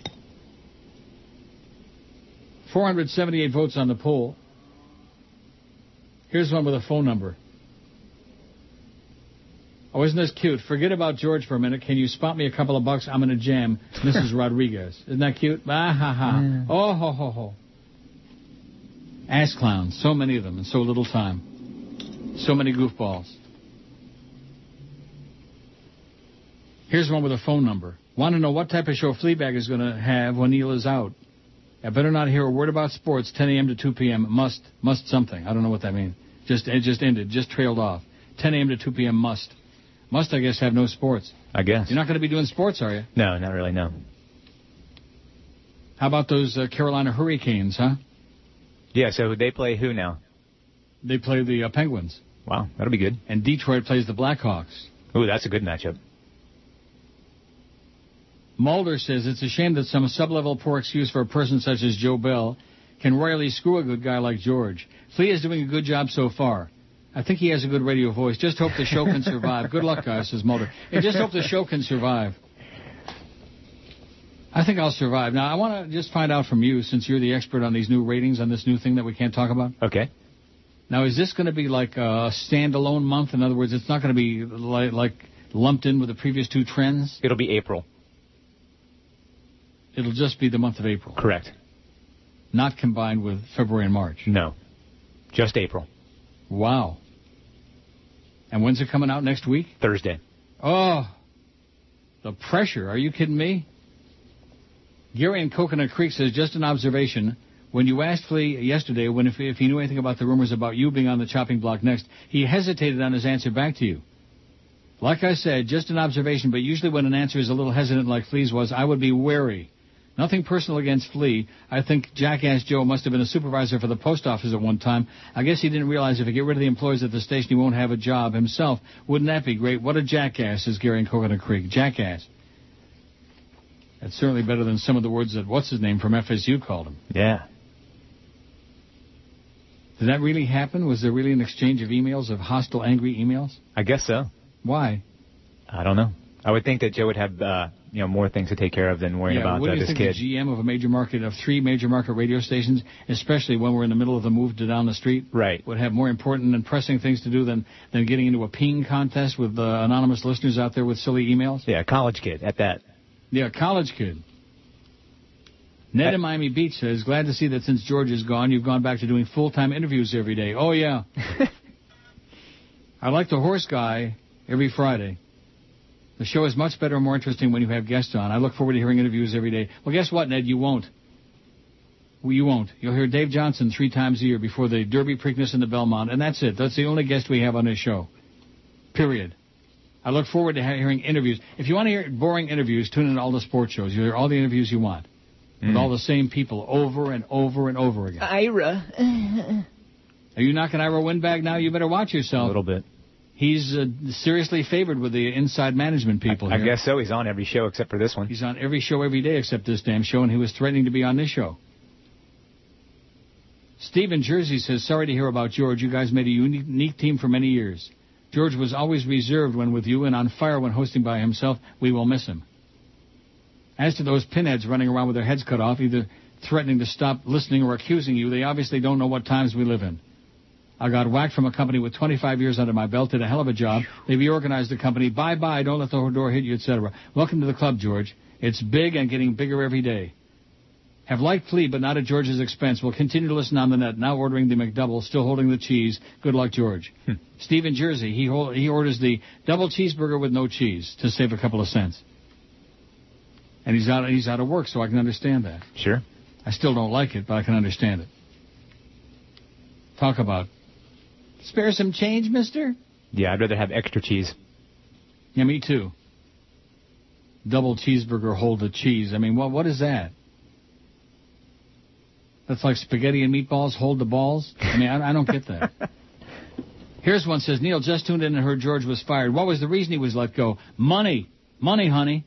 478 votes on the poll. Here's one with a phone number. Oh, isn't this cute? Forget about George for a minute. Can you spot me a couple of bucks? I'm in a jam. Mrs. Rodriguez. Isn't that cute? Ah, ha, ha. Oh, ho, ho, ho. Ass clowns. So many of them in so little time. So many goofballs. Here's one with a phone number. Want to know what type of show Fleabag is going to have when Neil is out. I better not hear a word about sports. 10 a.m. to 2 p.m. Must, must something. I don't know what that means. Just, it just ended. Just trailed off. 10 a.m. to 2 p.m. Must. Must, I guess, have no sports. I guess. You're not going to be doing sports, are you? No, not really, no. How about those uh, Carolina Hurricanes, huh? Yeah, so they play who now? They play the uh, Penguins. Wow, that'll be good. And Detroit plays the Blackhawks. Ooh, that's a good matchup. Mulder says it's a shame that some sub-level poor excuse for a person such as Joe Bell can royally screw a good guy like George. Flea is doing a good job so far. I think he has a good radio voice. Just hope the show can survive. Good luck, guys, says Mulder. And just hope the show can survive. I think I'll survive. Now, I want to just find out from you, since you're the expert on these new ratings on this new thing that we can't talk about. Okay. Now, is this going to be like a standalone month? In other words, it's not going to be like, like lumped in with the previous two trends? It'll be April. It'll just be the month of April. Correct. Not combined with February and March. No. Just April. Wow. And when's it coming out next week? Thursday. Oh, the pressure. Are you kidding me? Gary in Coconut Creek says, just an observation. When you asked Flea yesterday when if, if he knew anything about the rumors about you being on the chopping block next, he hesitated on his answer back to you. Like I said, just an observation, but usually when an answer is a little hesitant like Flea's was, I would be wary. Nothing personal against Flea. I think Jackass Joe must have been a supervisor for the post office at one time. I guess he didn't realize if he get rid of the employees at the station, he won't have a job himself. Wouldn't that be great? What a jackass is Gary in Coconut Creek. Jackass. That's certainly better than some of the words that what's his name from FSU called him. Yeah. Did that really happen? Was there really an exchange of emails, of hostile, angry emails? I guess so. Why? I don't know. I would think that Joe would have, uh, you know, more things to take care of than worrying yeah, about what uh, do you this think kid. the GM of a major market, of three major market radio stations, especially when we're in the middle of the move to down the street, right. would have more important and pressing things to do than, than getting into a ping contest with uh, anonymous listeners out there with silly emails? Yeah, college kid at that. Yeah, college kid. Ned in Miami Beach says, glad to see that since George is gone, you've gone back to doing full-time interviews every day. Oh, yeah. I like the horse guy every Friday. The show is much better and more interesting when you have guests on. I look forward to hearing interviews every day. Well, guess what, Ned? You won't. Well, you won't. You'll hear Dave Johnson three times a year before the Derby, Preakness, and the Belmont, and that's it. That's the only guest we have on this show. Period. I look forward to hearing interviews. If you want to hear boring interviews, tune in to all the sports shows. You'll hear all the interviews you want with all hmm. the same people over and over and over again. Ira. Are you knocking Ira Windbag now? You better watch yourself. A little bit. He's uh, seriously favored with the inside management people I here. guess so. He's on every show except for this one. He's on every show every day except this damn show, and he was threatening to be on this show. Steve in Jersey says, sorry to hear about George. You guys made a unique team for many years. George was always reserved when with you and on fire when hosting by himself. We will miss him. As to those pinheads running around with their heads cut off, either threatening to stop listening or accusing you, they obviously don't know what times we live in. I got whacked from a company with 25 years under my belt, did a hell of a job. They reorganized the company. Bye bye, don't let the door hit you, etc. Welcome to the club, George. It's big and getting bigger every day. Have liked Flea, but not at George's expense. Will continue to listen on the net. Now ordering the McDouble, still holding the cheese. Good luck, George. Hmm. Steve in Jersey, he hol- he orders the double cheeseburger with no cheese to save a couple of cents. And he's out he's out of work, so I can understand that. Sure. I still don't like it, but I can understand it. Talk about spare some change, Mister. Yeah, I'd rather have extra cheese. Yeah, me too. Double cheeseburger, hold the cheese. I mean, what what is that? That's like spaghetti and meatballs, hold the balls. I mean, I, I don't get that. Here's one says Neil just tuned in and heard George was fired. What was the reason he was let go? Money, money, honey.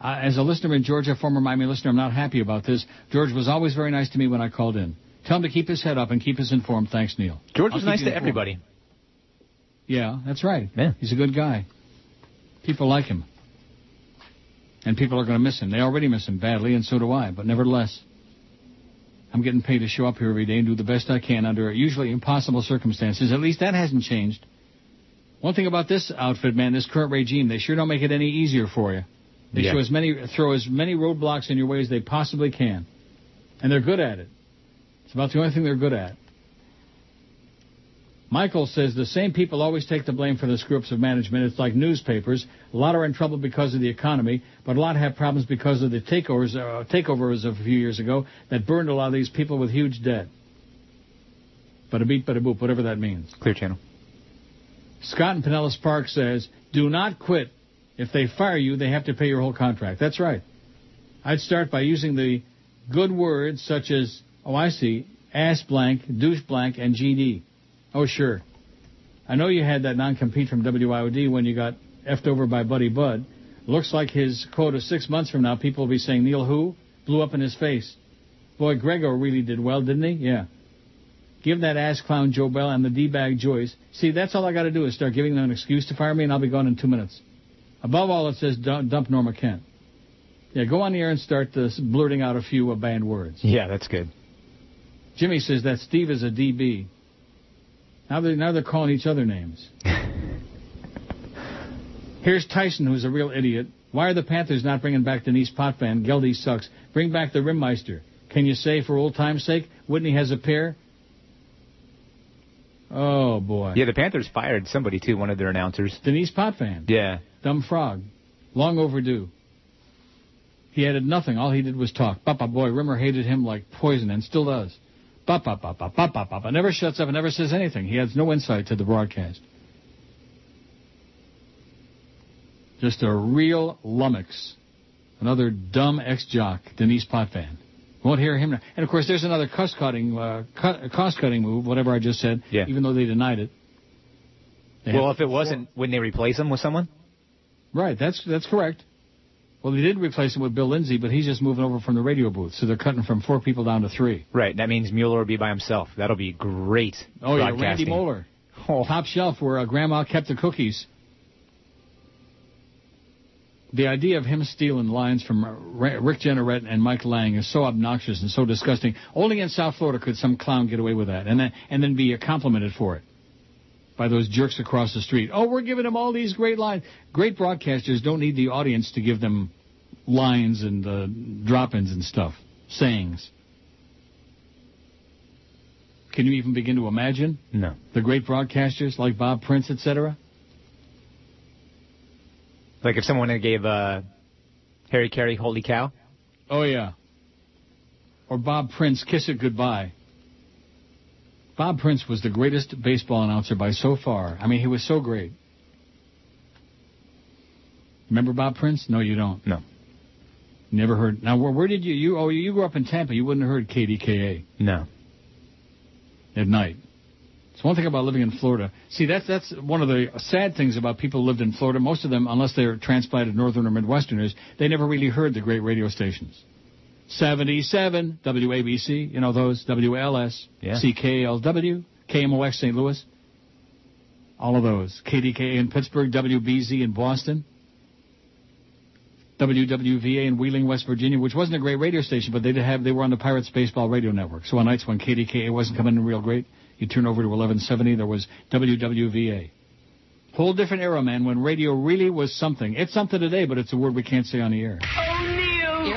Uh, as a listener in Georgia, former Miami listener, I'm not happy about this. George was always very nice to me when I called in. Tell him to keep his head up and keep us informed. Thanks, Neil. George I'll was nice to informed. everybody. Yeah, that's right. Yeah. He's a good guy. People like him. And people are going to miss him. They already miss him badly, and so do I. But nevertheless, I'm getting paid to show up here every day and do the best I can under usually impossible circumstances. At least that hasn't changed. One thing about this outfit, man, this current regime, they sure don't make it any easier for you. They Yeah. show as many, throw as many roadblocks in your way as they possibly can. And they're good at it. It's about the only thing they're good at. Michael says the same people always take the blame for the screw-ups of management. It's like newspapers. A lot are in trouble because of the economy, but a lot have problems because of the takeovers, uh, takeovers of a few years ago that burned a lot of these people with huge debt. But a beat, but a boop, whatever that means. Clear channel. Scott in Pinellas Park says, do not quit. If they fire you, they have to pay your whole contract. That's right. I'd start by using the good words such as, oh, I see, ass blank, douche blank, and GD. Oh, sure. I know you had that non-compete from WIOD when you got effed over by Buddy Bud. Looks like his quota six months from now, people will be saying, Neil who? Blew up in his face. Boy, Gregor really did well, didn't he? Yeah. Give that ass clown Joe Bell and the D-bag Joyce. See, that's all I got to do is start giving them an excuse to fire me, and I'll be gone in two minutes. Above all, it says dump, dump Norma Kent. Yeah, go on the air and start blurting out a few uh, banned words. Yeah, that's good. Jimmy says that Steve is a DB. Now they're, now they're calling each other names. Here's Tyson, who's a real idiot. Why are the Panthers not bringing back Denis Potvin? Geldy sucks. Bring back the Rimmeister. Can you say, for old time's sake, Whitney has a pair? Oh, boy. Yeah, the Panthers fired somebody too, one of their announcers. Denis Potvin. Yeah. Dumb frog. Long overdue. He added nothing. All he did was talk. Papa boy, Rimmer hated him like poison and still does. Papa papa papa papa never shuts up and never says anything. He has no insight to the broadcast. Just a real lummox. Another dumb ex-jock, Denis Potvin. Won't hear him. now. And of course, there's another cost-cutting, uh, cost-cutting move, whatever I just said. Yeah. Even though they denied it. They well, if it wasn't, wouldn't they replace him with someone? Right, that's that's correct. Well, they did replace him with Bill Lindsay, but he's just moving over from the radio booth, so they're cutting from four people down to three. Right. That means Mueller will be by himself. That'll be great. Oh yeah, Randy broadcasting. Moller, top shelf where uh, Grandma kept the cookies. The idea of him stealing lines from uh, Rick Jeanneret and Mike Lange is so obnoxious and so disgusting. Only in South Florida could some clown get away with that, and then and then be complimented for it by those jerks across the street. Oh, we're giving them all these great lines. Great broadcasters don't need the audience to give them lines and uh, drop-ins and stuff, sayings. Can you even begin to imagine No. the great broadcasters like Bob Prince, etc.? Like if someone gave uh, Harry Caray "Holy Cow." Oh yeah. Or Bob Prince, Kiss It Goodbye. Bob Prince was the greatest baseball announcer by so far. I mean, he was so great. Remember Bob Prince? No, you don't. No. Never heard. Now, where, where did you? You oh, you grew up in Tampa. You wouldn't have heard KDKA No. at night. It's one thing about living in Florida. See, that's that's one of the sad things about people who lived in Florida. Most of them, unless they're transplanted Northern or Midwesterners, they never really heard the great radio stations. 77 WABC, you know those WLS, Yeah. CKLW, KMOX St. Louis, all of those. KDKA in Pittsburgh, WBZ in Boston, WWVA in Wheeling, West Virginia, which wasn't a great radio station, but they did have they were on the Pirates Baseball Radio Network. So on nights when KDKA wasn't coming in real great, you turn over to 1170, there was WWVA. Whole different era, man, when radio really was something. It's something today, but it's a word we can't say on the air.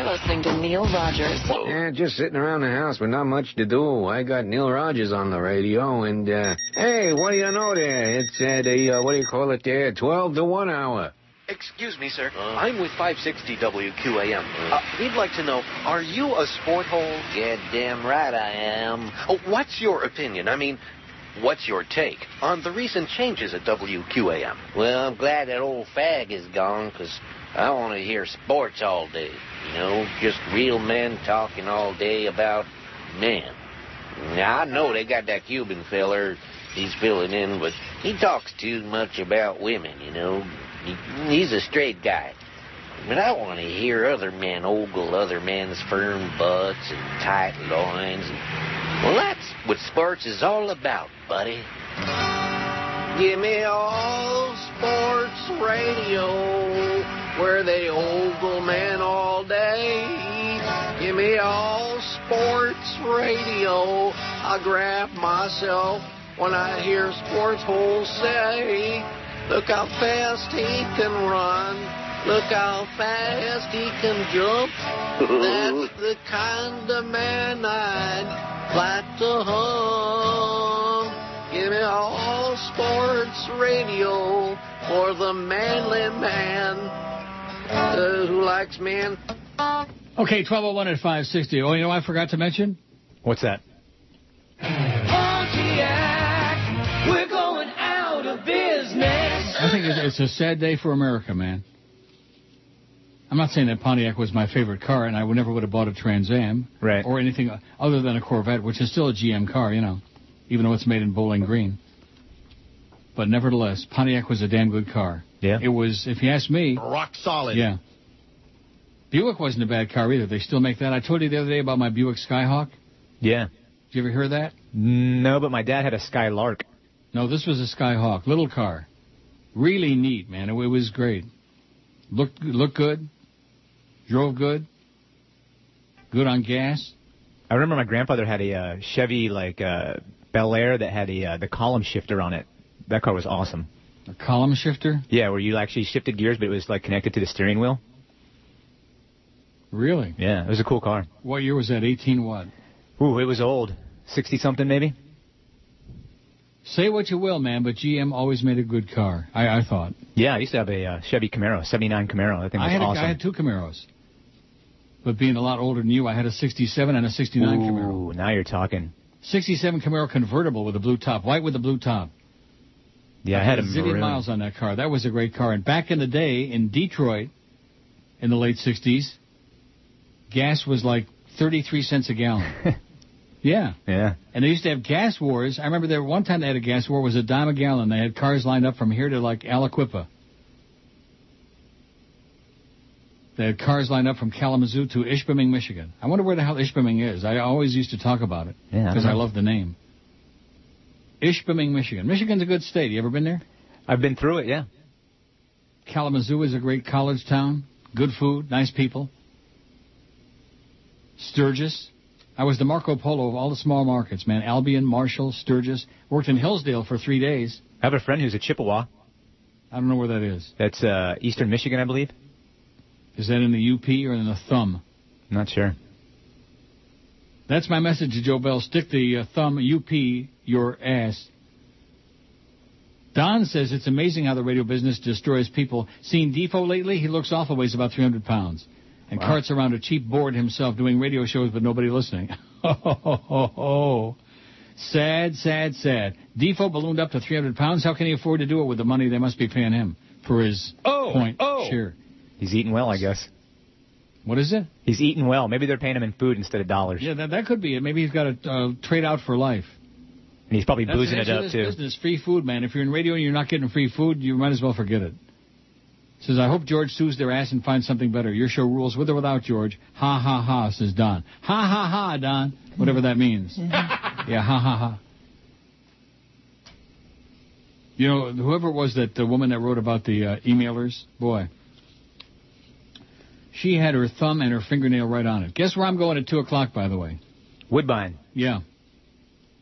You're listening to Neil Rogers. Yeah, just sitting around the house with not much to do. I got Neil Rogers on the radio, and uh, hey, what do you know there? It's uh, the uh, what do you call it there? Twelve to one hour. Excuse me, sir. I'm with 560 WQAM. Uh, we'd like to know, are you a sport hole? Yeah, damn right I am. Oh, what's your opinion? I mean, what's your take on the recent changes at WQAM? Well, I'm glad that old fag is gone, 'cause I want to hear sports all day. You know, just real men talking all day about men. Now, I know they got that Cuban feller. He's filling in, but he talks too much about women, you know. He, he's a straight guy. But I want to hear other men ogle other men's firm butts and tight loins. And, well, that's what sports is all about, buddy. Give me all sports radio where they ogle men all day. Give me all sports radio. I grab myself when I hear sports holes say, Look how fast he can run. Look how fast he can jump. That's the kind of man I'd like to hum. Give me all sports radio for the manly man uh, who likes men. Okay, 1201 at 560. Oh, you know what I forgot to mention? What's that? Pontiac, we're going out of business. I think it's, it's a sad day for America, man. I'm not saying that Pontiac was my favorite car, and I would never would have bought a Trans Am right. or anything other than a Corvette, which is still a GM car, you know, even though it's made in Bowling Green. But nevertheless, Pontiac was a damn good car. Yeah. It was, if you ask me, Rock solid. yeah. Buick wasn't a bad car either. They still make that. I told you the other day about my Buick Skyhawk. Yeah. Did you ever hear that? No, but my dad had a Skylark. No, this was a Skyhawk, little car. Really neat, man. It, it was great. Looked looked good. Drove good. Good on gas. I remember my grandfather had a uh, Chevy like uh, Bel Air that had a uh, the column shifter on it. That car was awesome. A column shifter? Yeah, where you actually shifted gears, but it was like connected to the steering wheel. Really? Yeah, it was a cool car. What year was that? 18 what? Ooh, it was old. 60 something maybe? Say what you will, man, but GM always made a good car. I, I thought. Yeah, I used to have a uh, Chevy Camaro, 79 Camaro. I think that thing was I had, awesome. a, I had two Camaros. But being a lot older than you, I had a 67 and a 69 Camaro. Ooh, now you're talking. 67 Camaro convertible with a blue top, white with a blue top. Yeah, I had a zillion miles on that car. That was a great car. And back in the day in Detroit, in the late 60s, gas was like 33 cents a gallon. yeah. Yeah. And they used to have gas wars. I remember there one time they had a gas war. It was a dime a gallon. They had cars lined up from here to like Aliquippa. Had cars lined up from Kalamazoo to Ishpeming, Michigan. I wonder where the hell Ishpeming is. I always used to talk about it Yeah, I because I love the name. Ishpeming, Michigan. Michigan's a good state. You ever been there? I've been through it, yeah. Kalamazoo is a great college town. Good food, nice people. Sturgis. I was the Marco Polo of all the small markets, man. Albion, Marshall, Sturgis. Worked in Hillsdale for three days. I have a friend who's a Chippewa. I don't know where that is. That's uh, Eastern Michigan, I believe. Is that in the UP or in the thumb? Not sure. That's my message to Joe Bell. Stick the uh, thumb UP your ass. Don says it's amazing how the radio business destroys people. Seen Defoe lately? He looks awful, weighs about 300 pounds. And Wow. carts around a cheap board himself doing radio shows but nobody listening. oh, ho, ho, ho, ho. Sad, sad, sad. Defoe ballooned up to 300 pounds. How can he afford to do it with the money they must be paying him for his Oh, point oh. share? He's eating well, I guess. What is it? He's eating well. Maybe they're paying him in food instead of dollars. Yeah, that, that could be it. Maybe he's got to uh, trade out for life. And he's probably That's boozing it nature up of too. this business, free food, man. If you're in radio and you're not getting free food, you might as well forget it. Says, I hope George sues their ass and finds something better. Your show rules with or without George. Ha ha ha, says Don. Ha ha ha, Don. Whatever that means. yeah, ha ha ha. You know, whoever it was that the woman that wrote about the uh, emailers, boy, she had her thumb and her fingernail right on it. Guess where I'm going at 2 o'clock, by the way? Woodbine. Yeah.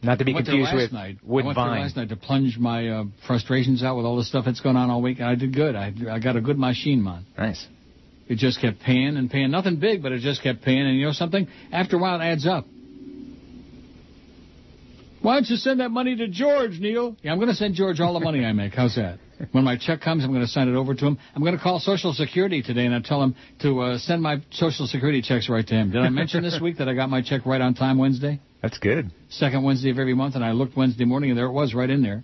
Not to be I went confused last with night. I Woodbine. went there last night to plunge my uh, frustrations out with all the stuff that's going on all week, and I did good. I I got a good machine, man. Nice. It just kept paying and paying. Nothing big, but it just kept paying. And you know something? After a while, it adds up. Why don't you send that money to George, Neil? Yeah, I'm going to send George all the money I make. How's that? When my check comes, I'm going to send it over to him. I'm going to call Social Security today and I tell him to uh, send my Social Security checks right to him. Did I mention this week that I got my check right on time Wednesday? That's good. Second Wednesday of every month, and I looked Wednesday morning, and there it was right in there.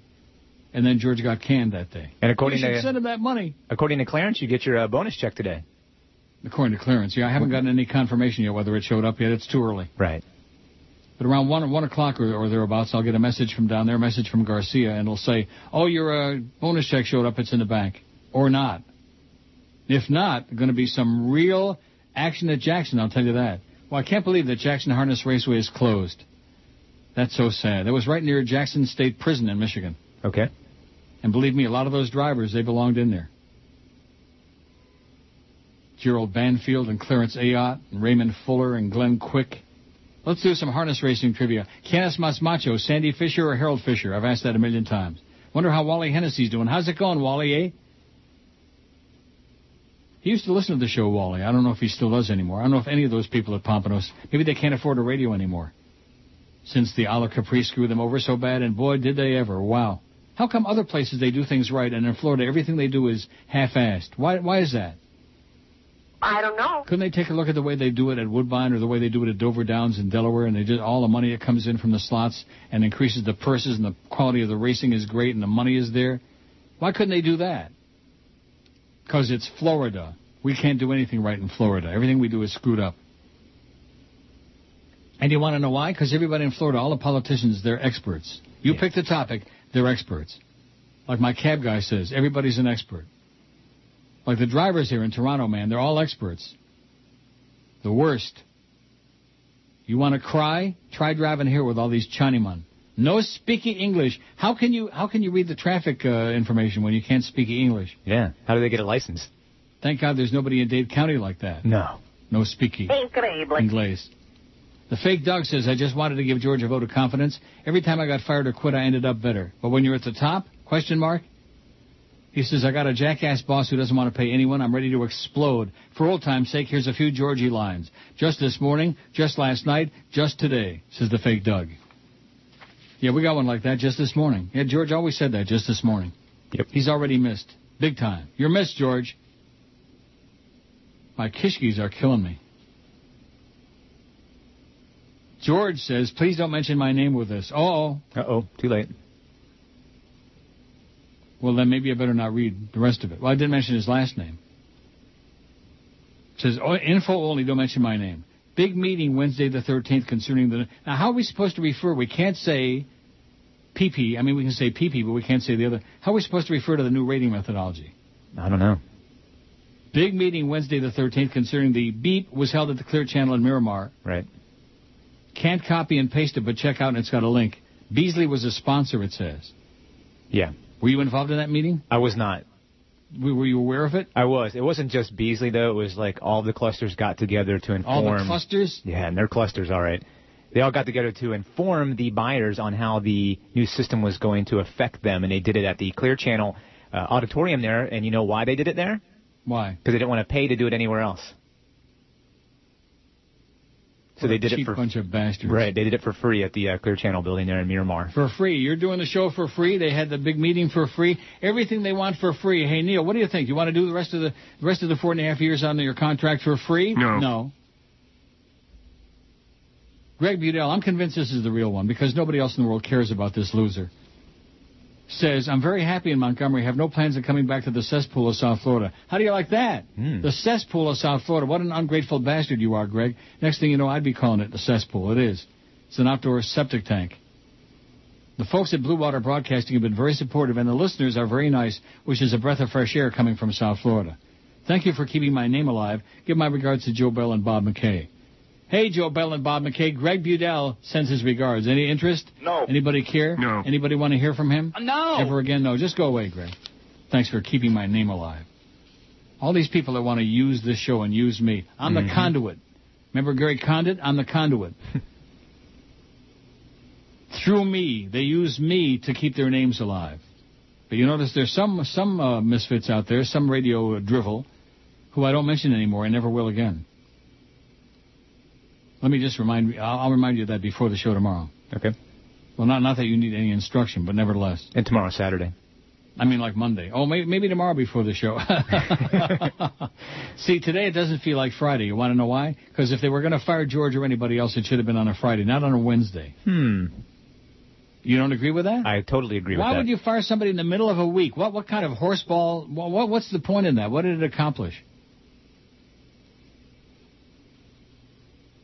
And then George got canned that day. And according you to send him that money. according to Clarence, you get your uh, bonus check today. According to clearance, yeah, I haven't gotten any confirmation yet whether it showed up yet. It's too early. Right. But around one one o'clock or, or thereabouts, I'll get a message from down there, a message from Garcia, and it'll say, "Oh, your uh, bonus check showed up. It's in the bank," or not. If not, going to be some real action at Jackson. I'll tell you that. Well, I can't believe that Jackson Harness Raceway is closed. That's so sad. That was right near Jackson State Prison in Michigan. Okay. And believe me, a lot of those drivers, they belonged in there. Gerald Banfield and Clarence Ayotte and Raymond Fuller and Glenn Quick. Let's do some harness racing trivia. Canis Masmacho, Sandy Fisher or Harold Fisher? I've asked that a million times. Wonder how Wally Hennessy's doing. How's it going, Wally, eh? He used to listen to the show, Wally. I don't know if he still does anymore. I don't know if any of those people at Pompanos, maybe they can't afford a radio anymore. Since the Isle of Capri screwed them over so bad, and boy, did they ever. Wow. How come other places they do things right, and in Florida everything they do is half-assed? Why, why is that? I don't know. Couldn't they take a look at the way they do it at Woodbine or the way they do it at Dover Downs in Delaware, and they just all the money that comes in from the slots and increases the purses and the quality of the racing is great and the money is there? Why couldn't they do that? Because it's Florida. We can't do anything right in Florida. Everything we do is screwed up. And you want to know why? Because everybody in Florida, all the politicians, they're experts. You pick the topic, they're experts. Like my cab guy says, everybody's an expert. Like the drivers here in Toronto, man, they're all experts. The worst. You want to cry? Try driving here with all these Chinaman. No speaking English. How can you how can you read the traffic uh, information when you can't speak English? Yeah. How do they get a license? Thank God there's nobody in Dade County like that. No. No speaking. Increíble. Inglés. The fake Doug says, I just wanted to give George a vote of confidence. Every time I got fired or quit, I ended up better. But when you're at the top, question mark, he says, I got a jackass boss who doesn't want to pay anyone. I'm ready to explode. For old time's sake, here's a few Georgie lines. Just this morning, just last night, just today, says the fake Doug. Yeah, we got one like that just this morning. Yeah, George always said that just this morning. Yep. He's already missed. Big time. You're missed, George. My kishkis are killing me. George says, please don't mention my name with this. Oh. Uh-oh. Too late. Well, then maybe I better not read the rest of it. Well, I didn't mention his last name. It says, oh, info only, don't mention my name. Big meeting Wednesday the 13th concerning the... Now, how are we supposed to refer? We can't say PP. I mean, we can say PP, but we can't say the other. How are we supposed to refer to the new rating methodology? I don't know. Big meeting Wednesday the 13th concerning the beep was held at the Clear Channel in Miramar. Right. Can't copy and paste it, but check out and it's got a link. Beasley was a sponsor, it says. Yeah. Were you involved in that meeting? I was not. Were you aware of it? I was. It wasn't just Beasley though. It was like all the clusters got together to inform. All the clusters? Yeah, and they're clusters, all right. They all got together to inform the buyers on how the new system was going to affect them, and they did it at the Clear Channel uh, auditorium there. And you know why they did it there? Why? Because they didn't want to pay to do it anywhere else. So they a did it cheap for bunch of bastards. right. They did it for free at the uh, Clear Channel building there in Miramar. For free. You're doing the show for free. They had the big meeting for free. Everything they want for free. Hey Neil, what do you think? You want to do the rest of the, the rest of the four and a half years on your contract for free? No. No. Greg Budell, I'm convinced this is the real one because nobody else in the world cares about this loser. Says, I'm very happy in Montgomery. Have no plans of coming back to the cesspool of South Florida. How do you like that? Hmm. The cesspool of South Florida. What an ungrateful bastard you are, Greg. Next thing you know, I'd be calling it the cesspool. It is. It's an outdoor septic tank. The folks at Blue Water Broadcasting have been very supportive, and the listeners are very nice, which is a breath of fresh air coming from South Florida. Thank you for keeping my name alive. Give my regards to Joe Bell and Bob McKay. Hey, Joe Bell and Bob McKay. Greg Budell sends his regards. Any interest? No. Anybody care? No. Anybody want to hear from him? No. Ever again? No. Just go away, Greg. Thanks for keeping my name alive. All these people that want to use this show and use me. I'm Mhm. the conduit. Remember Gary Condit? I'm the conduit. Through me, they use me to keep their names alive. But you notice there's some some uh, misfits out there, some radio drivel, who I don't mention anymore. I never will again. Let me just remind me. I'll, I'll remind you of that before the show tomorrow. Okay. Well, not not that you need any instruction, but nevertheless. And tomorrow, Saturday. I mean, like Monday. Oh, maybe, maybe tomorrow before the show. See, today it doesn't feel like Friday. You want to know why? Because if they were going to fire George or anybody else, it should have been on a Friday, not on a Wednesday. Hmm. You don't agree with that? I totally agree Why with that. would you fire somebody in the middle of a week? What what kind of horseball? What, what what's the point in that? What did it accomplish?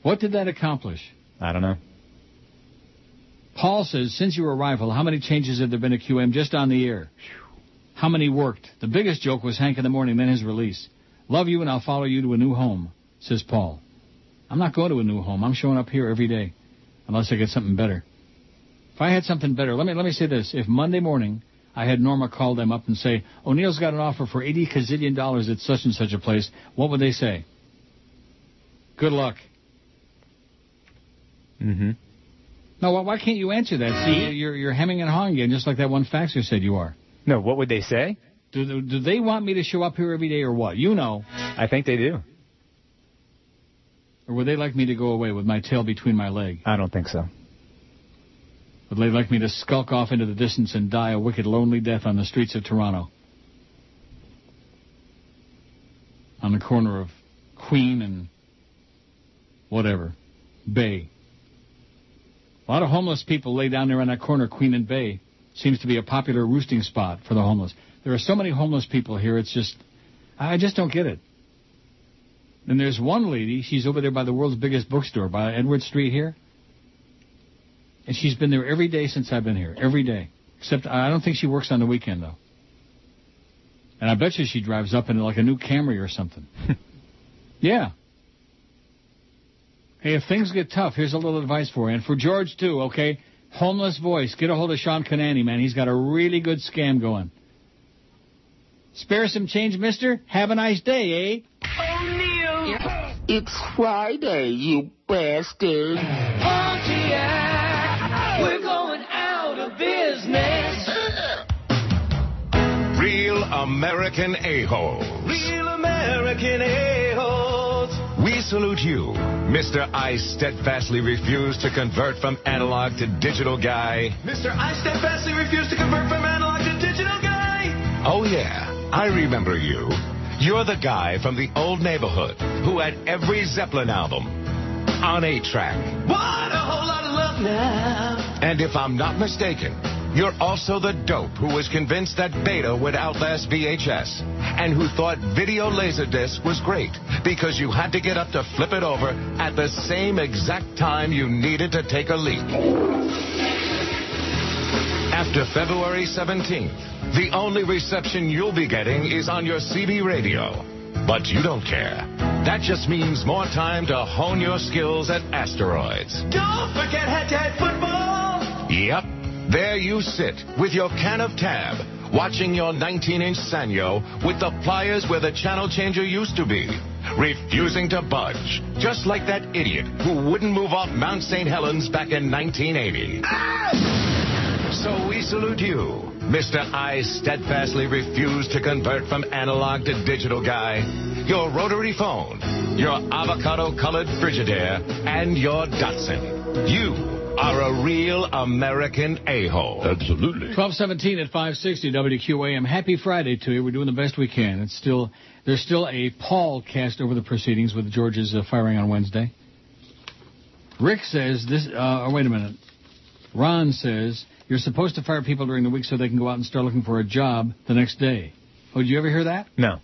What did that accomplish? I don't know. Paul says, since your arrival, how many changes have there been at QM just on the air? How many worked? The biggest joke was Hank in the morning, then his release. Love you and I'll follow you to a new home, says Paul. I'm not going to a new home. I'm showing up here every day, unless I get something better. If I had something better, let me let me say this: If Monday morning I had Norma call them up and say, "O'Neill's got an offer for eighty gazillion dollars at such and such a place," what would they say? Good luck. Mm-hmm. No, why- why can't you answer that? See, you're you're hemming and hawing again, just like that one faxer said you are. No, what would they say? Do, do they want me to show up here every day or what? You know. I think they do. Or would they like me to go away with my tail between my leg? I don't think so. Would they like me to skulk off into the distance and die a wicked, lonely death on the streets of Toronto? On the corner of Queen and whatever, Bay. A lot of homeless people lay down there on that corner, Queen and Bay. Seems to be a popular roosting spot for the homeless. There are so many homeless people here, it's just, I just don't get it. And there's one lady, she's over there by the world's biggest bookstore, by Edward Street here. And she's been there every day since I've been here, every day. Except I don't think she works on the weekend though. And I bet you she drives up in like a new Camry or something. yeah. Hey, if things get tough, here's a little advice for you, and for George too. Okay, homeless voice, get a hold of Sean Canani, man. He's got a really good scam going. Spare some change, Mister. Have a nice day, eh? O'Neill! It's Friday, you bastard. Pontiac, we're going out of business. Real American a-holes. Real American a-holes. Salute you, Mr. I steadfastly refuse to convert from analog to digital guy. Mr. I steadfastly refuse to convert from analog to digital guy. Oh, yeah, I remember you. You're the guy from the old neighborhood who had every Zeppelin album on a track. What a whole lot of love now. And if I'm not mistaken, you're also the dope who was convinced that Beta would outlast VHS and who thought video laserdisc was great because you had to get up to flip it over at the same exact time you needed to take a leak. After February 17th, the only reception you'll be getting is on your CB radio. But you don't care. That just means more time to hone your skills at Asteroids. Don't forget head-to-head football. Yep. There you sit with your can of tab, watching your 19-inch Sanyo with the pliers where the channel changer used to be, refusing to budge, just like that idiot who wouldn't move off Mount St. Helens back in 1980. So we salute you, Mr. I steadfastly refuse to convert from analog to digital guy, your rotary phone, your avocado-colored Frigidaire, and your Datsun. You are a real American a-hole. Absolutely. 1217 at 560 WQAM. Happy Friday to you. We're doing the best we can. It's still there's still a pall cast over the proceedings with George's uh, firing on Wednesday. Rick says this. Uh, oh, wait a minute. Ron says you're supposed to fire people during the week so they can go out and start looking for a job the next day. Oh, did you ever hear that? No.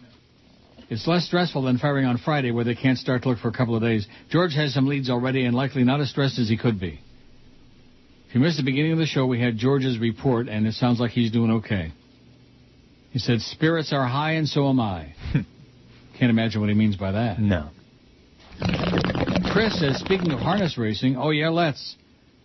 It's less stressful than firing on Friday where they can't start to look for a couple of days. George has some leads already and likely not as stressed as he could be. If you missed the beginning of the show, we had George's report, and it sounds like he's doing okay. He said, Spirits are high, and so am I. Can't imagine what he means by that. No. Chris says, speaking of harness racing, oh yeah, let's.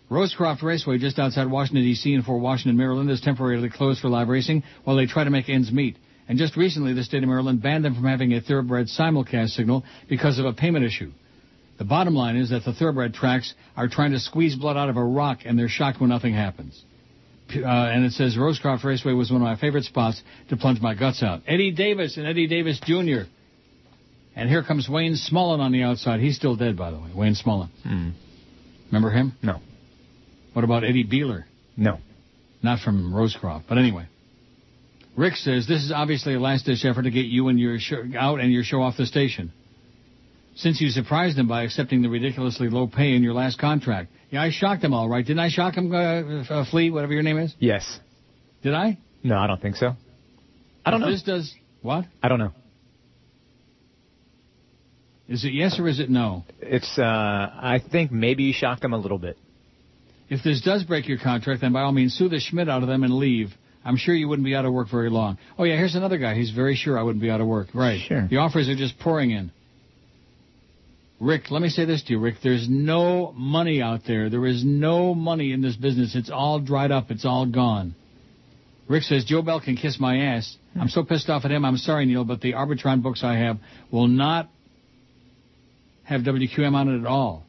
Rosecroft Raceway, just outside Washington, D.C., and Fort Washington, Maryland, is temporarily closed for live racing while they try to make ends meet. And just recently, the state of Maryland banned them from having a thoroughbred simulcast signal because of a payment issue. The bottom line is that the thoroughbred tracks are trying to squeeze blood out of a rock, and they're shocked when nothing happens. Uh, and it says Rosecroft Raceway was one of my favorite spots to plunge my guts out. Eddie Davis and Eddie Davis Jr. And here comes Wayne Smullen on the outside. He's still dead, by the way. Wayne Smullen. Remember him? No. What about Eddie Beeler? No. Not from Rosecroft, but anyway. Rick says this is obviously a last-ditch effort to get you and your show out and your show off the station. Since you surprised him by accepting the ridiculously low pay in your last contract. Yeah, I shocked him all right. Didn't I shock him, uh, uh, Flea, whatever your name is? Yes. Did I? No, I don't think so. I don't If know. This does what? I don't know. Is it yes or is it no? It's. uh I think maybe you shocked him a little bit. If this does break your contract, then by all means sue the Schmidt out of them and leave. I'm sure you wouldn't be out of work very long. Oh yeah, here's another guy. He's very sure I wouldn't be out of work. Right. Sure. The offers are just pouring in. Rick, let me say this to you, Rick. There's no money out there. There is no money in this business. It's all dried up. It's all gone. Rick says Joe Bell can kiss my ass. I'm so pissed off at him. I'm sorry, Neil, but the Arbitron books I have will not have WQAM on it at all.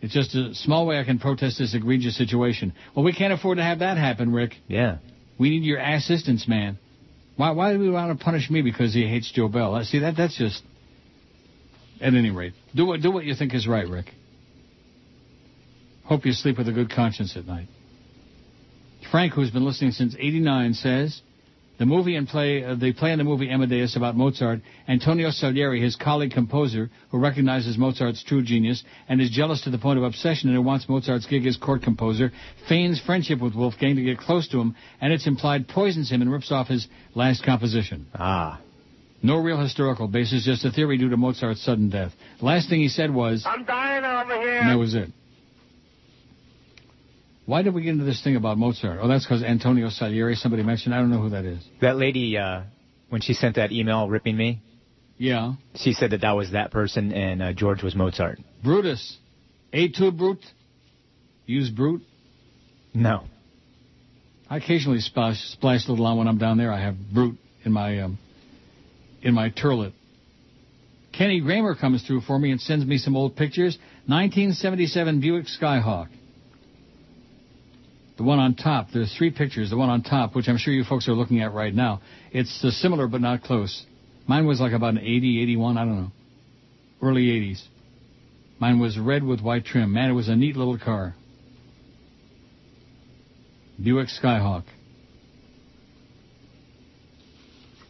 It's just a small way I can protest this egregious situation. Well, we can't afford to have that happen, Rick. Yeah. We need your assistance, man. Why, why do we want to punish me because he hates Joe Bell? Uh, See, that that's just. At any rate, do what do what you think is right, Rick. Hope you sleep with a good conscience at night. Frank, who's been listening since '89, says the movie and play uh, play in the movie Amadeus about Mozart. Antonio Salieri, his colleague composer, who recognizes Mozart's true genius and is jealous to the point of obsession and who wants Mozart's gig as court composer, feigns friendship with Wolfgang to get close to him, and it's implied poisons him and rips off his last composition. Ah. No real historical basis, just a theory due to Mozart's sudden death. The last thing he said was, I'm dying over here. and that was it. Why did we get into this thing about Mozart? Oh, that's because Antonio Salieri, somebody mentioned. I don't know who that is. That lady, uh when she sent that email ripping me, Yeah. she said that that was that person and uh, George was Mozart. Brutus. A2 Brute? Use Brut? No. I occasionally splash, splash a little on when I'm down there. I have Brut in my um, in my turlet. Kenny Kramer comes through for me and sends me some old pictures. 1977 Buick Skyhawk. The one on top. There's three pictures. The one on top, which I'm sure you folks are looking at right now. It's uh, similar but not close. Mine was like about an 80, 81, I don't know. Early 80s. Mine was red with white trim. Man, it was a neat little car. Buick Skyhawk.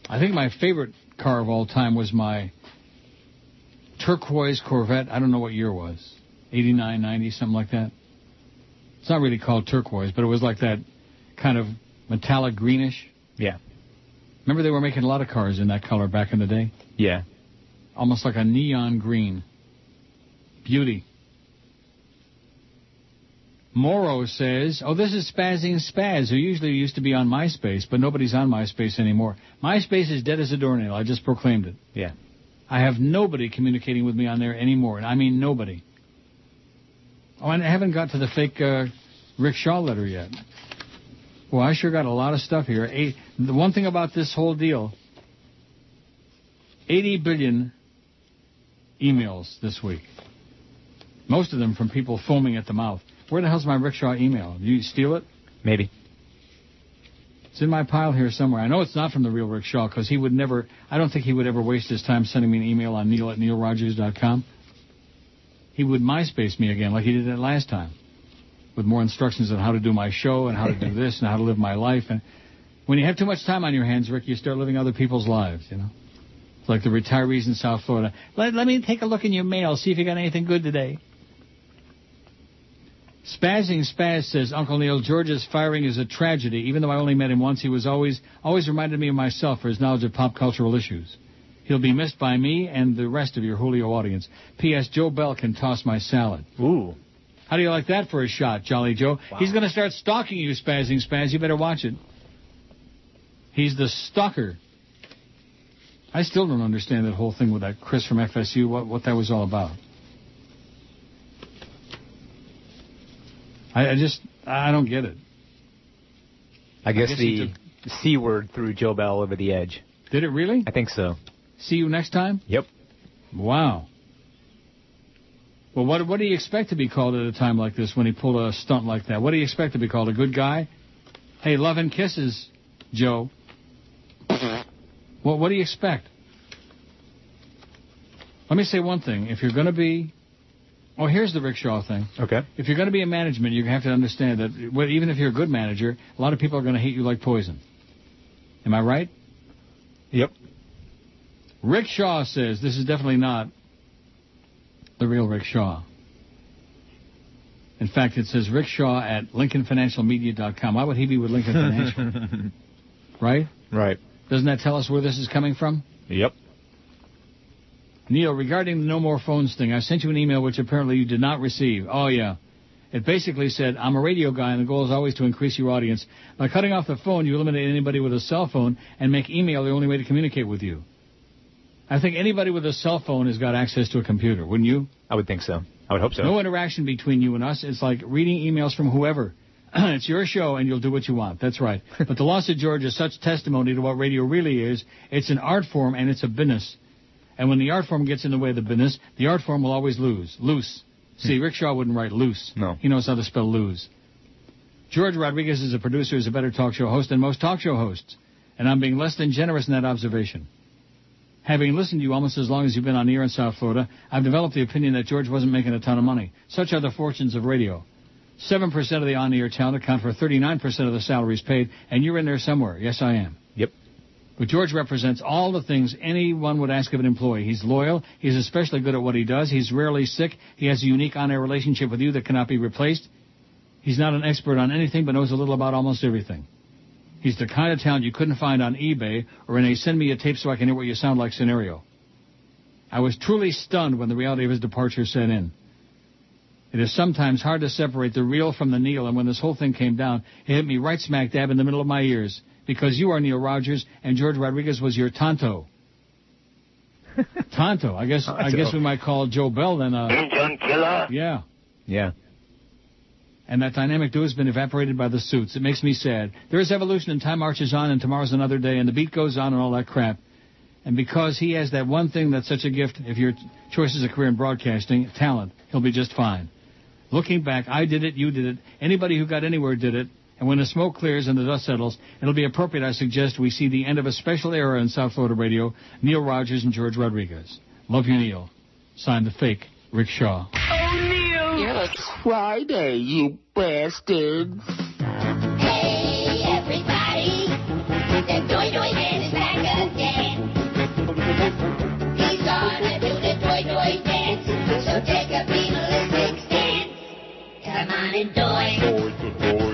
I think my favorite car of all time was my turquoise Corvette. I don't know what year it was. 89, 90, something like that. It's not really called turquoise, but it was like that kind of metallic greenish. Yeah. Remember they were making a lot of cars in that color back in the day? Yeah. Almost like a neon green. Beauty. Morrow says, oh, this is Spazzing Spaz, who usually used to be on MySpace, but nobody's on MySpace anymore. MySpace is dead as a doornail. I just proclaimed it. Yeah. I have nobody communicating with me on there anymore, and I mean nobody. Oh, and I haven't got to the fake uh, Rick Shaw letter yet. Well, I sure got a lot of stuff here. Eight, the one thing about this whole deal, 80 billion emails this week. Most of them from people foaming at the mouth. Where the hell's my Rick Shaw email? Did you steal it? Maybe. It's in my pile here somewhere. I know it's not from the real Rick Shaw because he would never, I don't think he would ever waste his time sending me an email on neil at neilrogers.com. He would MySpace me again like he did that last time with more instructions on how to do my show and how to do this and how to live my life. And when you have too much time on your hands, Rick, you start living other people's lives, you know? It's like the retirees in South Florida. Let, let me take a look in your mail, see if you got anything good today. Spazzing Spaz says, Uncle Neil, George's firing is a tragedy. Even though I only met him once, he was always always reminded me of myself for his knowledge of pop cultural issues. He'll be missed by me and the rest of your Julio audience. P.S. Joe Bell can toss my salad. Ooh. How do you like that for a shot, Jolly Joe? He's going to start stalking you, Spazzing Spaz. You better watch it. He's the stalker. I still don't understand that whole thing with that Chris from FSU, what, what that was all about. I, I just, I don't get it. I guess, guess he the C word threw Joe Bell over the edge. Did it really? I think so. See you next time? Yep. Wow. Well, what what do you expect to be called at a time like this when he pulled a stunt like that? What do you expect to be called? A good guy? Hey, love and kisses, Joe. Well, what do you expect? Let me say one thing. If you're going to be, oh, here's the Rick Shaw thing. Okay. If you're going to be a management, you have to understand that well, even if you're a good manager, a lot of people are going to hate you like poison. Am I right? Yep. Rick Shaw says this is definitely not the real Rick Shaw. In fact, it says Rick Shaw at LincolnFinancialMedia.com. Why would he be with Lincoln Financial? right? Right. Doesn't that tell us where this is coming from? Yep. Neil, regarding the no more phones thing, I sent you an email which apparently you did not receive. Oh, yeah. It basically said, I'm a radio guy and the goal is always to increase your audience. By cutting off the phone, you eliminate anybody with a cell phone and make email the only way to communicate with you. I think anybody with a cell phone has got access to a computer, wouldn't you? I would think so. I would hope so. No interaction between you and us. It's like reading emails from whoever. it's your show and you'll do what you want. That's right. but the loss of George is such testimony to what radio really is. It's an art form and it's a business. And when the art form gets in the way of the business, the art form will always lose. Loose. See, hmm. Rick Shaw wouldn't write loose. No. He knows how to spell lose. George Rodriguez is a producer, is a better talk show host than most talk show hosts. And I'm being less than generous in that observation. Having listened to you almost as long as you've been on the air in South Florida, I've developed the opinion that George wasn't making a ton of money. Such are the fortunes of radio. 7% of the on-air talent account for 39% of the salaries paid, and you're in there somewhere. Yes, I am. Yep. But George represents all the things anyone would ask of an employee. He's loyal. He's especially good at what he does. He's rarely sick. He has a unique on-air relationship with you that cannot be replaced. He's not an expert on anything, but knows a little about almost everything. He's the kind of talent you couldn't find on eBay or in a send me a tape so I can hear what you sound like scenario. I was truly stunned when the reality of his departure set in. It is sometimes hard to separate the real from the Neil, and when this whole thing came down, it hit me right smack dab in the middle of my ears. Because you are Neil Rogers and George Rodriguez was your Tonto. Tonto. I guess I guess we might call Joe Bell then uh John Killer. Yeah. Yeah. And that dynamic duo has been evaporated by the suits. It makes me sad. There is evolution and time marches on and tomorrow's another day and the beat goes on and all that crap. And because he has that one thing that's such a gift, if your choice is a career in broadcasting, talent, he'll be just fine. Looking back, I did it, you did it, anybody who got anywhere did it, and when the smoke clears and the dust settles, it'll be appropriate, I suggest, we see the end of a special era in South Florida radio, Neil Rogers and George Rodriguez. Love you, Neil. Signed the fake, Rick Shaw. You're listening. Friday, you bastards. Hey, everybody. The Toy Toy Man is back again. He's gonna do the Toy Toy dance. So take a femalistic stance. Come on and toy. Yeah,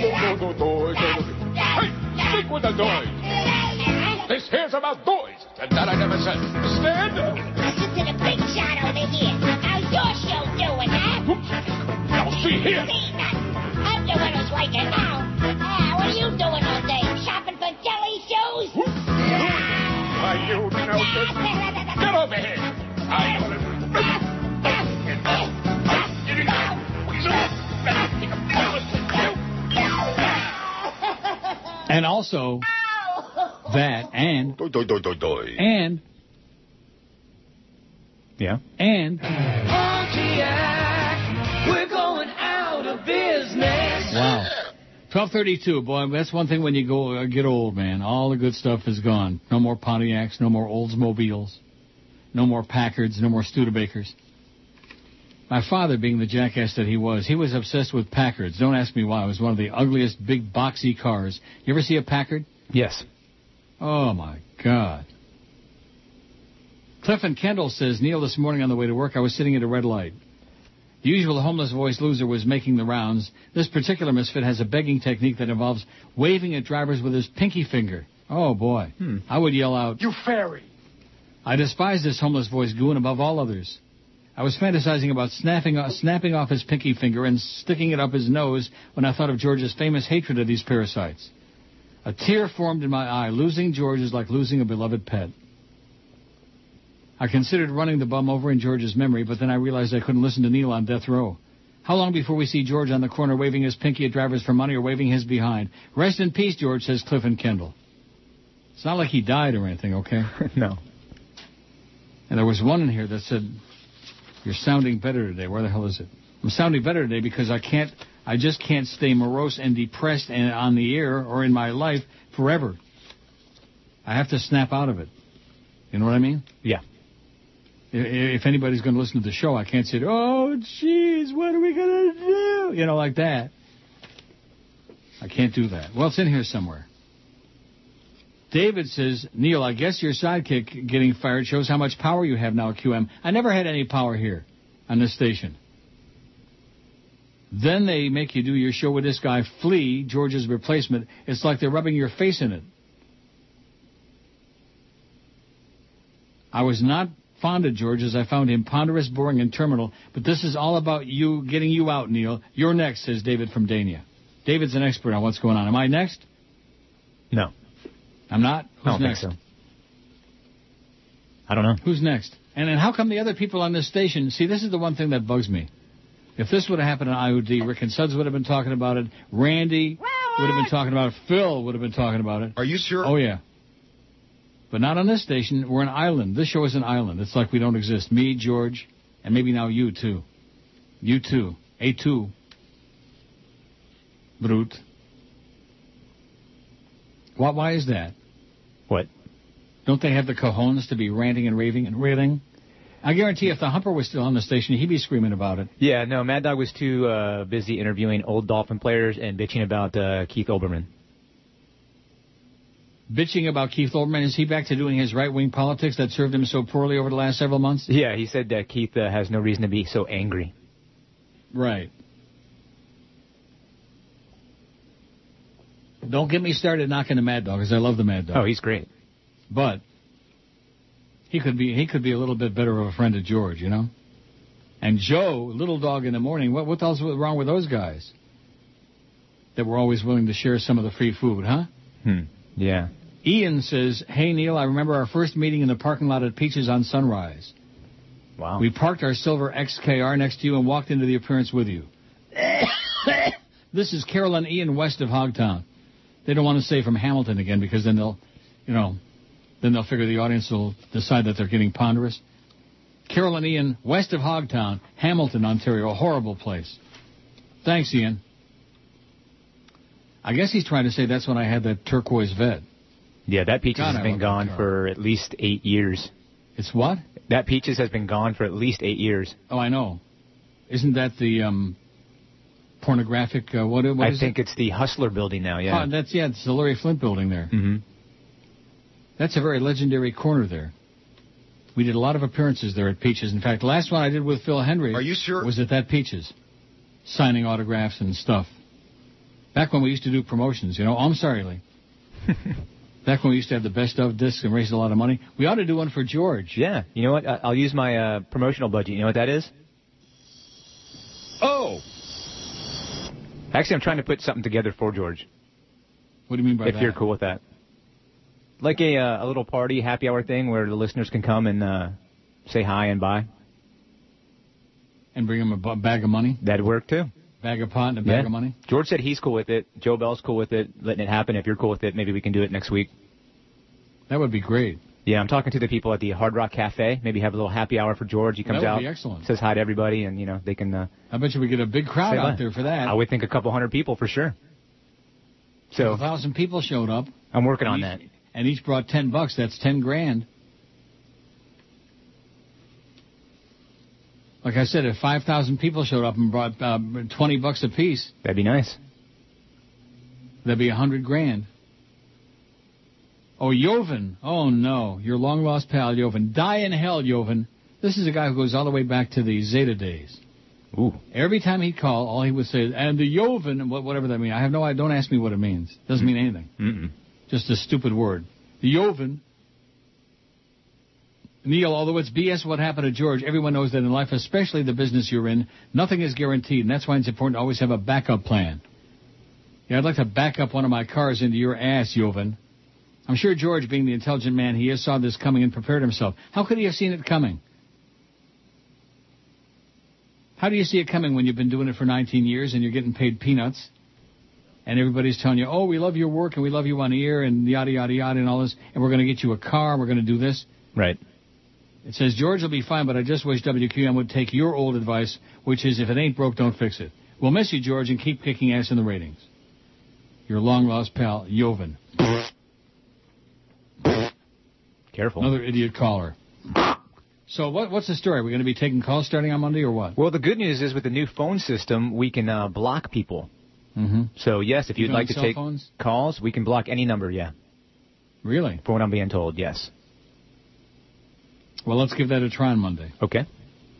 Stick with the toys. This here's about toys, and that I never said. Stand up. Listen to the big shot over here. How's your show doing, huh? Now see here. See nothing. I'm the one who's working now. Ah, what are you doing all day? Shopping for jelly shoes? Why, you know this. And also that and and yeah and Pontiac, we're going out of business. wow. 1232, boy, that's one thing when you go uh, get old, man. All the good stuff is gone. No more Pontiacs, no more Oldsmobiles, no more Packards, no more Studebakers. My father, being the jackass that he was, he was obsessed with Packards. Don't ask me why. It was one of the ugliest, big, boxy cars. You ever see a Packard? Yes. Oh, my God. Cliff and Kendall says, Neil, this morning on the way to work, I was sitting at a red light. The usual homeless voice loser was making the rounds. This particular misfit has a begging technique that involves waving at drivers with his pinky finger. Oh, boy. Hmm. I would yell out, You fairy. I despise this homeless voice goon above all others. I was fantasizing about snapping, off, snapping off his pinky finger and sticking it up his nose when I thought of George's famous hatred of these parasites. A tear formed in my eye. Losing George is like losing a beloved pet. I considered running the bum over in George's memory, but then I realized I couldn't listen to Neil on death row. How long before we see George on the corner waving his pinky at drivers for money or waving his behind? Rest in peace, George, says Cliff and Kendall. It's not like he died or anything, okay? no. And there was one in here that said, You're sounding better today. Where the hell is it? I'm sounding better today because I can't, I just can't stay morose and depressed and on the air or in my life forever. I have to snap out of it. You know what I mean? Yeah. If anybody's going to listen to the show, I can't say, oh, jeez, what are we going to do? You know, like that. I can't do that. Well, it's in here somewhere. David says, Neil, I guess your sidekick getting fired shows how much power you have now QM. I never had any power here on this station. Then they make you do your show with this guy, Flea, George's replacement. It's like they're rubbing your face in it. I was not fond of George as I found him ponderous, boring, and terminal, but this is all about you getting you out, Neil. You're next, says David from Dania. David's an expert on what's going on. Am I next? No. I'm not? Who's I don't next? think so. I don't know. Who's next? And then how come the other people on this station? See, this is the one thing that bugs me. If this would have happened on IOD, Rick and Suds would have been talking about it. Randi would have been talking about it. Phil would have been talking about it. Are you sure? Oh yeah. But not on this station. We're an island. This show is an island. It's like we don't exist. Me, George, and maybe now you too. You too. A two. Brute. Why, why is that? What? Don't they have the cojones to be ranting and raving and railing? I guarantee if the Humper was still on the station, he'd be screaming about it. Yeah, no, Mad Dog was too uh, busy interviewing old Dolphin players and bitching about uh, Keith Olbermann. Bitching about Keith Olbermann. Is he back to doing his right wing politics that served him so poorly over the last several months? Yeah, he said that Keith uh, has no reason to be so angry. Right. Don't get me started knocking the Mad Dog, because I love the Mad Dog. Oh, he's great. But he could be he could be a little bit better of a friend to George, you know. And Joe, little dog in the morning. What what the hell's wrong with those guys? That were always willing to share some of the free food, huh? Hmm. Yeah. Ian says, "Hey Neil, I remember our first meeting in the parking lot at Peaches on Sunrise. Wow. We parked our silver XKR next to you and walked into the appearance with you. this is Carol and Ian west of Hogtown. They don't want to say from Hamilton again because then they'll, you know, then they'll figure the audience will decide that they're getting ponderous. Carol and Ian west of Hogtown, Hamilton, Ontario, a horrible place. Thanks, Ian. I guess he's trying to say that's when I had that turquoise vet. Yeah, that Peaches God, has been gone for at least eight years. It's what? That Peaches has been gone for at least eight years. Oh, I know. Isn't that the um, pornographic? Uh, what, what I think it? it's the Hustler building now, yeah. Oh, that's yeah, it's the Larry Flynt building there. hmm That's a very legendary corner there. We did a lot of appearances there at Peaches. In fact, the last one I did with Phil Henry Are you sure? was at that Peaches, signing autographs and stuff. Back when we used to do promotions, you know. Oh, I'm sorry, Lee. Back when we used to have the best of discs and raise a lot of money. We ought to do one for George. Yeah. You know what? I- I'll use my uh, promotional budget. You know what that is? Oh, Actually, I'm trying to put something together for George. What do you mean by if that? If you're cool with that. Like a uh, a little party, happy hour thing where the listeners can come and uh, say hi and bye. And bring him a bag of money. That'd work too. Bag of pot and a bag Yeah. of money. George said he's cool with it. Joe Bell's cool with it, letting it happen. If you're cool with it, maybe we can do it next week. That would be great. Yeah, I'm talking to the people at the Hard Rock Cafe. Maybe have a little happy hour for George. He comes out, be excellent. says hi to everybody, and you know they can. Uh, I bet you we get a big crowd out there for that. I would think a couple hundred people for sure. So a thousand people showed up. I'm working on and that. And each brought ten bucks. That's ten grand. Like I said, if five thousand people showed up and brought uh, twenty bucks apiece, That'd be nice. that'd be a hundred grand. Oh, Joven. Oh no, your long lost pal Joven. Die in hell, Joven. This is a guy who goes all the way back to the Zeta days. Ooh. Every time he'd call, all he would say is, and the Joven, and whatever that means. I have no idea. Don't ask me what it means. Doesn't mean anything. Mm-mm. Just a stupid word. The Joven. Neil, although it's BS what happened to George, everyone knows that in life, especially the business you're in, nothing is guaranteed, and that's why it's important to always have a backup plan. Yeah, I'd like to back up one of my cars into your ass, Joven. I'm sure George, being the intelligent man he is, saw this coming and prepared himself. How could he have seen it coming? How do you see it coming when you've been doing it for 19 years and you're getting paid peanuts? And everybody's telling you, oh, we love your work and we love you on the air and yada, yada, yada and all this, and we're going to get you a car, we're going to do this. Right. It says, George will be fine, but I just wish WQAM would take your old advice, which is if it ain't broke, don't fix it. We'll miss you, George, and keep kicking ass in the ratings. Your long lost pal, Joven. Careful. Another idiot caller. So what, what's the story? Are we going to be taking calls starting on Monday or what? Well, the good news is with the new phone system, we can uh, block people. Mm-hmm. So yes, if you'd Even like to take phones? calls, we can block any number. Yeah. Really? For what I'm being told, yes. Well, let's give that a try on Monday. Okay.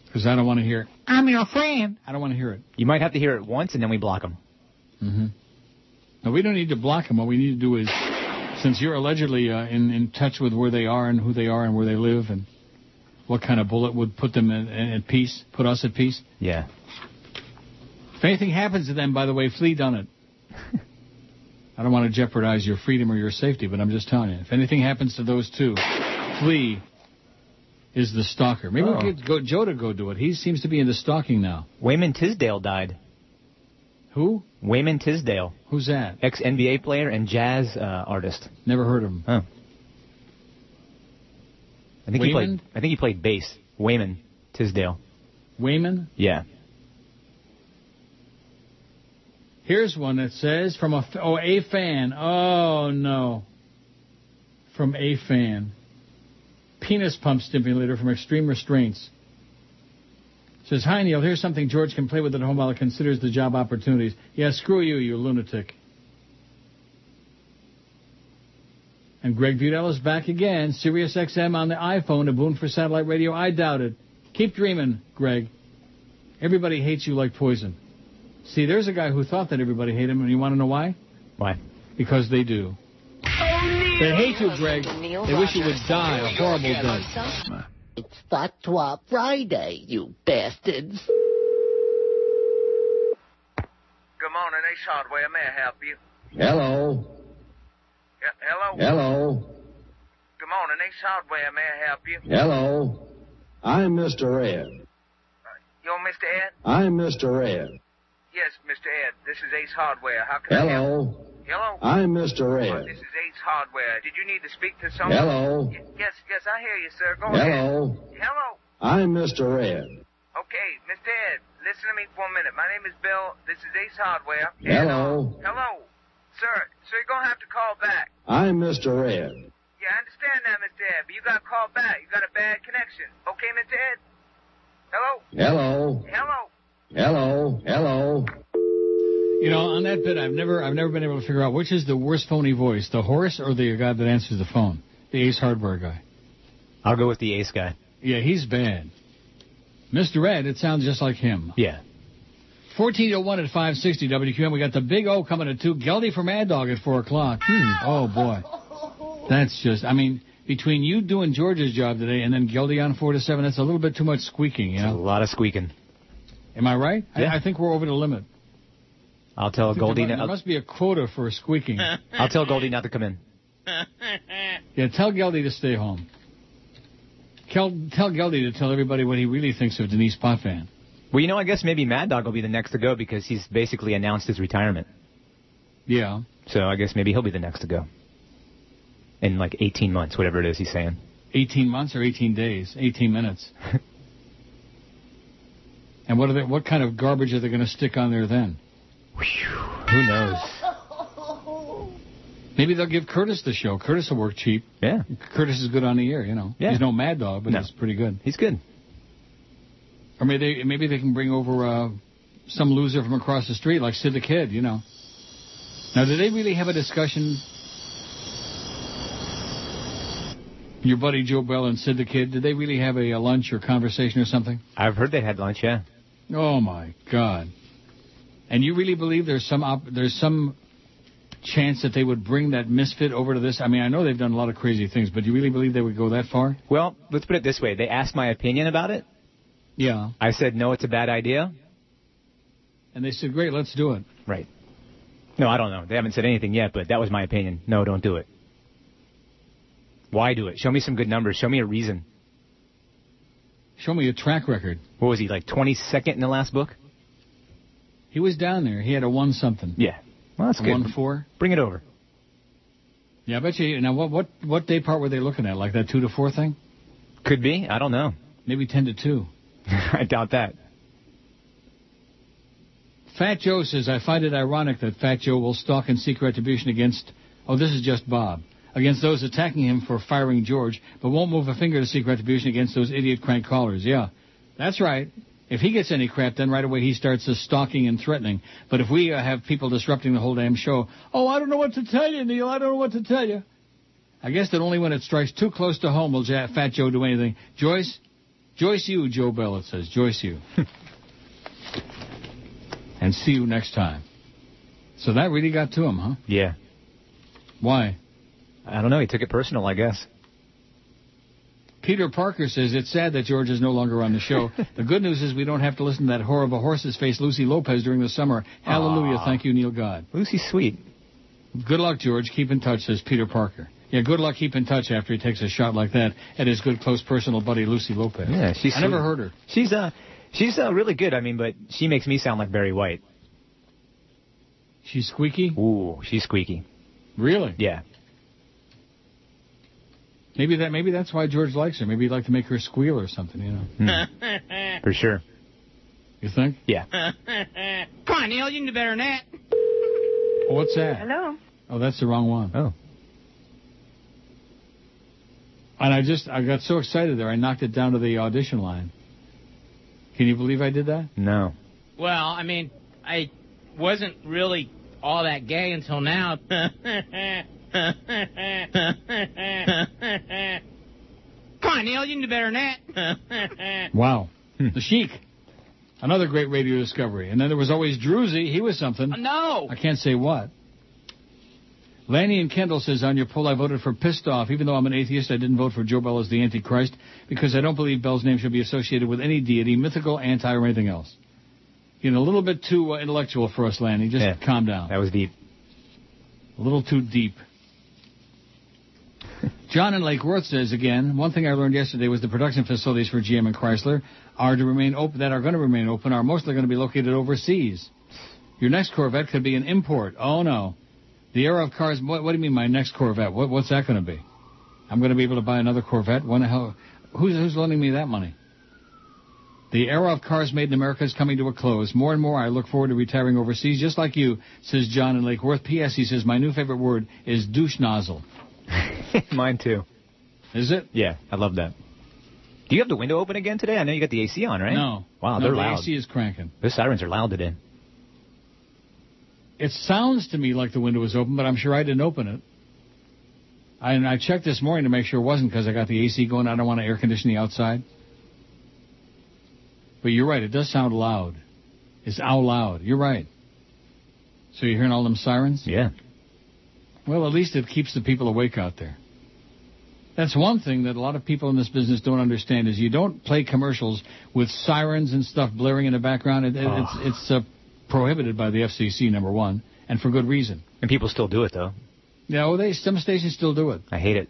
Because I don't want to hear, I'm your friend. I don't want to hear it. You might have to hear it once, and then we block them. Mm-hmm. No, we don't need to block them. What we need to do is, since you're allegedly uh, in in touch with where they are and who they are and where they live and what kind of bullet would put them in, in, at peace, put us at peace. Yeah. If anything happens to them, by the way, flee done it. I don't want to jeopardize your freedom or your safety, but I'm just telling you. If anything happens to those two, flee is the stalker. Maybe Oh. we could go Joe to go do it. He seems to be into stalking now. Wayman Tisdale died. Who? Wayman Tisdale. Who's that? Ex NBA player and jazz uh, artist. Never heard of him. Huh. I think he played. I think he played bass. Wayman Tisdale. Wayman? Yeah. Here's one that says from a oh a fan. Oh no. From a fan. Penis pump stimulator from Extreme Restraints. Says, hi Neil, here's something George can play with at home while he considers the job opportunities. Yeah, screw you, you lunatic. And Greg Budell is back again. Sirius XM on the iPhone, a boon for satellite radio. I doubt it. Keep dreaming, Greg. Everybody hates you like poison. See, there's a guy who thought that everybody hated him, and you want to know why? Why? Because they do. They hate you, Greg. They wish you would die a horrible death. It's Fatwa Friday, you bastards. Good morning, Ace Hardware. May I help you? Hello. Yeah, hello? Hello. Good morning, Ace Hardware. May I help you? Hello. I'm Mr. Ed. Uh, you're Mr. Ed? I'm Mr. Ed. Yes, Mr. Ed. This is Ace Hardware. How can I help? Hello. Hello? I'm Mr. Oh, this is Ace Hardware. Did you need to speak to someone? Hello. Yes, yes, I hear you, sir. Go Hello. ahead. Hello. Hello. I'm Mr. Red. Okay, Mr. Ed, listen to me for a minute. My name is Bill. This is Ace Hardware. Hello. Hello. Sir, so you're going to have to call back. I'm Mr. Ed. Yeah, I understand that, Mr. Ed, but you got to call back. You got a bad connection. Okay, Mr. Ed? Hello? Hello. Hello? Hello. Hello. You know, on that bit, I've never, I've never been able to figure out which is the worst phony voice, the Horace or the guy that answers the phone, the Ace Hardware guy. I'll go with the ace guy. Yeah, he's bad. Mr. Ed, it sounds just like him. Yeah. 1401 at 560 WQAM. We got the Big O coming at 2. Geldy from Mad Dog at 4 o'clock. Hmm. Oh, boy. That's just, I mean, between you doing George's job today and then Geldy on 4 to 7, that's a little bit too much squeaking, you A lot of squeaking. Am I right? Yeah. I, I think we're over the limit. I'll tell Goldie. there, mu- there must be a quota for squeaking. I'll tell Goldie not to come in. Yeah, tell Geldy to stay home. Tell, tell Geldy to tell everybody what he really thinks of Denis Potvin. Well, you know, I guess maybe Mad Dog will be the next to go because he's basically announced his retirement. Yeah. So I guess maybe he'll be the next to go. In like 18 months, whatever it is he's saying. 18 months or 18 days? 18 minutes. and what are they, what kind of garbage are they going to stick on there then? Who knows? Maybe they'll give Curtis the show. Curtis will work cheap. Yeah. Curtis is good on the air, you know. Yeah. He's no mad dog, but No. he's pretty good. He's good. Or maybe they, maybe they can bring over uh, some loser from across the street, like Sid the Kid, you know. Now, did they really have a discussion? Your buddy Joe Bell and Sid the Kid, did they really have a, a lunch or conversation or something? I've heard they had lunch, yeah. Oh my God! And you really believe there's some op- there's some chance that they would bring that misfit over to this? I mean, I know they've done a lot of crazy things, but do you really believe they would go that far? Well, let's put it this way. They asked my opinion about it. Yeah. I said, no, it's a bad idea. And they said, great, let's do it. Right. No, I don't know. They haven't said anything yet, but that was my opinion. No, don't do it. Why do it? Show me some good numbers. Show me a reason. Show me a track record. What was he, like 22nd in the last book? He was down there. He had a one something. Yeah. Well, that's A good. one four. Bring it over. Yeah, I bet you. Now, what what what day part were they looking at? Like that two to four thing? Could be. I don't know. Maybe ten to two. I doubt that. Fat Joe says, I find it ironic that Fat Joe will stalk and seek retribution against, oh, this is just Bob, against those attacking him for firing George, but won't move a finger to seek retribution against those idiot crank callers. Yeah, that's right. If he gets any crap, then right away he starts uh, stalking and threatening. But if we uh, have people disrupting the whole damn show, oh, I don't know what to tell you, Neil. I don't know what to tell you. I guess that only when it strikes too close to home will Fat Joe do anything. Joyce, Joyce you, Joe Bell, it says. Joyce you. and see you next time. So that really got to him, huh? Yeah. Why? I don't know. He took it personal, I guess. Peter Parker says it's sad that George is no longer on the show. the good news is we don't have to listen to that a horse's face, Lucy Lopez, during the summer. Hallelujah. Aw. Thank you, Neil God. Lucy's sweet. Good luck, George. Keep in touch, says Peter Parker. Yeah, good luck. Keep in touch after he takes a shot like that at his good, close, personal buddy, Lucy Lopez. Yeah, she's. I never sweet. heard her. She's uh, she's uh, really good. I mean, but she makes me sound like Barry White. She's squeaky. Ooh, she's squeaky. Really? Yeah. Maybe that. Maybe that's why George likes her. Maybe he'd like to make her squeal or something. You know. Hmm. For sure. You think? Yeah. Come on, Neil, you can do better than that. Oh, what's that? Hello. Oh, that's the wrong one. Oh. And I just, I got so excited there, I knocked it down to the audition line. Can you believe I did that? No. Well, I mean, I wasn't really all that gay until now. Come on, Neil, you can do better than that. Wow. The Sheik. Another great radio discovery. And then there was always Druzy. He was something. no. I can't say what. Lanny and Kendall says on your poll I voted for pissed off. Even though I'm an atheist, I didn't vote for Joe Bell as the Antichrist because I don't believe Bell's name should be associated with any deity, mythical, anti, or anything else. You know, a little bit too uh, intellectual for us, Lanny. Just Yeah. calm down. That was deep. A little too deep. John in Lake Worth says again, one thing I learned yesterday was the production facilities for GM and Chrysler are to remain open that are going to remain open are mostly going to be located overseas. Your next Corvette could be an import. Oh no. The era of cars what, what do you mean my next Corvette? What what's that going to be? I'm going to be able to buy another Corvette? When the hell who's who's lending me that money? The era of cars made in America is coming to a close. More and more, I look forward to retiring overseas, just like you, says John in Lake Worth. P.S. He says, my new favorite word is douche nozzle. Mine too. Is it? Yeah, I love that. Do you have the window open again today? I know you got the AC on, right? No. Wow, no, they're the loud. The AC is cranking. The sirens are loud today. It sounds to me like the window was open, but I'm sure I didn't open it. I, and I checked this morning to make sure it wasn't because I got the AC going. I don't want to air condition the outside. But you're right. It does sound loud. It's out loud. You're right. So you're hearing all them sirens? Yeah. Well, at least it keeps the people awake out there. That's one thing that a lot of people in this business don't understand is you don't play commercials with sirens and stuff blaring in the background. It, it- Oh. It's it's uh, prohibited by the FCC, number one, and for good reason. And people still do it though. Yeah, well, they some stations still do it. I hate it.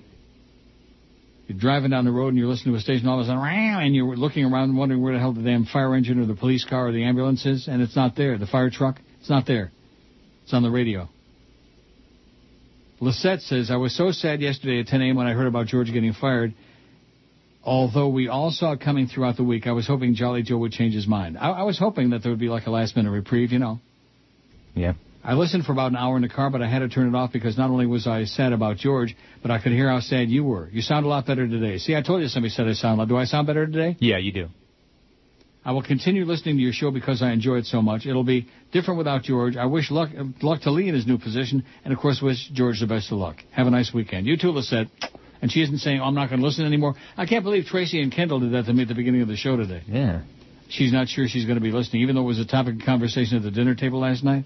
You're driving down the road and you're listening to a station, all of a sudden, and you're looking around wondering where the hell the damn fire engine or the police car or the ambulance is, and it's not there. The fire truck, it's not there. It's on the radio. Lisette says, I was so sad yesterday at 10 a.m. when I heard about George getting fired. Although we all saw it coming throughout the week, I was hoping Jolly Joe would change his mind. I, I was hoping that there would be like a last minute reprieve, you know. Yeah. I listened for about an hour in the car, but I had to turn it off because not only was I sad about George, but I could hear how sad you were. You sound a lot better today. See, I told you somebody said I sound. Do I sound better today? Yeah, you do. I will continue listening to your show because I enjoy it so much. It'll be different without George. I wish luck, luck to Lee in his new position, and of course wish George the best of luck. Have a nice weekend. You too, Lisette. And she isn't saying, oh, I'm not going to listen anymore. I can't believe Tracy and Kendall did that to me at the beginning of the show today. Yeah. She's not sure she's going to be listening, even though it was a topic of conversation at the dinner table last night.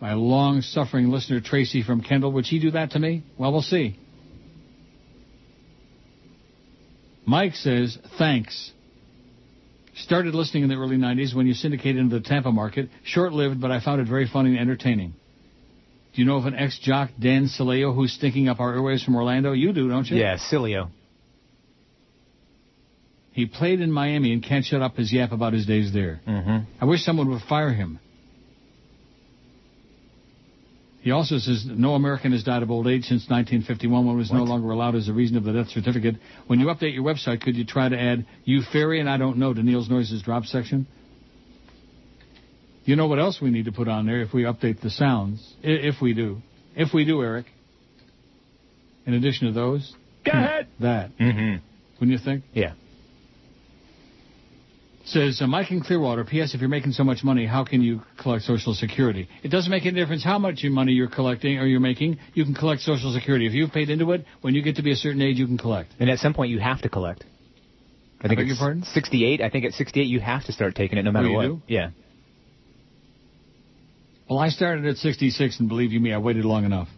My long-suffering listener, Tracy from Kendall, would she do that to me? Well, we'll see. Mike says, thanks. Started listening in the early 90s when you syndicated into the Tampa market. Short-lived, but I found it very funny and entertaining. Do you know of an ex-jock, Dan Sileo, who's stinking up our airways from Orlando? You do, don't you? Yeah, Sileo. He played in Miami and can't shut up his yap about his days there. Mm-hmm. I wish someone would fire him. He also says that no American has died of old age since 1951 when it was no longer allowed as a reason of the death certificate. When you update your website, could you try to add you fairy and I don't know to Neil's Noises drop section? You know what else we need to put on there if we update the sounds? If we do. If we do, Eric. In addition to those? Go ahead. That. Mm-hmm. Wouldn't you think? Yeah. Says uh, Mike in Clearwater. P.S. If you're making so much money, how can you collect Social Security? It doesn't make any difference how much money you're collecting or you're making. You can collect Social Security if you've paid into it. When you get to be a certain age, you can collect. And at some point, you have to collect. I think beg it's your pardon? 68. I think at 68, you have to start taking it no matter Oh, you what. do? Yeah. Well, I started at 66, and believe you me, I waited long enough.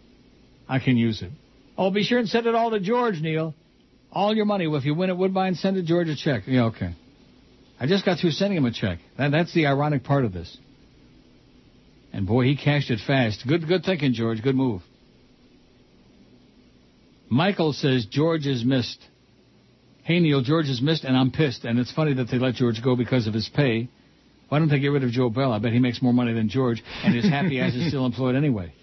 I can use it. Oh, be sure and send it all to George, Neil. All your money. Well, If you win at Woodbine, send it George a check. Yeah, okay. I just got through sending him a check. That, that's the ironic part of this. And boy, he cashed it fast. Good, good thinking, George. Good move. Michael says George is missed. Hey Neil, George is missed, and I'm pissed. And it's funny that they let George go because of his pay. Why don't they get rid of Joe Bell? I bet he makes more money than George, and his happy ass is still employed anyway.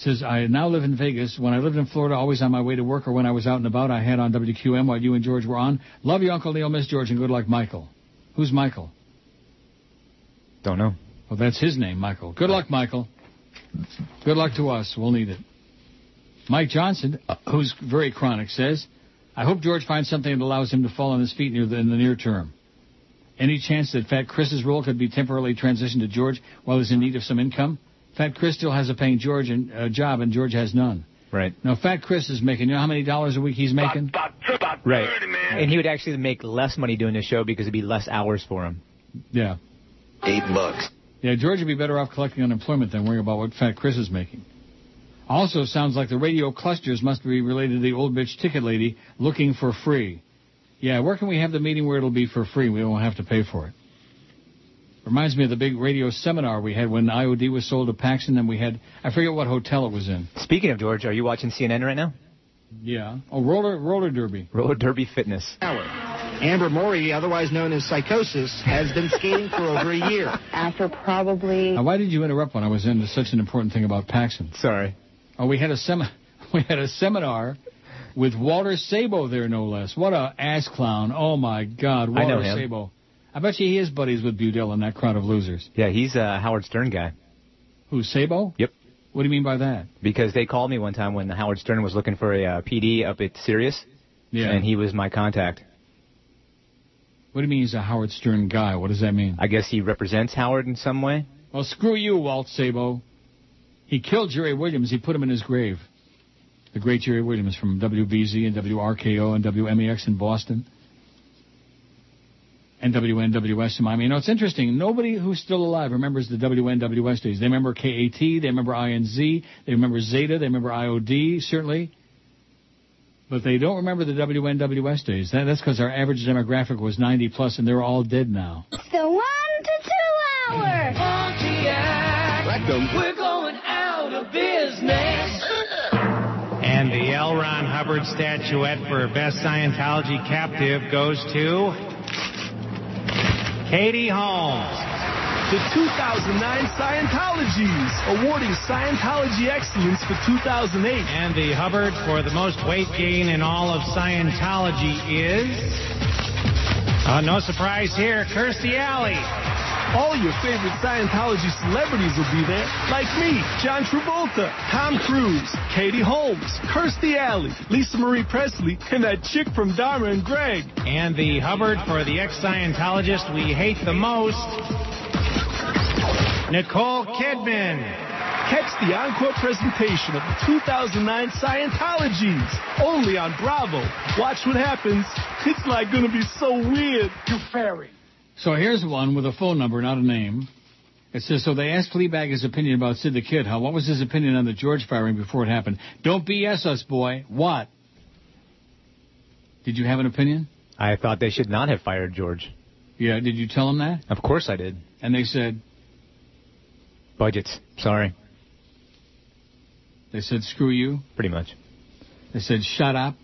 Says, I now live in Vegas. When I lived in Florida, always on my way to work or when I was out and about, I had on WQAM while you and George were on. Love you, Uncle Neil, Miss George, and good luck, Michael. Who's Michael? Don't know. Well, that's his name, Michael. Good luck, Michael. Good luck to us. We'll need it. Mike Johnson, uh, who's very chronic, says, I hope George finds something that allows him to fall on his feet near the, in the near term. Any chance that Fat Chris's role could be temporarily transitioned to George while he's in need of some income? Fat Chris still has a paying George and, uh, job, and George has none. Right. Now, Fat Chris is making, you know how many dollars a week he's making? Right. And he would actually make less money doing the show because it'd be less hours for him. Yeah. Eight bucks. Yeah, George would be better off collecting unemployment than worrying about what Fat Chris is making. Also, sounds like the radio clusters must be related to the old bitch ticket lady looking for free. Yeah, where can we have the meeting where it'll be for free? We won't have to pay for it. Reminds me of the big radio seminar we had when IOD was sold to Paxson, and we had I forget what hotel it was in. Speaking of George, are you watching CNN right now? Yeah. Oh, roller roller derby. Roller Derby Fitness. Amber Mori, otherwise known as Psychosis, has been skating for over a year. After probably. Now, why did you interrupt when I was into such an important thing about Paxson? Sorry. Oh, we had a sem we had a seminar with Walter Sabo there, no less. What a ass clown! Oh my God, Walter I know him. Sabo. I bet you he is buddies with Budell and that crowd of losers. Yeah, he's a Howard Stern guy. Who, Sabo? Yep. What do you mean by that? Because they called me one time when Howard Stern was looking for a uh, PD up at Sirius. Yeah. And he was my contact. What do you mean he's a Howard Stern guy? What does that mean? I guess he represents Howard in some way. Well, screw you, Walt Sabo. He killed Jerry Williams. He put him in his grave. The great Jerry Williams from WBZ and WRKO and WMEX in Boston. And WNWS in Miami. You know, it's interesting. Nobody who's still alive remembers the WNWS days. They remember KAT, they remember INZ, they remember Zeta, they remember IOD, certainly. But they don't remember the WNWS days. That, that's because our average demographic was 90 plus, and they're all dead now. It's The one to two hour. Pontiac. We're going out of business. And the L. Ron Hubbard statuette for Best Scientology Captive goes to Katie Holmes. The 2009 Scientologies, awarding Scientology Excellence for 2008. And the Hubbard for the most weight gain in all of Scientology is. Uh, no surprise here, Kirstie Alley. All your favorite Scientology celebrities will be there, like me, John Travolta, Tom Cruise, Katie Holmes, Kirstie Alley, Lisa Marie Presley, and that chick from Dharma and Greg. And the Hubbard for the ex Scientologist we hate the most, Nicole Kidman. Catch the encore presentation of the 2009 Scientologies, only on Bravo. Watch what happens. It's like gonna be so weird. You fairy. So here's one with a phone number, not a name. It says, so they asked Fleabag his opinion about Sid the Kid. How? What was his opinion on the George firing before it happened? Don't BS us, boy. What? Did you have an opinion? I thought they should not have fired George. Yeah, did you tell them that? Of course I did. And they said, Budgets. Sorry. they said, screw you. Pretty much. They said, shut up.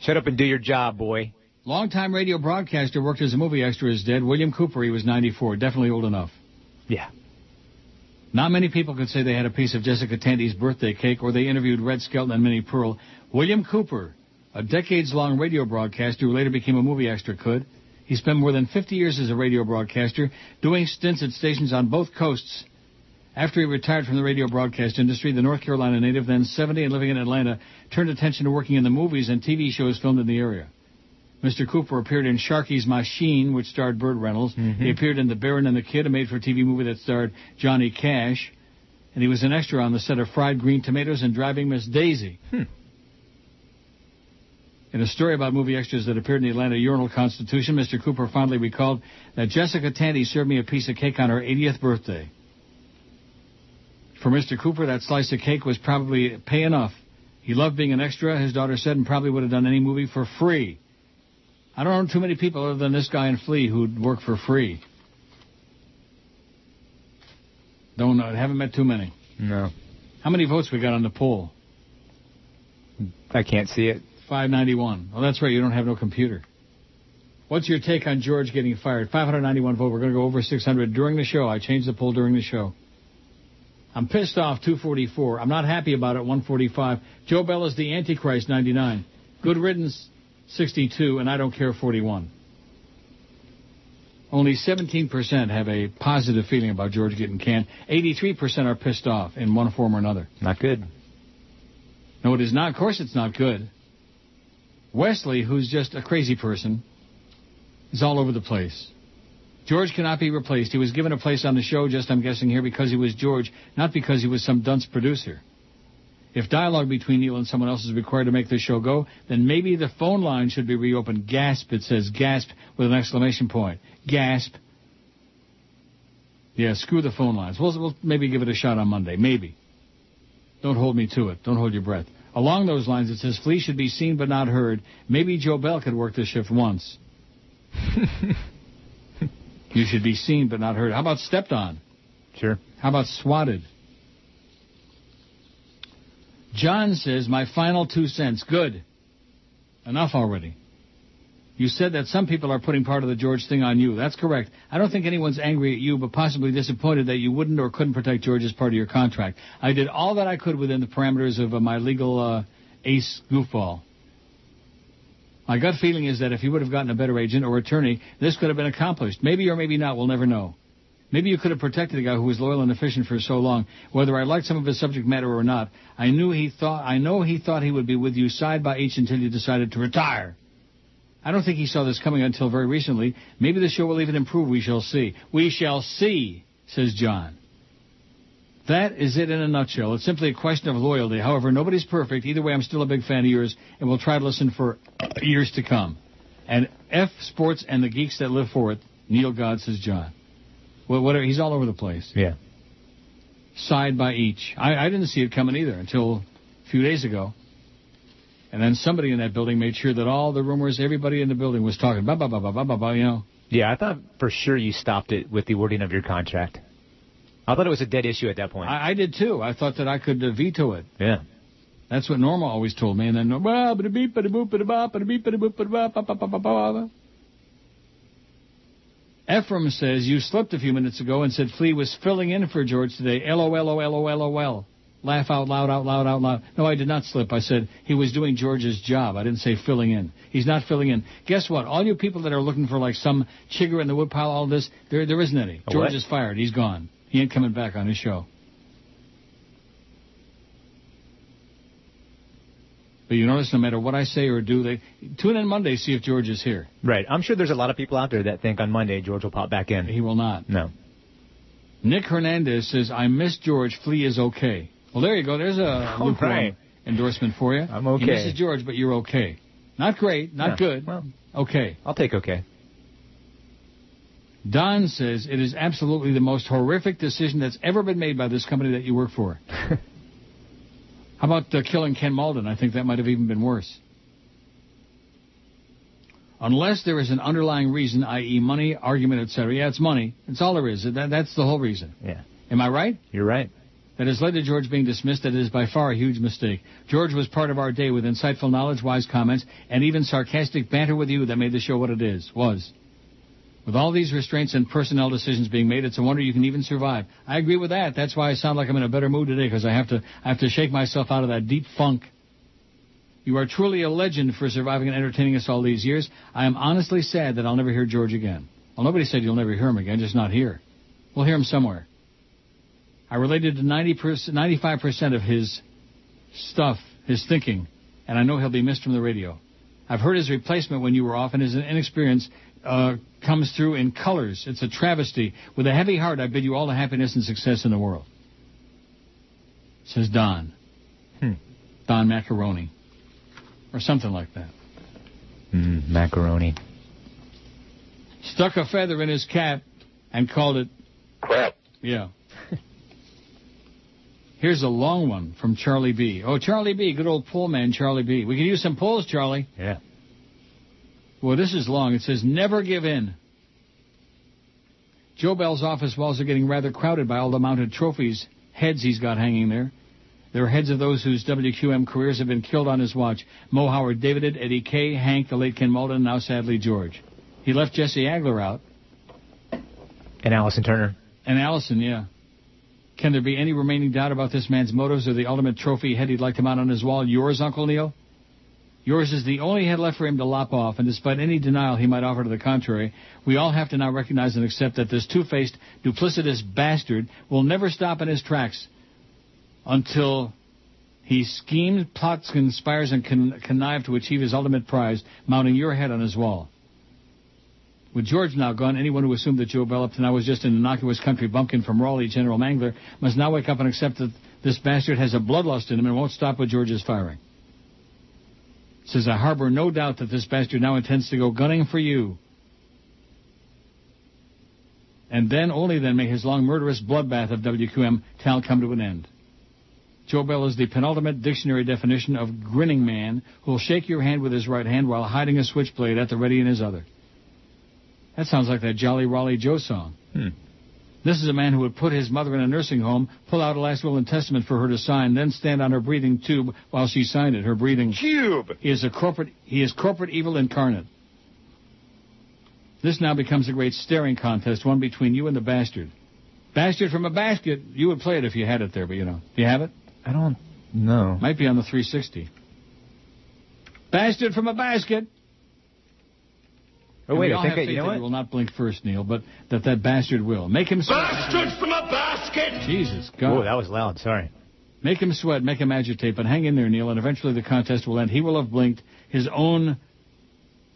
Shut up and do your job, boy. Longtime radio broadcaster worked as a movie extra is dead. William Cooper, he was 94. Definitely old enough. Yeah. Not many people could say they had a piece of Jessica Tandy's birthday cake or they interviewed Red Skelton and Minnie Pearl. William Cooper, a decades-long radio broadcaster who later became a movie extra, could. He spent more than 50 years as a radio broadcaster, doing stints at stations on both coasts. After he retired from the radio broadcast industry, the North Carolina native, then 70 and living in Atlanta, turned attention to working in the movies and TV shows filmed in the area. Mr. Cooper appeared in Sharky's Machine, which starred Burt Reynolds. Mm-hmm. He appeared in The Baron and the Kid, a made-for-TV movie that starred Johnny Cash. And he was an extra on the set of Fried Green Tomatoes and Driving Miss Daisy. Hmm. In a story about movie extras that appeared in the Atlanta Urinal Constitution, Mr. Cooper fondly recalled that Jessica Tandy served me a piece of cake on her 80th birthday. For Mr. Cooper, that slice of cake was probably pay enough. He loved being an extra, his daughter said, and probably would have done any movie for free. I don't know too many people other than this guy in Flea who'd work for free. Don't know. Haven't met too many. No. How many votes we got on the poll? I can't see it. 591. Oh, that's right. You don't have no computer. What's your take on George getting fired? 591 vote. We're going to go over 600 during the show. I changed the poll during the show. I'm pissed off 244. I'm not happy about it 145. Joe Bell is the Antichrist 99. Good riddance 62, and I don't care 41. Only 17% have a positive feeling about George getting canned. 83% are pissed off in one form or another. Not good. No, it is not. Of course, it's not good. Wesley, who's just a crazy person, is all over the place. George cannot be replaced. He was given a place on the show, just I'm guessing here, because he was George, not because he was some dunce producer. If dialogue between Neil and someone else is required to make this show go, then maybe the phone line should be reopened. Gasp, it says gasp with an exclamation point. Gasp. Yeah, screw the phone lines. We'll, we'll maybe give it a shot on Monday. Maybe. Don't hold me to it. Don't hold your breath. Along those lines, it says Flea should be seen but not heard. Maybe Joe Bell could work this shift once. you should be seen but not heard. How about stepped on? Sure. How about swatted? John says, my final two cents. Good. Enough already. You said that some people are putting part of the George thing on you. That's correct. I don't think anyone's angry at you, but possibly disappointed that you wouldn't or couldn't protect George as part of your contract. I did all that I could within the parameters of uh, my legal uh, ace goofball. My gut feeling is that if you would have gotten a better agent or attorney, this could have been accomplished. Maybe or maybe not. We'll never know. Maybe you could have protected a guy who was loyal and efficient for so long. Whether I liked some of his subject matter or not, I knew he thought I know he thought he would be with you side by each until you decided to retire. I don't think he saw this coming until very recently. Maybe the show will even improve. We shall see. We shall see, says John. That is it in a nutshell. It's simply a question of loyalty. However, nobody's perfect. Either way, I'm still a big fan of yours, and we'll try to listen for years to come. And F Sports and the geeks that live for it, Neil God, says John. He's all over the place. Yeah. Side by each. I, I didn't see it coming either until a few days ago. And then somebody in that building made sure that all the rumors, everybody in the building was talking, ba ba ba ba ba ba ba, you know. Yeah, I thought for sure you stopped it with the wording of your contract. I thought it was a dead issue at that point. I, I did too. I thought that I could uh, veto it. Yeah. That's what Norma always told me. And then, "Bah, Ephraim says, you slipped a few minutes ago and said Flea was filling in for George today. L-O-L-O-L-O-L-O-L. Laugh out loud, out loud, out loud. No, I did not slip. I said he was doing George's job. I didn't say filling in. He's not filling in. Guess what? All you people that are looking for like some chigger in the woodpile, all this, there, there isn't any. A George what? is fired. He's gone. He ain't coming back on his show. But you notice, no matter what I say or do, they tune in Monday see if George is here. Right. I'm sure there's a lot of people out there that think on Monday George will pop back in. He will not. No. Nick Hernandez says, "I miss George. Flea is okay." Well, there you go. There's a All lukewarm right. endorsement for you. I'm okay. He misses George, but you're okay. Not great, not good. well. okay. I'll take okay. Don says it is absolutely the most horrific decision that's ever been made by this company that you work for. How about uh, killing Ken Malden? I think that might have even been worse. Unless there is an underlying reason, i.e., money, argument, etc. Yeah, it's money. It's all there is. That, that's the whole reason. Yeah. Am I right? You're right. That has led to George being dismissed. That is by far a huge mistake. George was part of our day with insightful knowledge, wise comments, and even sarcastic banter with you that made the show what it is, was. With all these restraints and personnel decisions being made, it's a wonder you can even survive. I agree with that. That's why I sound like I'm in a better mood today, because I have to, I have to shake myself out of that deep funk. You are truly a legend for surviving and entertaining us all these years. I am honestly sad that I'll never hear George again. Well, nobody said you'll never hear him again, just not here. We'll hear him somewhere. I related to 90 95% of his stuff, his thinking, and I know he'll be missed from the radio. I've heard his replacement when you were off, and his inexperience uh, comes through in colors. It's a travesty. With a heavy heart, I bid you all the happiness and success in the world. Says Don. Hmm. Don Macaroni. Or something like that. Mm, macaroni. Stuck a feather in his cap and called it crap. Yeah. Here's a long one from Charlie B. Oh, Charlie B. Good old poll man, Charlie B. We could use some polls, Charlie. Yeah. Well, this is long. It says, never give in. Joe Bell's office walls are getting rather crowded by all the mounted trophies, heads he's got hanging there. There are heads of those whose WQAM careers have been killed on his watch. Mo Howard, David, Eddie Kay, Hank, the late Ken Malden, now sadly George. He left Jesse Agler out. And Allison Turner. And Allison, yeah. Can there be any remaining doubt about this man's motives or the ultimate trophy head he'd like to mount on his wall? Yours, Uncle Neil? Yours is the only head left for him to lop off, and despite any denial he might offer to the contrary, we all have to now recognize and accept that this two-faced, duplicitous bastard will never stop in his tracks until he schemes, plots, conspires, and con- connive to achieve his ultimate prize, mounting your head on his wall. With George now gone, anyone who assumed that Joe Bell up to now was just an innocuous country bumpkin from Raleigh, General Mangler, must now wake up and accept that this bastard has a bloodlust in him and won't stop with George's firing. Says, I harbor no doubt that this bastard now intends to go gunning for you. And then, only then, may his long murderous bloodbath of WQAM talent come to an end. Joe Bell is the penultimate dictionary definition of grinning man who'll shake your hand with his right hand while hiding a switchblade at the ready in his other. That sounds like that Jolly Raleigh Joe song. Hmm. This is a man who would put his mother in a nursing home, pull out a last will and testament for her to sign, then stand on her breathing tube while she signed it. Her breathing tube. He is a corporate. He is corporate evil incarnate. This now becomes a great staring contest, one between you and the bastard. Bastard from a basket. You would play it if you had it there, but you know. Do you have it? I don't know. Might be on the 360. Bastard from a basket. Oh wait, we I all think have I, faith you know that what? he will not blink first, Neil, but that that bastard will. Make him sweat. Bastard from a basket! Jesus God. Oh, that was loud. Sorry. Make him sweat, make him agitate, but hang in there, Neil, and eventually the contest will end. He will have blinked. His own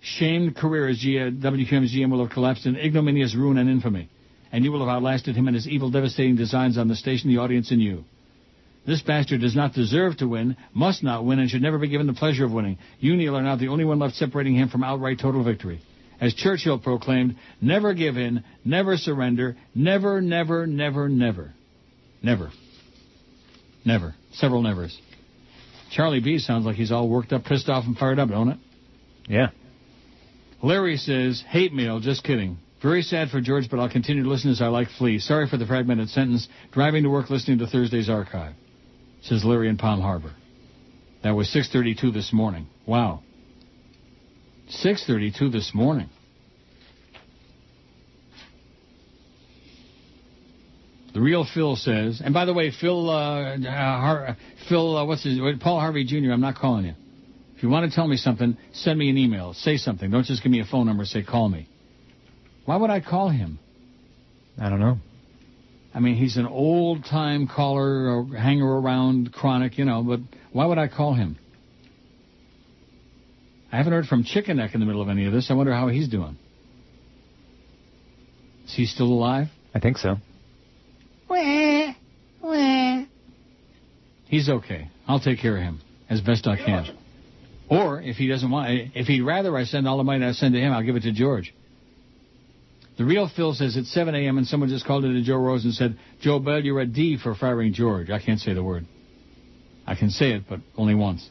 shamed career as G- WQAM's GM will have collapsed in ignominious ruin and infamy. And you will have outlasted him and his evil, devastating designs on the station, the audience, and you. This bastard does not deserve to win, must not win, and should never be given the pleasure of winning. You, Neil, are now the only one left separating him from outright total victory. As Churchill proclaimed, never give in, never surrender, never, never, never, never. Never. Never. Several nevers. Charlie B sounds like he's all worked up, pissed off, and fired up, don't it? Yeah. Larry says, hate mail, just kidding. Very sad for George, but I'll continue to listen as I like Flea. Sorry for the fragmented sentence. Driving to work listening to Thursday's archive. Says Larry in Palm Harbor. That was 6:32 this morning. Wow. 6:32 this morning. The real Phil says, and by the way, Phil, uh, uh, Har- Phil, uh, what's his, Paul Harvey Jr. I'm not calling you. If you want to tell me something, send me an email. Say something. Don't just give me a phone number. Say call me. Why would I call him? I don't know. I mean, he's an old time caller or hanger around chronic, you know, but why would I call him? I haven't heard from Chicken Neck in the middle of any of this. I wonder how he's doing. Is he still alive? I think so. Wah, wah. He's okay. I'll take care of him as best I can. Or if he doesn't want, if he'd rather I send all the money I send to him, I'll give it to George. The real Phil says it's 7 a.m. and someone just called into Joe Rose and said, Joe Bell, you're a D for firing George. I can't say the word. I can say it, but only once.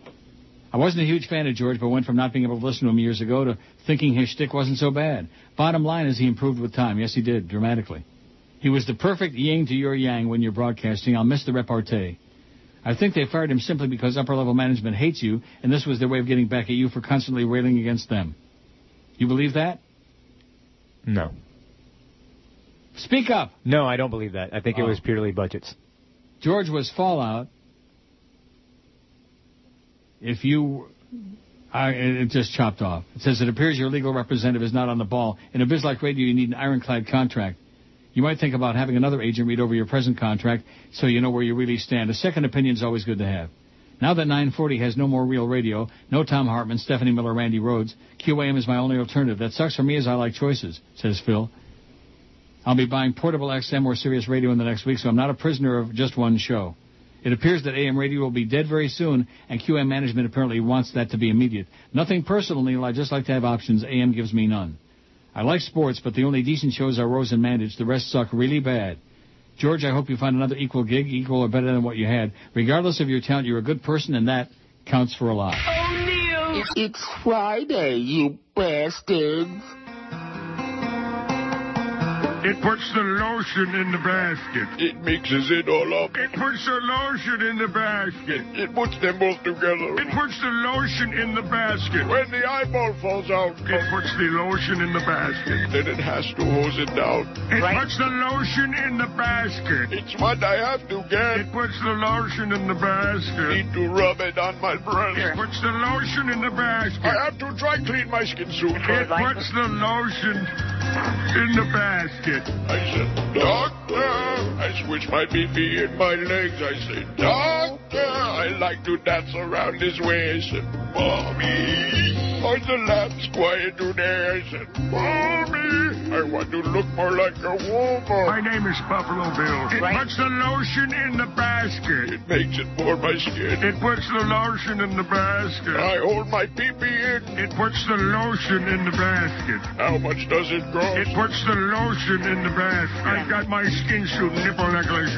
I wasn't a huge fan of George, but went from not being able to listen to him years ago to thinking his shtick wasn't so bad. Bottom line is he improved with time. Yes, he did, dramatically. He was the perfect yin to your yang when you're broadcasting. I'll miss the repartee. I think they fired him simply because upper level management hates you, and this was their way of getting back at you for constantly railing against them. You believe that? No. Speak up. No, I don't believe that. I think it Oh. was purely budgets. George was fallout. If you, I, it just chopped off. It says it appears your legal representative is not on the ball. In a biz like radio, you need an ironclad contract. You might think about having another agent read over your present contract so you know where you really stand. A second opinion is always good to have. Now that 940 has no more real radio, no Thom Hartmann, Stephanie Miller, Randi Rhodes, QAM is my only alternative. That sucks for me as I like choices, says Phil. I'll be buying portable XM or Sirius Radio in the next week, so I'm not a prisoner of just one show. It appears that AM radio will be dead very soon, and QM management apparently wants that to be immediate. Nothing personal, Neil. I just like to have options. AM gives me none. I like sports, but the only decent shows are Rose and Mandich. The rest suck really bad. George, I hope you find another equal gig, equal or better than what you had. Regardless of your talent, you're a good person, and that counts for a lot. Oh, Neil! It's Friday, you bastards. It puts the lotion in the basket. It mixes it all up. It puts the lotion in the basket. It puts them both together. It puts the lotion in the basket. When the eyeball falls out, It puts the lotion in the basket. then it has to hose it down. It puts the lotion in the basket. It's what I have to get. It puts the lotion in the basket. Need to rub it on my breast. It puts the lotion in the basket. I have to dry clean my skin suit. It puts the lotion in the basket. I said, Doctor. I switch my BP in my legs. I say, Doctor. I like to dance around this way. I said, Mommy. Are the lambs quiet today? I said, Mommy. I want to look more like a woman. My name is Buffalo Bill. It puts the lotion in the basket. It makes it for my skin. It puts the lotion in the basket. I hold my PP in. It puts the lotion in the basket. How much does it cost? It puts the lotion in the basket. I got my skin suit nipple necklace.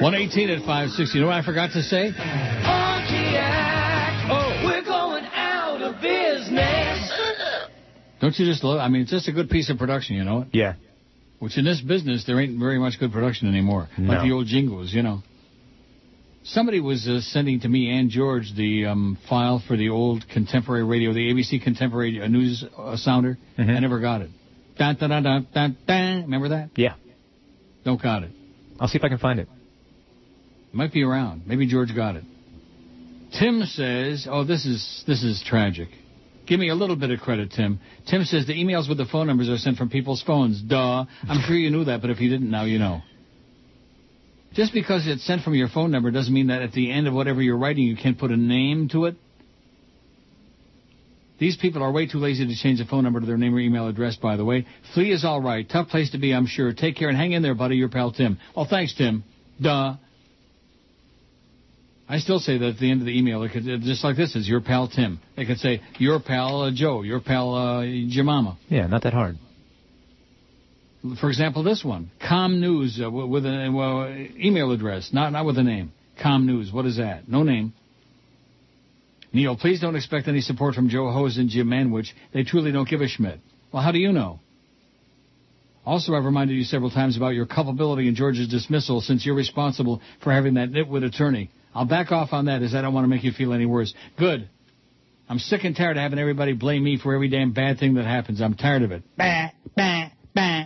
One eighteen at five sixty. You know what I forgot to say? Business. Don't you just love? I mean, it's just a good piece of production, you know. Yeah. Which in this business there ain't very much good production anymore, like the old jingles, you know. Somebody was uh, sending to me and George the um, file for the old contemporary radio, the ABC contemporary uh, news uh, sounder. Mm-hmm. I never got it. Dun, dun, dun, dun, dun, dun. Remember that? Yeah. Don't got it. I'll see if I can find it. Might be around. Maybe George got it. Tim says, "Oh, this is this is tragic. Give me a little bit of credit, Tim." Tim says the emails with the phone numbers are sent from people's phones. Duh. I'm sure you knew that, but if you didn't, now you know. Just because it's sent from your phone number doesn't mean that at the end of whatever you're writing you can't put a name to it. These people are way too lazy to change the phone number to their name or email address, by the way. Flea is all right. Tough place to be, I'm sure. Take care and hang in there, buddy. Your pal Tim. Oh, thanks, Tim. Duh. I still say that at the end of the email, it could, uh, just like this is your pal Tim. They could say your pal uh, Joe, your pal uh, Jemima. Yeah, not that hard. For example, this one, Com News uh, with an well, email address, not not with a name. Com News. What is that? No name. Neil, please don't expect any support from Joe Hose and Jim Manwich. They truly don't give a schmidt. Well, how do you know? Also, I've reminded you several times about your culpability in George's dismissal since you're responsible for having that nitwit attorney. I'll back off on that as I don't want to make you feel any worse. Good. I'm sick and tired of having everybody blame me for every damn bad thing that happens. I'm tired of it. Bah, bah, bah.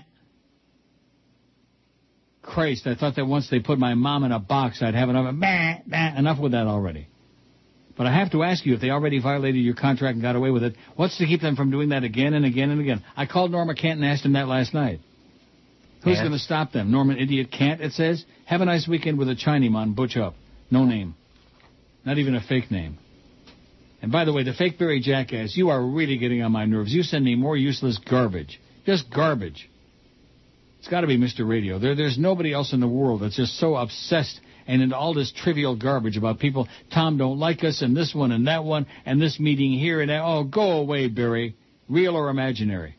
Christ, I thought that once they put my mom in a box, I'd have enough. Bah, bah. Enough with that already. But I have to ask you, if they already violated your contract and got away with it, what's to keep them from doing that again and again and again? I called Norma Kent and asked him that last night. Who's And? going to stop them? Norman Idiot Kant, it says. Have a nice weekend with a Chinaman, Butch Up. No name. Not even a fake name. And by the way, the fake Barry Jackass, you are really getting on my nerves. You send me more useless garbage. Just garbage. It's got to be Mr. Radio. There, there's nobody else in the world that's just so obsessed and into all this trivial garbage about people. Tom don't like us, and this one and that one, and this meeting here and that. Oh, go away, Barry. Real or imaginary?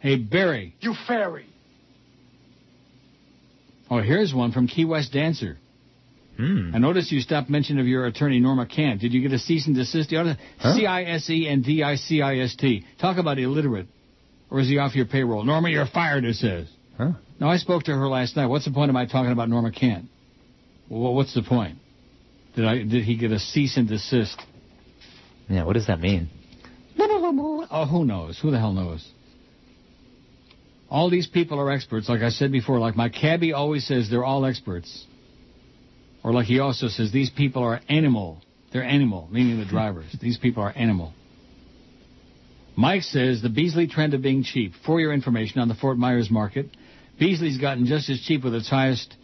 Hey, Barry. You fairy. Oh, here's one from Key West Dancer. Hmm. I noticed you stopped mention of your attorney, Norma Kant. Did you get a cease and desist? Huh? C-I-S-E and D-I-C-I-S-T. Talk about illiterate. Or is he off your payroll? Norma, you're fired, it says. Huh? No, I spoke to her last night. What's the point of my talking about Norma Kant? Well, what's the point? Did I did he get a cease and desist? Yeah, what does that mean? Oh, who knows? Who the hell knows? All these people are experts, like I said before. Like my cabbie always says, they're all experts. Or like he also says, these people are animal. They're animal, meaning the drivers. these people are animal. Mike says the Beasley trend of being cheap. For your information on the Fort Myers market, Beasley's gotten just as cheap with its highest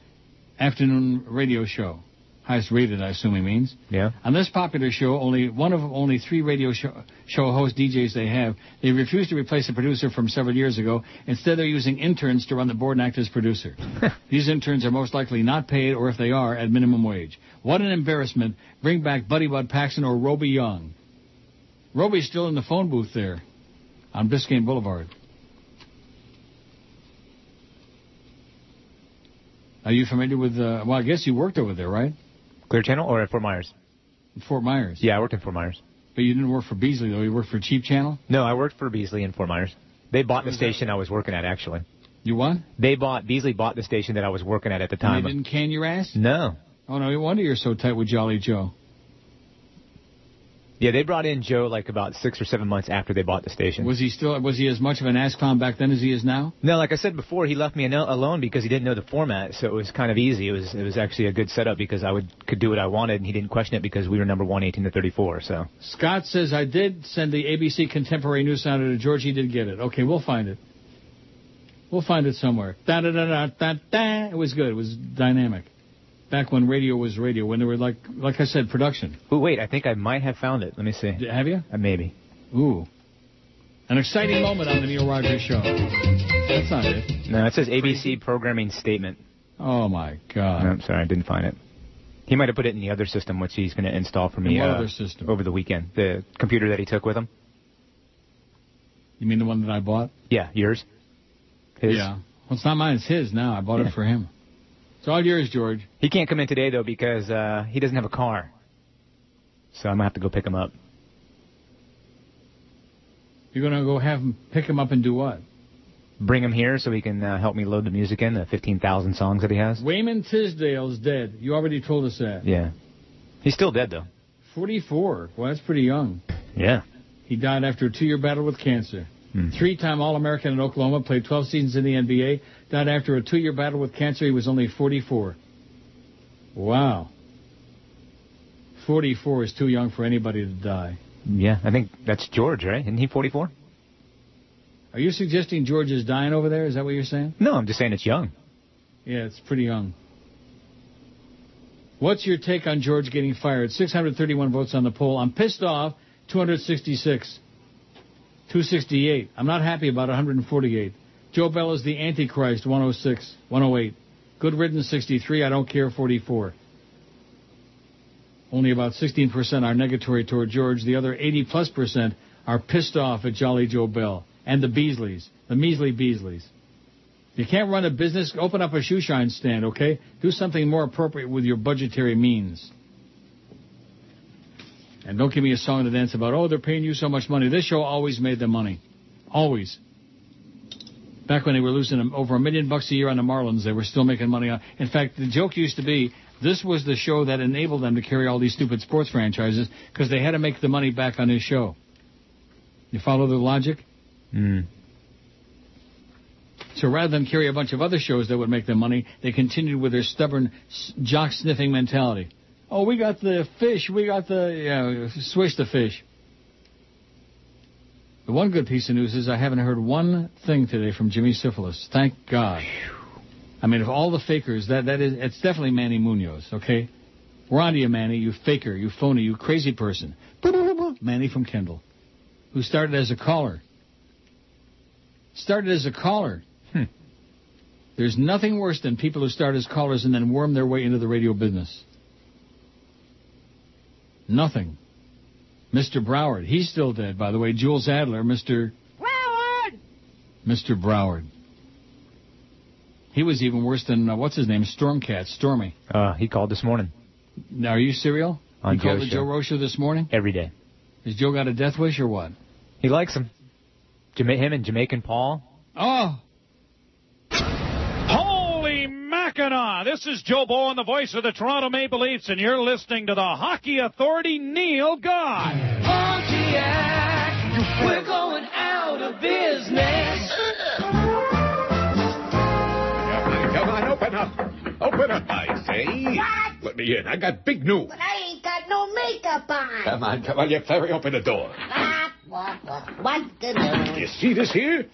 afternoon radio show. Highest rated, I assume he means. Yeah. On this popular show, only one of only three radio show, show host DJs they have, they refuse to replace a producer from several years ago. Instead, they're using interns to run the board and act as producer. These interns are most likely not paid, or if they are, at minimum wage. What an embarrassment. Bring back Buddy Bud Paxson or Roby Yonge. Roby's still in the phone booth there on Biscayne Boulevard. Are you familiar with, uh, well, I guess you worked over there, right? Clear Channel or at Fort Myers? Fort Myers. Yeah, I worked in Fort Myers. But you didn't work for Beasley, though. You worked for Cheap Channel? No, I worked for Beasley in Fort Myers. They bought the station I was working at, actually. You what? They bought, Beasley bought the station that I was working at at the And time. they didn't can your ass? No. Oh, no, no wonder you're so tight with Jolly Joe. Yeah, they brought in Joe like about six or seven months after they bought the station. Was he still, was he as much of an ass clown back then as he is now? No, like I said before, he left me alone because he didn't know the format, so it was kind of easy. It was it was actually a good setup because I would could do what I wanted, and he didn't question it because we were number one, 18 to 34. So Scott says, I did send the ABC Contemporary News Sounder to George. He did get it. Okay, we'll find it. We'll find it somewhere. Da da da da da da. It was good. It was dynamic. Back when radio was radio, when they were like, like I said, production. Oh wait, I think I might have found it. Let me see. Have you? Uh, maybe. Ooh. An exciting moment on the Neil Rogers Show. That's not it. No, it says ABC programming statement. Oh my God. No, I'm sorry, I didn't find it. He might have put it in the other system, which he's going to install for me uh, other system? over the weekend. The computer that he took with him. You mean the one that I bought? Yeah, yours. His. Yeah. Well, it's not mine. It's his now. I bought Yeah. it for him. It's all yours, George. He can't come in today though because uh, he doesn't have a car. So I'm gonna have to go pick him up. You're gonna go have him pick him up and do what? Bring him here so he can uh, help me load the music in the 15,000 songs that he has. Wayman Tisdale's dead. You already told us that. Yeah. He's still dead though. 44. Well, that's pretty young. Yeah. He died after a two-year battle with cancer. Hmm. Three-time All-American in Oklahoma, played 12 seasons in the NBA. Died after a two-year battle with cancer. He was only 44. Wow. 44 is too young for anybody to die. Yeah, I think that's George, right? Isn't he 44? Are you suggesting George is dying over there? Is that what you're saying? No, I'm just saying it's young. Yeah, it's pretty young. What's your take on George getting fired? 631 votes on the poll. I'm pissed off. 266. 268. I'm not happy about 148. Joe Bell is the Antichrist. 106. 108. Good riddance. 63. I don't care. 44. Only about 16% are negatory toward George. The other 80 plus percent are pissed off at Jolly Joe Bell and the Beasleys, the measly Beasleys. You can't run a business. Open up a shoe shine stand, okay? Do something more appropriate with your budgetary means. And don't give me a song to dance about, oh, they're paying you so much money. This show always made them money. Always. Back when they were losing over a million bucks a year on the Marlins, they were still making money on. In fact, the joke used to be this was the show that enabled them to carry all these stupid sports franchises because they had to make the money back on this show. You follow the logic? Mm. So rather than carry a bunch of other shows that would make them money, they continued with their stubborn jock sniffing mentality. Oh, we got the fish. We got the yeah, swish the fish. The one good piece of news is I haven't heard one thing today from Jimmy Syphilis. Thank God. I mean, of all the fakers, that that is it's definitely Manny Munoz. Okay, we're on to you, Manny. You faker, you phony, you crazy person. Manny from Kendall, who started as a caller. Started as a caller. Hmm. There's nothing worse than people who start as callers and then worm their way into the radio business. Nothing. Mr. Broward, he's still dead, by the way. Jules Adler, Mr. Broward! Mr. Broward. He was even worse than, uh, what's his name? Stormcat, Stormy. Uh, he called this morning. Now, are you serial? On you called Joe's the Joe show. Rowe show this morning? Every day. Has Joe got a death wish or what? He likes him. Jama- him and Jamaican Paul. Oh! Holy Mackinaw! This is Joe Bowen, the voice of the Toronto Maple Leafs, and you're listening to the Hockey Authority, Neil Guy. Pontiac, we're going out of business. Come on, open up. Open up, I say. Let me in. I got big news. But I ain't got no makeup on. Come on, come on, you fairy, open the door. What, what, what, what the news? You see this here?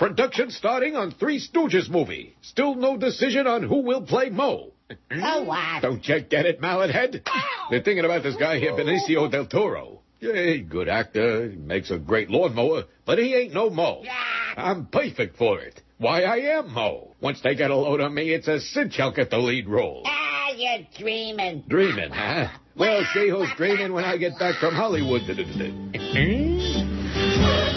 Production starting on Three Stooges movie. Still no decision on who will play Moe. So what? Don't you get it, mallet head? They're thinking about this guy here, Benicio del Toro. Yeah, good actor, makes a great lawnmower, but he ain't no Moe. Yeah. I'm perfect for it. Why, I am Moe. Once they get a load on me, it's a cinch I'll get the lead role. Ah, you're dreaming. Dreaming, huh? Well, see who's dreaming when I get back from Hollywood.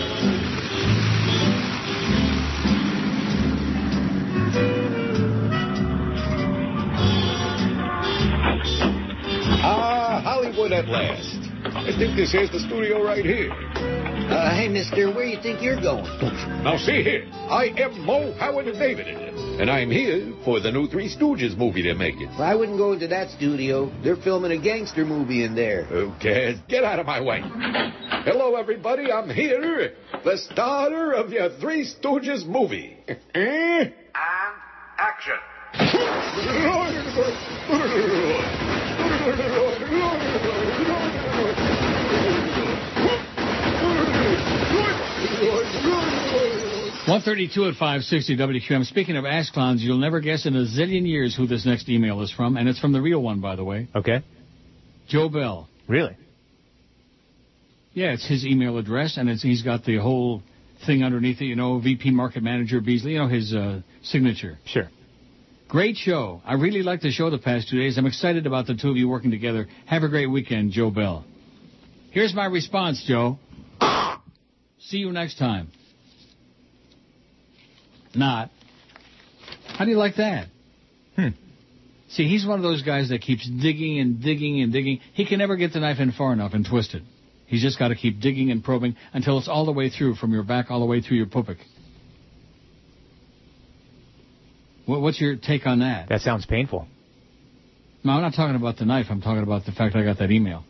Hollywood at last. I think this here's the studio right here. Uh, hey, mister, where you think you're going? Now, see here. I am Moe Howard and David, and I'm here for the new Three Stooges movie they're making. Well, I wouldn't go into that studio. They're filming a gangster movie in there. Who cares? Get out of my way. Hello, everybody. I'm here, the starter of your Three Stooges movie. and Action. One thirty-two at five sixty WQAM. Speaking of ass clowns, you'll never guess in a zillion years who this next email is from, and it's from the real one, by the way. Okay. Joe Bell. Really? Yeah, it's his email address, and it's, he's got the whole thing underneath it. You know, VP Market Manager Beasley. You know his uh, signature. Sure. Great show. I really liked the show the past two days. I'm excited about the two of you working together. Have a great weekend, Joe Bell. Here's my response, Joe. See you next time. Not. How do you like that? Hmm. See, he's one of those guys that keeps digging and digging and digging. He can never get the knife in far enough and twist it. He's just got to keep digging and probing until it's all the way through, from your back all the way through your pupik. What, what's your take on that? That sounds painful. No, I'm not talking about the knife. I'm talking about the fact I got that email.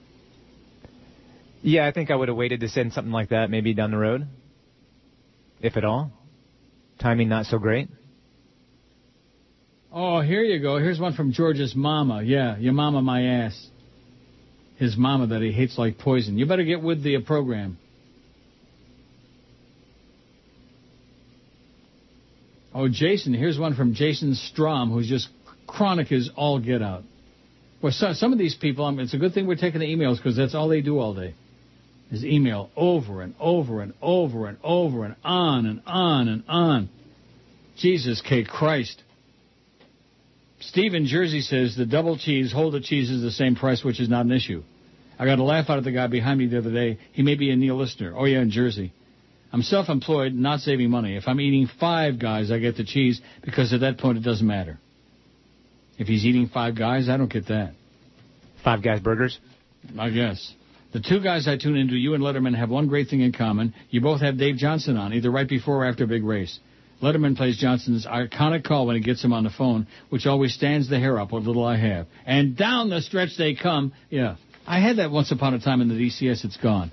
Yeah, I think I would have waited to send something like that maybe down the road. If at all. Timing not so great. Oh, here you go. Here's one from George's mama. Yeah, your mama my ass. His mama that he hates like poison. You better get with the program. Oh, Jason. Here's one from Jason Strom, who's just chronic as all get out. Well, so, some of these people, I mean, it's a good thing we're taking the emails because that's all they do all day. Is email over and over and over and over and on and on and on. Jesus K. Christ. Steve in Jersey says the double cheese, hold the cheese is the same price, which is not an issue. I got a laugh out of the guy behind me the other day. He may be a Neil listener. Oh, yeah, in Jersey. I'm self-employed, not saving money. If I'm eating five guys, I get the cheese because at that point it doesn't matter. If he's eating five guys, I don't get that. Five Guys Burgers? I guess. The two guys I tune into, you and Letterman, have one great thing in common. You both have Dave Johnson on, either right before or after a big race. Letterman plays Johnson's iconic call when he gets him on the phone, which always stands the hair up what little I have. And down the stretch they come. Yeah. I had that once upon a time in the DCS. It's gone.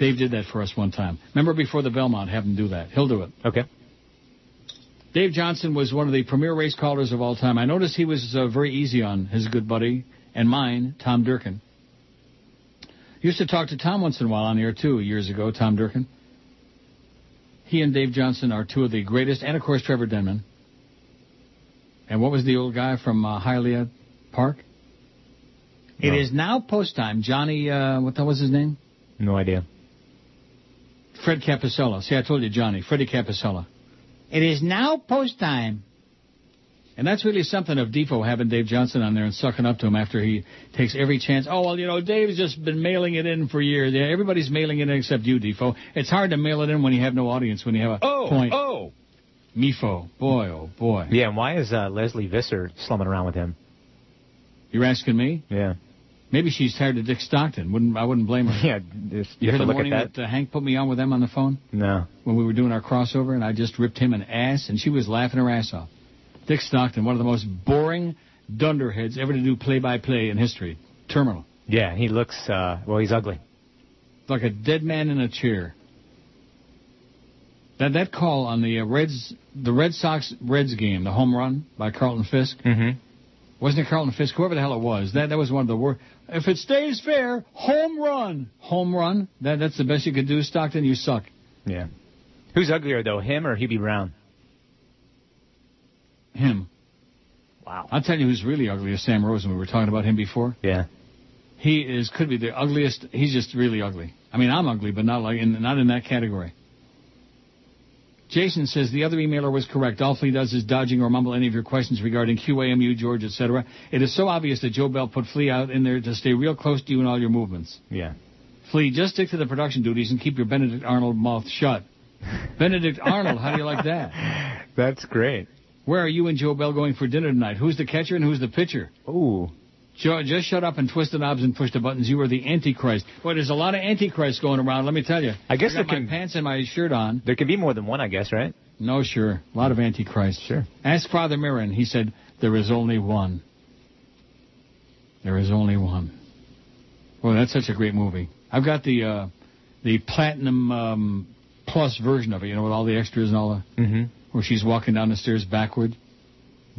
Dave did that for us one time. Remember before the Belmont, have him do that. He'll do it. Okay. Dave Johnson was one of the premier race callers of all time. I noticed he was uh, very easy on his good buddy and mine, Tom Durkin. Used to talk to Tom once in a while on the air too, years ago, Tom Durkin. He and Dave Johnson are two of the greatest, and of course Trevor Denman. And what was the old guy from uh, Hialeah Park? It is now post time. Johnny, uh, what the was his name? No idea. Fred Capossela. See, I told you, Johnny. Freddie Capossela. It is now post time. And that's really something of Defoe having Dave Johnson on there and sucking up to him after he takes every chance. Oh, well, you know, Dave's just been mailing it in for years. Yeah, everybody's mailing it in except you, Defoe. It's hard to mail it in when you have no audience, when you have a Oh, point. oh. Mifo. Boy, oh, boy. Yeah, and why is uh, Lesley Visser slumming around with him? You're asking me? Yeah. Maybe she's tired of Dick Stockton. Wouldn't I wouldn't blame her. Yeah, just, You you heard the look morning at that. that uh, Hank put me on with them on the phone No. when we were doing our crossover, and I just ripped him an ass, and she was laughing her ass off. Dick Stockton, one of the most boring dunderheads ever to do play-by-play in history. Terminal. Yeah, he looks, uh, well, he's ugly. like a dead man in a chair. That that call on the uh, Reds, the Red Sox Reds game, the home run by Carlton Fisk. Mm-hmm. Wasn't it Carlton Fisk? Whoever the hell it was. That that was one of the worst. If it stays fair, home run, home run. That that's the best you could do, Stockton. You suck. Yeah. Who's uglier, though, him or Hubie Brown? Him. Wow. I'll tell you who's really ugly is Sam Rosen. We were talking about him before. Yeah. He is could be the ugliest. He's just really ugly. I mean, I'm ugly, but not like in not in that category. Jason says the other emailer was correct. All Flea does is dodging or mumble any of your questions regarding QAMU, George, etc. It is so obvious that Joe Bell put Flea out in there to stay real close to you in all your movements. Yeah. Flea, just stick to the production duties and keep your Benedict Arnold mouth shut. Benedict Arnold, how do you like that? That's great. Where are you and Joe Bell going for dinner tonight? Who's the catcher and who's the pitcher? Ooh. Just shut up and twist the knobs and push the buttons. You are the Antichrist. Boy, there's a lot of Antichrists going around. Let me tell you. I guess I got there my can- pants and my shirt on. There can be more than one, I guess, right? No, sure. A lot of Antichrists. Sure. Ask Father Mirren. He said, there is only one. There is only one. Well, that's such a great movie. I've got the uh, the platinum um, plus version of it, you know, with all the extras and all the, Mm-hmm. where she's walking down the stairs backward.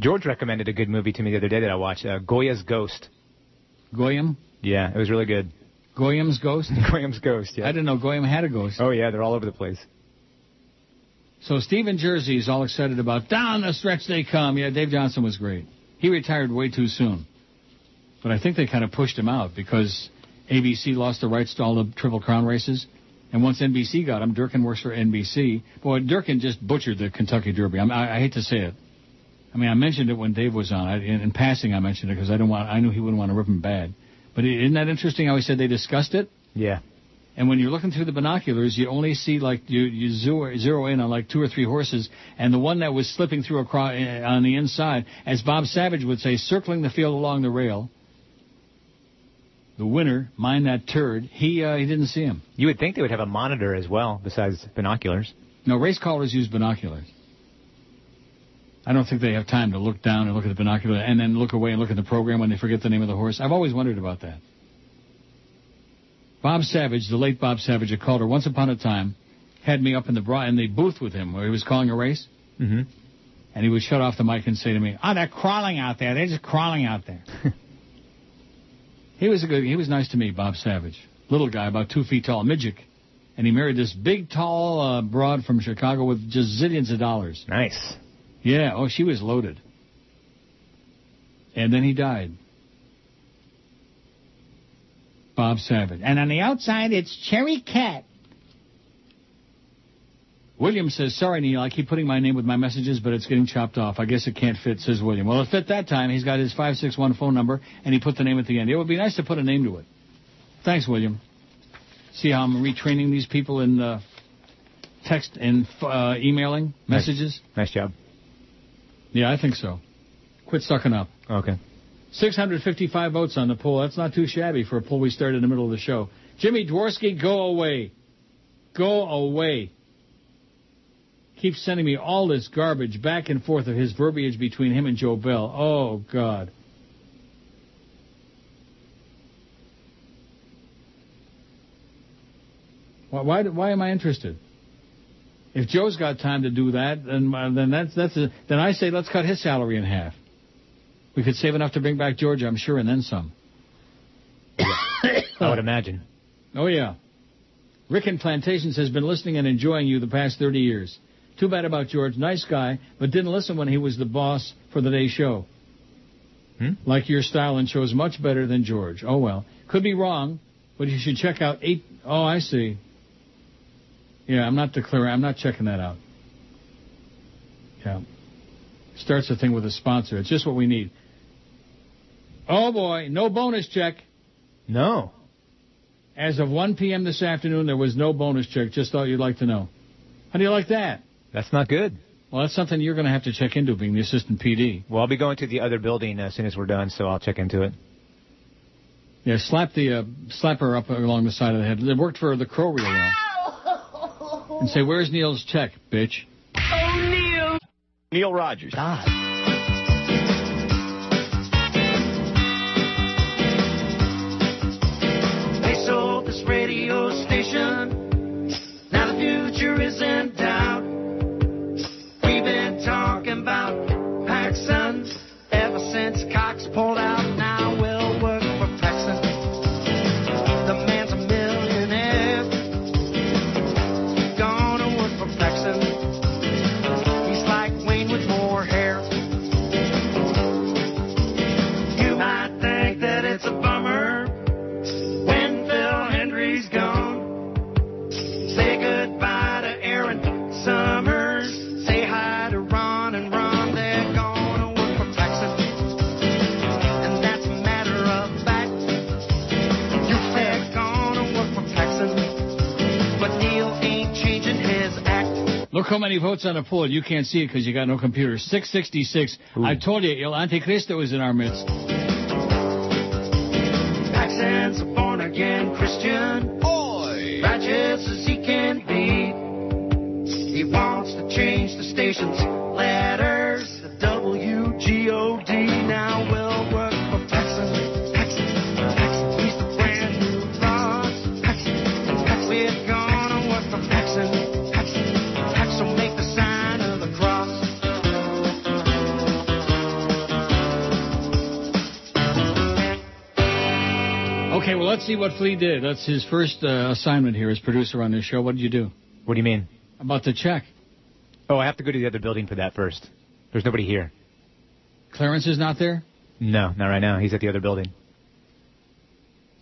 George recommended a good movie to me the other day that I watched, uh, Goya's Ghost. Goyam? Yeah, it was really good. Goyam's ghost? Goyam's Ghost, yeah. I didn't know Goyam had a ghost. Oh, yeah, they're all over the place. So Stephen Jersey is all excited about down the stretch they come. Yeah, Dave Johnson was great. He retired way too soon. But I think they kind of pushed him out because ABC lost the rights to all the Triple Crown races. And once NBC got him, Durkin works for NBC. Boy, Durkin just butchered the Kentucky Derby. I, I hate to say it. I mean, I mentioned it when Dave was on. I, in, in passing, I mentioned it because I don't want. I knew he wouldn't want to rip him bad. But isn't that interesting? How he said they discussed it. Yeah. And when you're looking through the binoculars, you only see like you you zero, zero in on like two or three horses, and the one that was slipping through across on the inside, as Bob Savage would say, circling the field along the rail. The winner, mind that turd, he uh, he didn't see him. You would think they would have a monitor as well, besides binoculars. No, race callers use binoculars. I don't think they have time to look down and look at the binocular and then look away and look at the program when they forget the name of the horse. I've always wondered about that. Bob Savage, the late Bob Savage, a caller once upon a time, had me up in the bra- in the booth with him where he was calling a race, Mm-hmm. and he would shut off the mic and say to me, "Oh, they're crawling out there. They're just crawling out there." he was a good. He was nice to me, Bob Savage, little guy, about two feet tall, midget, and he married this big, tall uh, broad from Chicago with just zillions of dollars. Nice. Yeah. Oh, she was loaded. And then he died. Bob Savage. And on the outside, it's Cherry Cat. William says, sorry, Neil, I keep putting my name with my messages, but it's getting chopped off. I guess it can't fit, says William. Well, it fit that time. He's got his 561 phone number, and he put the name at the end. It would be nice to put a name to it. Thanks, William. See how I'm retraining these people in uh, text and uh, emailing messages? Nice job. Yeah, I think so. Quit sucking up. Okay. 655 votes on the poll. That's not too shabby for a poll we started in the middle of the show. Jimmy Dworsky, go away. Go away. Keeps sending me all this garbage back and forth of his verbiage between him and Joe Bell. Oh, God. Why, why, why am I interested? If Joe's got time to do that, then uh, then that's that's a, then I say let's cut his salary in half. We could save enough to bring back Georgia, I'm sure, and then some. I would imagine. Oh yeah. Rick in Plantations has been listening and enjoying you the past 30 years. Too bad about George. Nice guy, but didn't listen when he was the boss for the day show. Hmm? Like your style and shows much better than George. Oh well. Could be wrong, but you should check out eight oh I see. Yeah, I'm not declaring I'm not checking that out. Yeah. Starts the thing with a sponsor. It's just what we need. Oh boy, no bonus check. No. As of 1 p.m. this afternoon, there was no bonus check. Just thought you'd like to know. How do you like that? That's not good. Well, that's something you're going to have to check into, being the assistant PD. Well, I'll be going to the other building as soon as we're done, so I'll check into it. Yeah, slap the uh, slap her up along the side of the head. It worked for the crow real well. And say, "Where's Neil's check, bitch?" Oh, Neil. Neil Rogers. God. They sold this radio station. Now the future is in how many votes on the poll. You can't see it because you got no computer. 666. I told you, El Anticristo is in our midst. Paxson's a born again Christian. Boy! Righteous as he can be. He wants to change the station's Okay, well, let's see what Flea did. That's his first uh, assignment here as producer on this show. What did you do? What do you mean? About the check. Oh, I have to go to the other building for that first. There's nobody here. Clarence is not there? No, not right now. He's at the other building.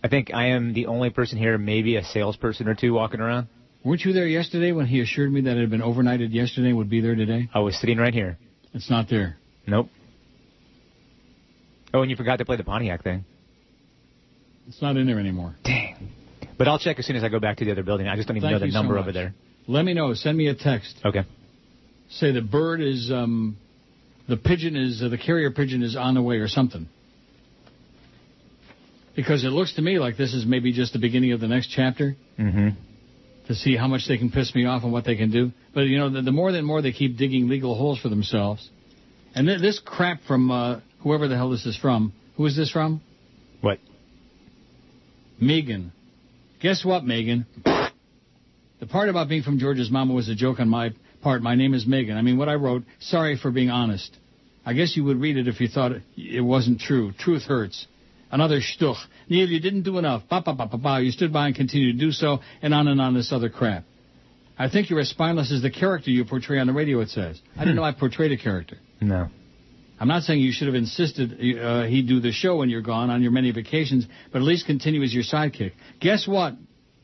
I think I am the only person here, maybe a salesperson or two walking around. Weren't you there yesterday when he assured me that it had been overnighted yesterday and would be there today? I was sitting right here. It's not there. Nope. Oh, and you forgot to play the Pontiac thing. It's not in there anymore. Dang. But I'll check as soon as I go back to the other building. I just don't even Thank know the you so number over there. Let me know. Send me a text. Okay. Say the bird is, um, the pigeon is, uh, the carrier pigeon is on the way or something. Because it looks to me like this is maybe just the beginning of the next chapter Mm-hmm. to see how much they can piss me off and what they can do. But, you know, the, the more and more they keep digging legal holes for themselves. And th- this crap from uh, whoever the hell this is from. Who is this from? Megan. Guess what, Megan? The part about being from George's mama was a joke on my part. My name is Megan. I mean, what I wrote, sorry for being honest. I guess you would read it if you thought it wasn't true. Truth hurts. Another shtuch. Neil, you didn't do enough. Ba, ba, ba, ba, ba. You stood by and continued to do so, and on and on this other crap. I think you're as spineless as the character you portray on the radio, it says. I didn't know I portrayed a character. No. I'm not saying you should have insisted uh, he do the show when you're gone on your many vacations, but at least continue as your sidekick. Guess what,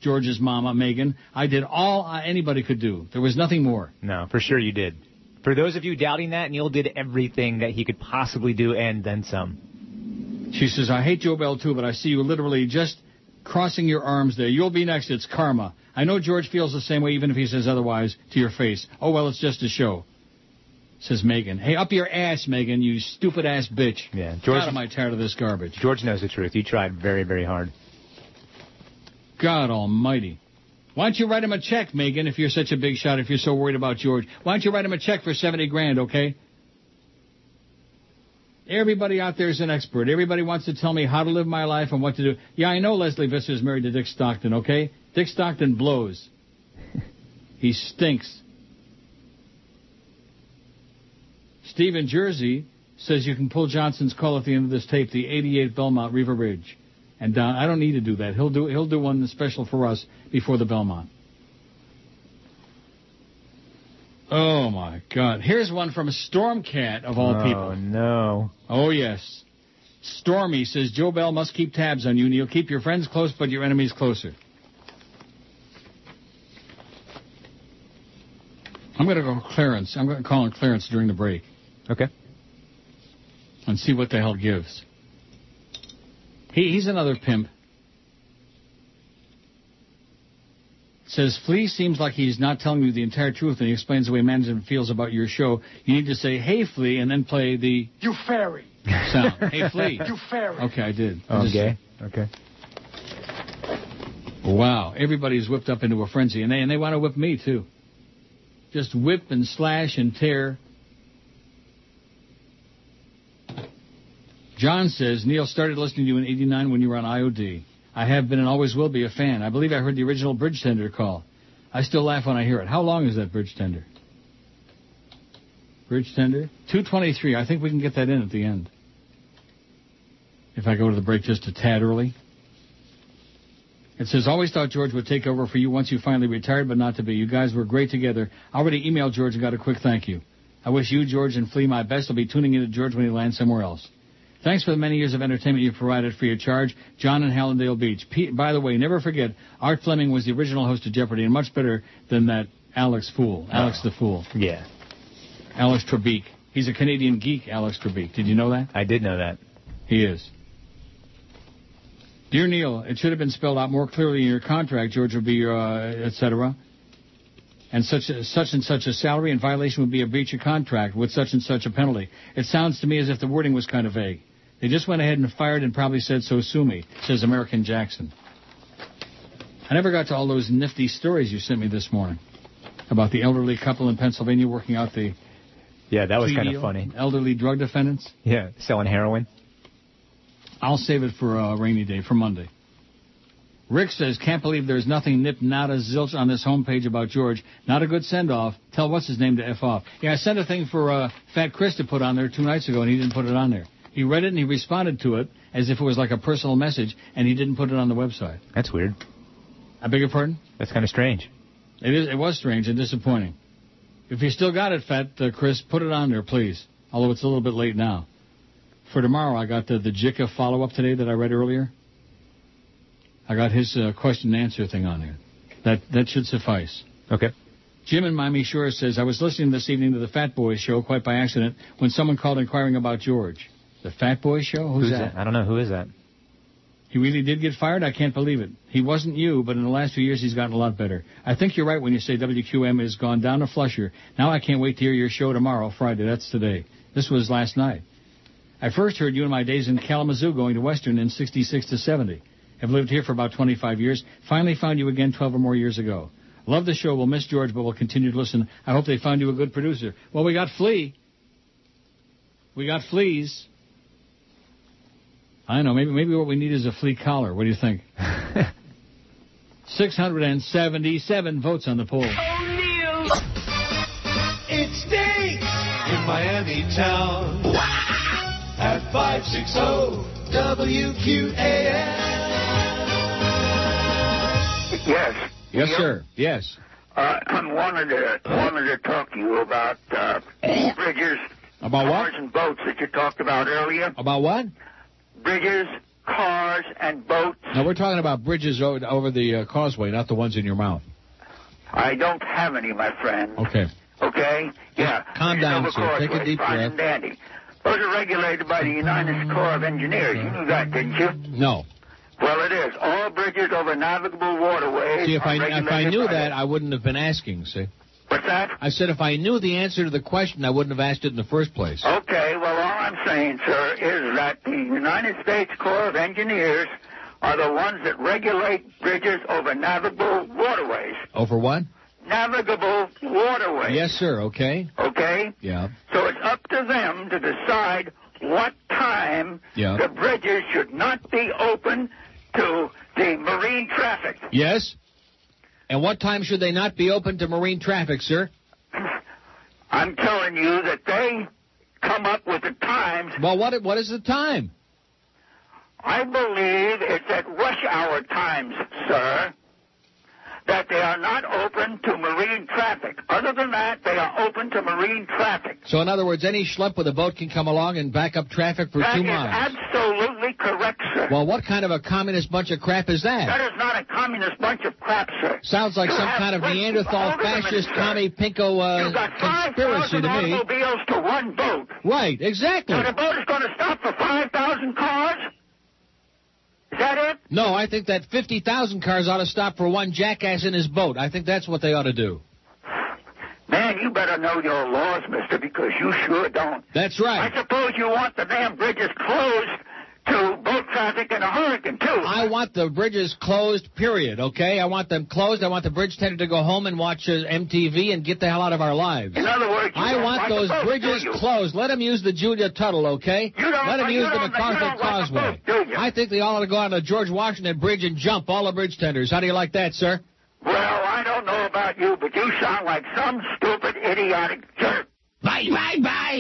George's mama, Megan? I did all anybody could do. There was nothing more. No, for sure you did. For those of you doubting that, Neil did everything that he could possibly do and then some. She says, I hate Joe Bell too, but I see you literally just crossing your arms there. You'll be next. It's karma. I know George feels the same way, even if he says otherwise to your face. Oh, well, it's just a show. Says Megan. Hey, up your ass, Megan, you stupid ass bitch. Yeah, George. God, am I tired of this garbage. George knows the truth. You tried very, very hard. God almighty. Why don't you write him a check, Megan, if you're such a big shot, if you're so worried about George? Why don't you write him a check for 70 grand, okay? Everybody out there is an expert. Everybody wants to tell me how to live my life and what to do. Yeah, I know Lesley Visser is married to Dick Stockton, okay? Dick Stockton blows. he stinks. Steve in Jersey says you can pull Johnson's call at the end of this tape, the 88 Belmont River Ridge. And down, I don't need to do that. He'll do he'll do one special for us before the Belmont. Oh my God! Here's one from Stormcat of all oh, people. no. Oh yes. Stormy says Joe Bell must keep tabs on you, and he'll keep your friends close, but your enemies closer. I'm going to go Clarence. I'm going to call on Clarence during the break. Okay. And see what the hell gives. He, he's another pimp. Says Flea seems like he's not telling you the entire truth, and he explains the way management feels about your show. You need to say "Hey Flea" and then play the You fairy. sound. hey Flea. You fairy. Okay, I did. Oh, Just- okay. Okay. Wow, everybody's whipped up into a frenzy, and they and they want to whip me too. Just whip and slash and tear. John says Neil started listening to you in '89 when you were on IOD. I have been and always will be a fan. I believe I heard the original bridge tender call. I still laugh when I hear it. How long is that bridge tender? Bridge tender? 223. I think we can get that in at the end. If I go to the break just a tad early. It says, always thought George would take over for you once you finally retired, but not to be. You guys were great together. I already emailed George and got a quick thank you. I wish you, George, and Flea my best. I'll be tuning into George when he lands somewhere else. Thanks for the many years of entertainment you've provided for your charge, John in Hallandale Beach. Pete, by the way, never forget, Art Fleming was the original host of Jeopardy and much better than that Alex Fool. Alex the Fool. Yeah. Alex Trebek. He's a Canadian geek, Alex Trebek. Did you know that? I did know that. He is. Dear Neil, it should have been spelled out more clearly in your contract. George will be, uh, etc. And such a, such and such a salary and violation would be a breach of contract with such and such a penalty. It sounds to me as if the wording was kind of vague. They just went ahead and fired and probably said, so sue me, says American Jackson. I never got to all those nifty stories you sent me this morning about the elderly couple in Pennsylvania working out the Yeah, that was kind of funny. elderly drug defendants. Yeah, selling heroin. I'll save it for a rainy day, for Monday. Rick says, can't believe there's nothing nip, nada, zilch on this homepage about George. Not a good send-off. Tell what's his name to F off. Yeah, I sent a thing for uh, Fat Chris to put on there two nights ago, and he didn't put it on there. He read it and he responded to it as if it was like a personal message, and he didn't put it on the website. That's weird. I beg your pardon? That's kind of strange. It is. It was strange and disappointing. If you still got it, Fat uh, Chris, put it on there, please. Although it's a little bit late now. For tomorrow, I got the the Jicha follow-up today that I read earlier. I got his uh, question and answer thing on there. That that should suffice. Okay. Jim in Miami Shore says, I was listening this evening to the Fat Boys show quite by accident when someone called inquiring about George. The Fat Boys show? Who's, that? I don't know. Who is that? He really did get fired? I can't believe it. He wasn't you, but in the last few years he's gotten a lot better. I think you're right when you say WQAM has gone down a flusher. Now I can't wait to hear your show tomorrow, Friday. That's today. This was last night. I first heard you in my days in Kalamazoo going to Western in 66 to 70. Have lived here for about 25 years. Finally found you again 12 or more years ago. Love the show. We'll miss George, but we'll continue to listen. I hope they found you a good producer. Well, we got Flea. We got fleas. I know. Maybe maybe what we need is a flea collar. What do you think? 677 votes on the poll. It stinks in Miami town at 560 WQAM. Yes. Yes, sir. Yes. Uh, I wanted to wanted to talk to you about uh, bridges, About what? cars, and boats that you talked about earlier. About what? Bridges, cars, and boats. No, we're talking about bridges over, over the uh, causeway, not the ones in your mouth. I don't have any, my friend. Okay. Okay? Yeah. calm down, sir. Take a deep breath. and dandy. Those are regulated by the United Corps of Engineers. You knew that, didn't you? No. Well, it is. All bridges over navigable waterways. See, if I if I knew that, I wouldn't have been asking. See. What's that? I said if I knew the answer to the question, I wouldn't have asked it in the first place. Okay, well, all I'm saying, sir, is that the United States Corps of Engineers are the ones that regulate bridges over navigable waterways. Over what? Navigable waterways. Yes, sir. Okay. Okay? Yeah. So it's up to them to decide what time Yeah. the bridges should not be open to the marine traffic. Yes. And what time should they not be open to marine traffic, sir? I'm telling you that they come up with the times. Well, what what is the time? I believe it's at rush hour times, sir, that they are not open to marine traffic. Other than that, they are open to marine traffic. So, in other words, any schlep with a boat can come along and back up traffic for That two is miles. absolutely correct, sir. Well, what kind of a communist bunch of crap is that? That is not a communist bunch of crap, sir. Sounds like You some kind of Neanderthal hold on a minute, fascist commie pinko uh, You've got conspiracy 5,000 to me. automobiles to one boat. Right, exactly. So the boat is going to stop for 5,000 cars? Is that it? No, I think that 50,000 cars ought to stop for one jackass in his boat. I think that's what they ought to do. Man, you better know your laws, mister, because you sure don't. That's right. I suppose you want the damn bridges closed to boat traffic in a hurricane, too. I want the bridges closed, period, okay? I want them closed. I want the bridge tender to go home and watch uh, MTV and get the hell out of our lives. In other words, I want those boat, bridges closed. Let them use the Julia Tuttle, okay? You don't- Let them use the MacArthur Causeway. boat? I think they all ought to go on the George Washington Bridge and jump all the bridge tenders. How do you like that, sir? Well, I don't know about you, but you sound like some stupid, idiotic jerk. Bye, bye, bye.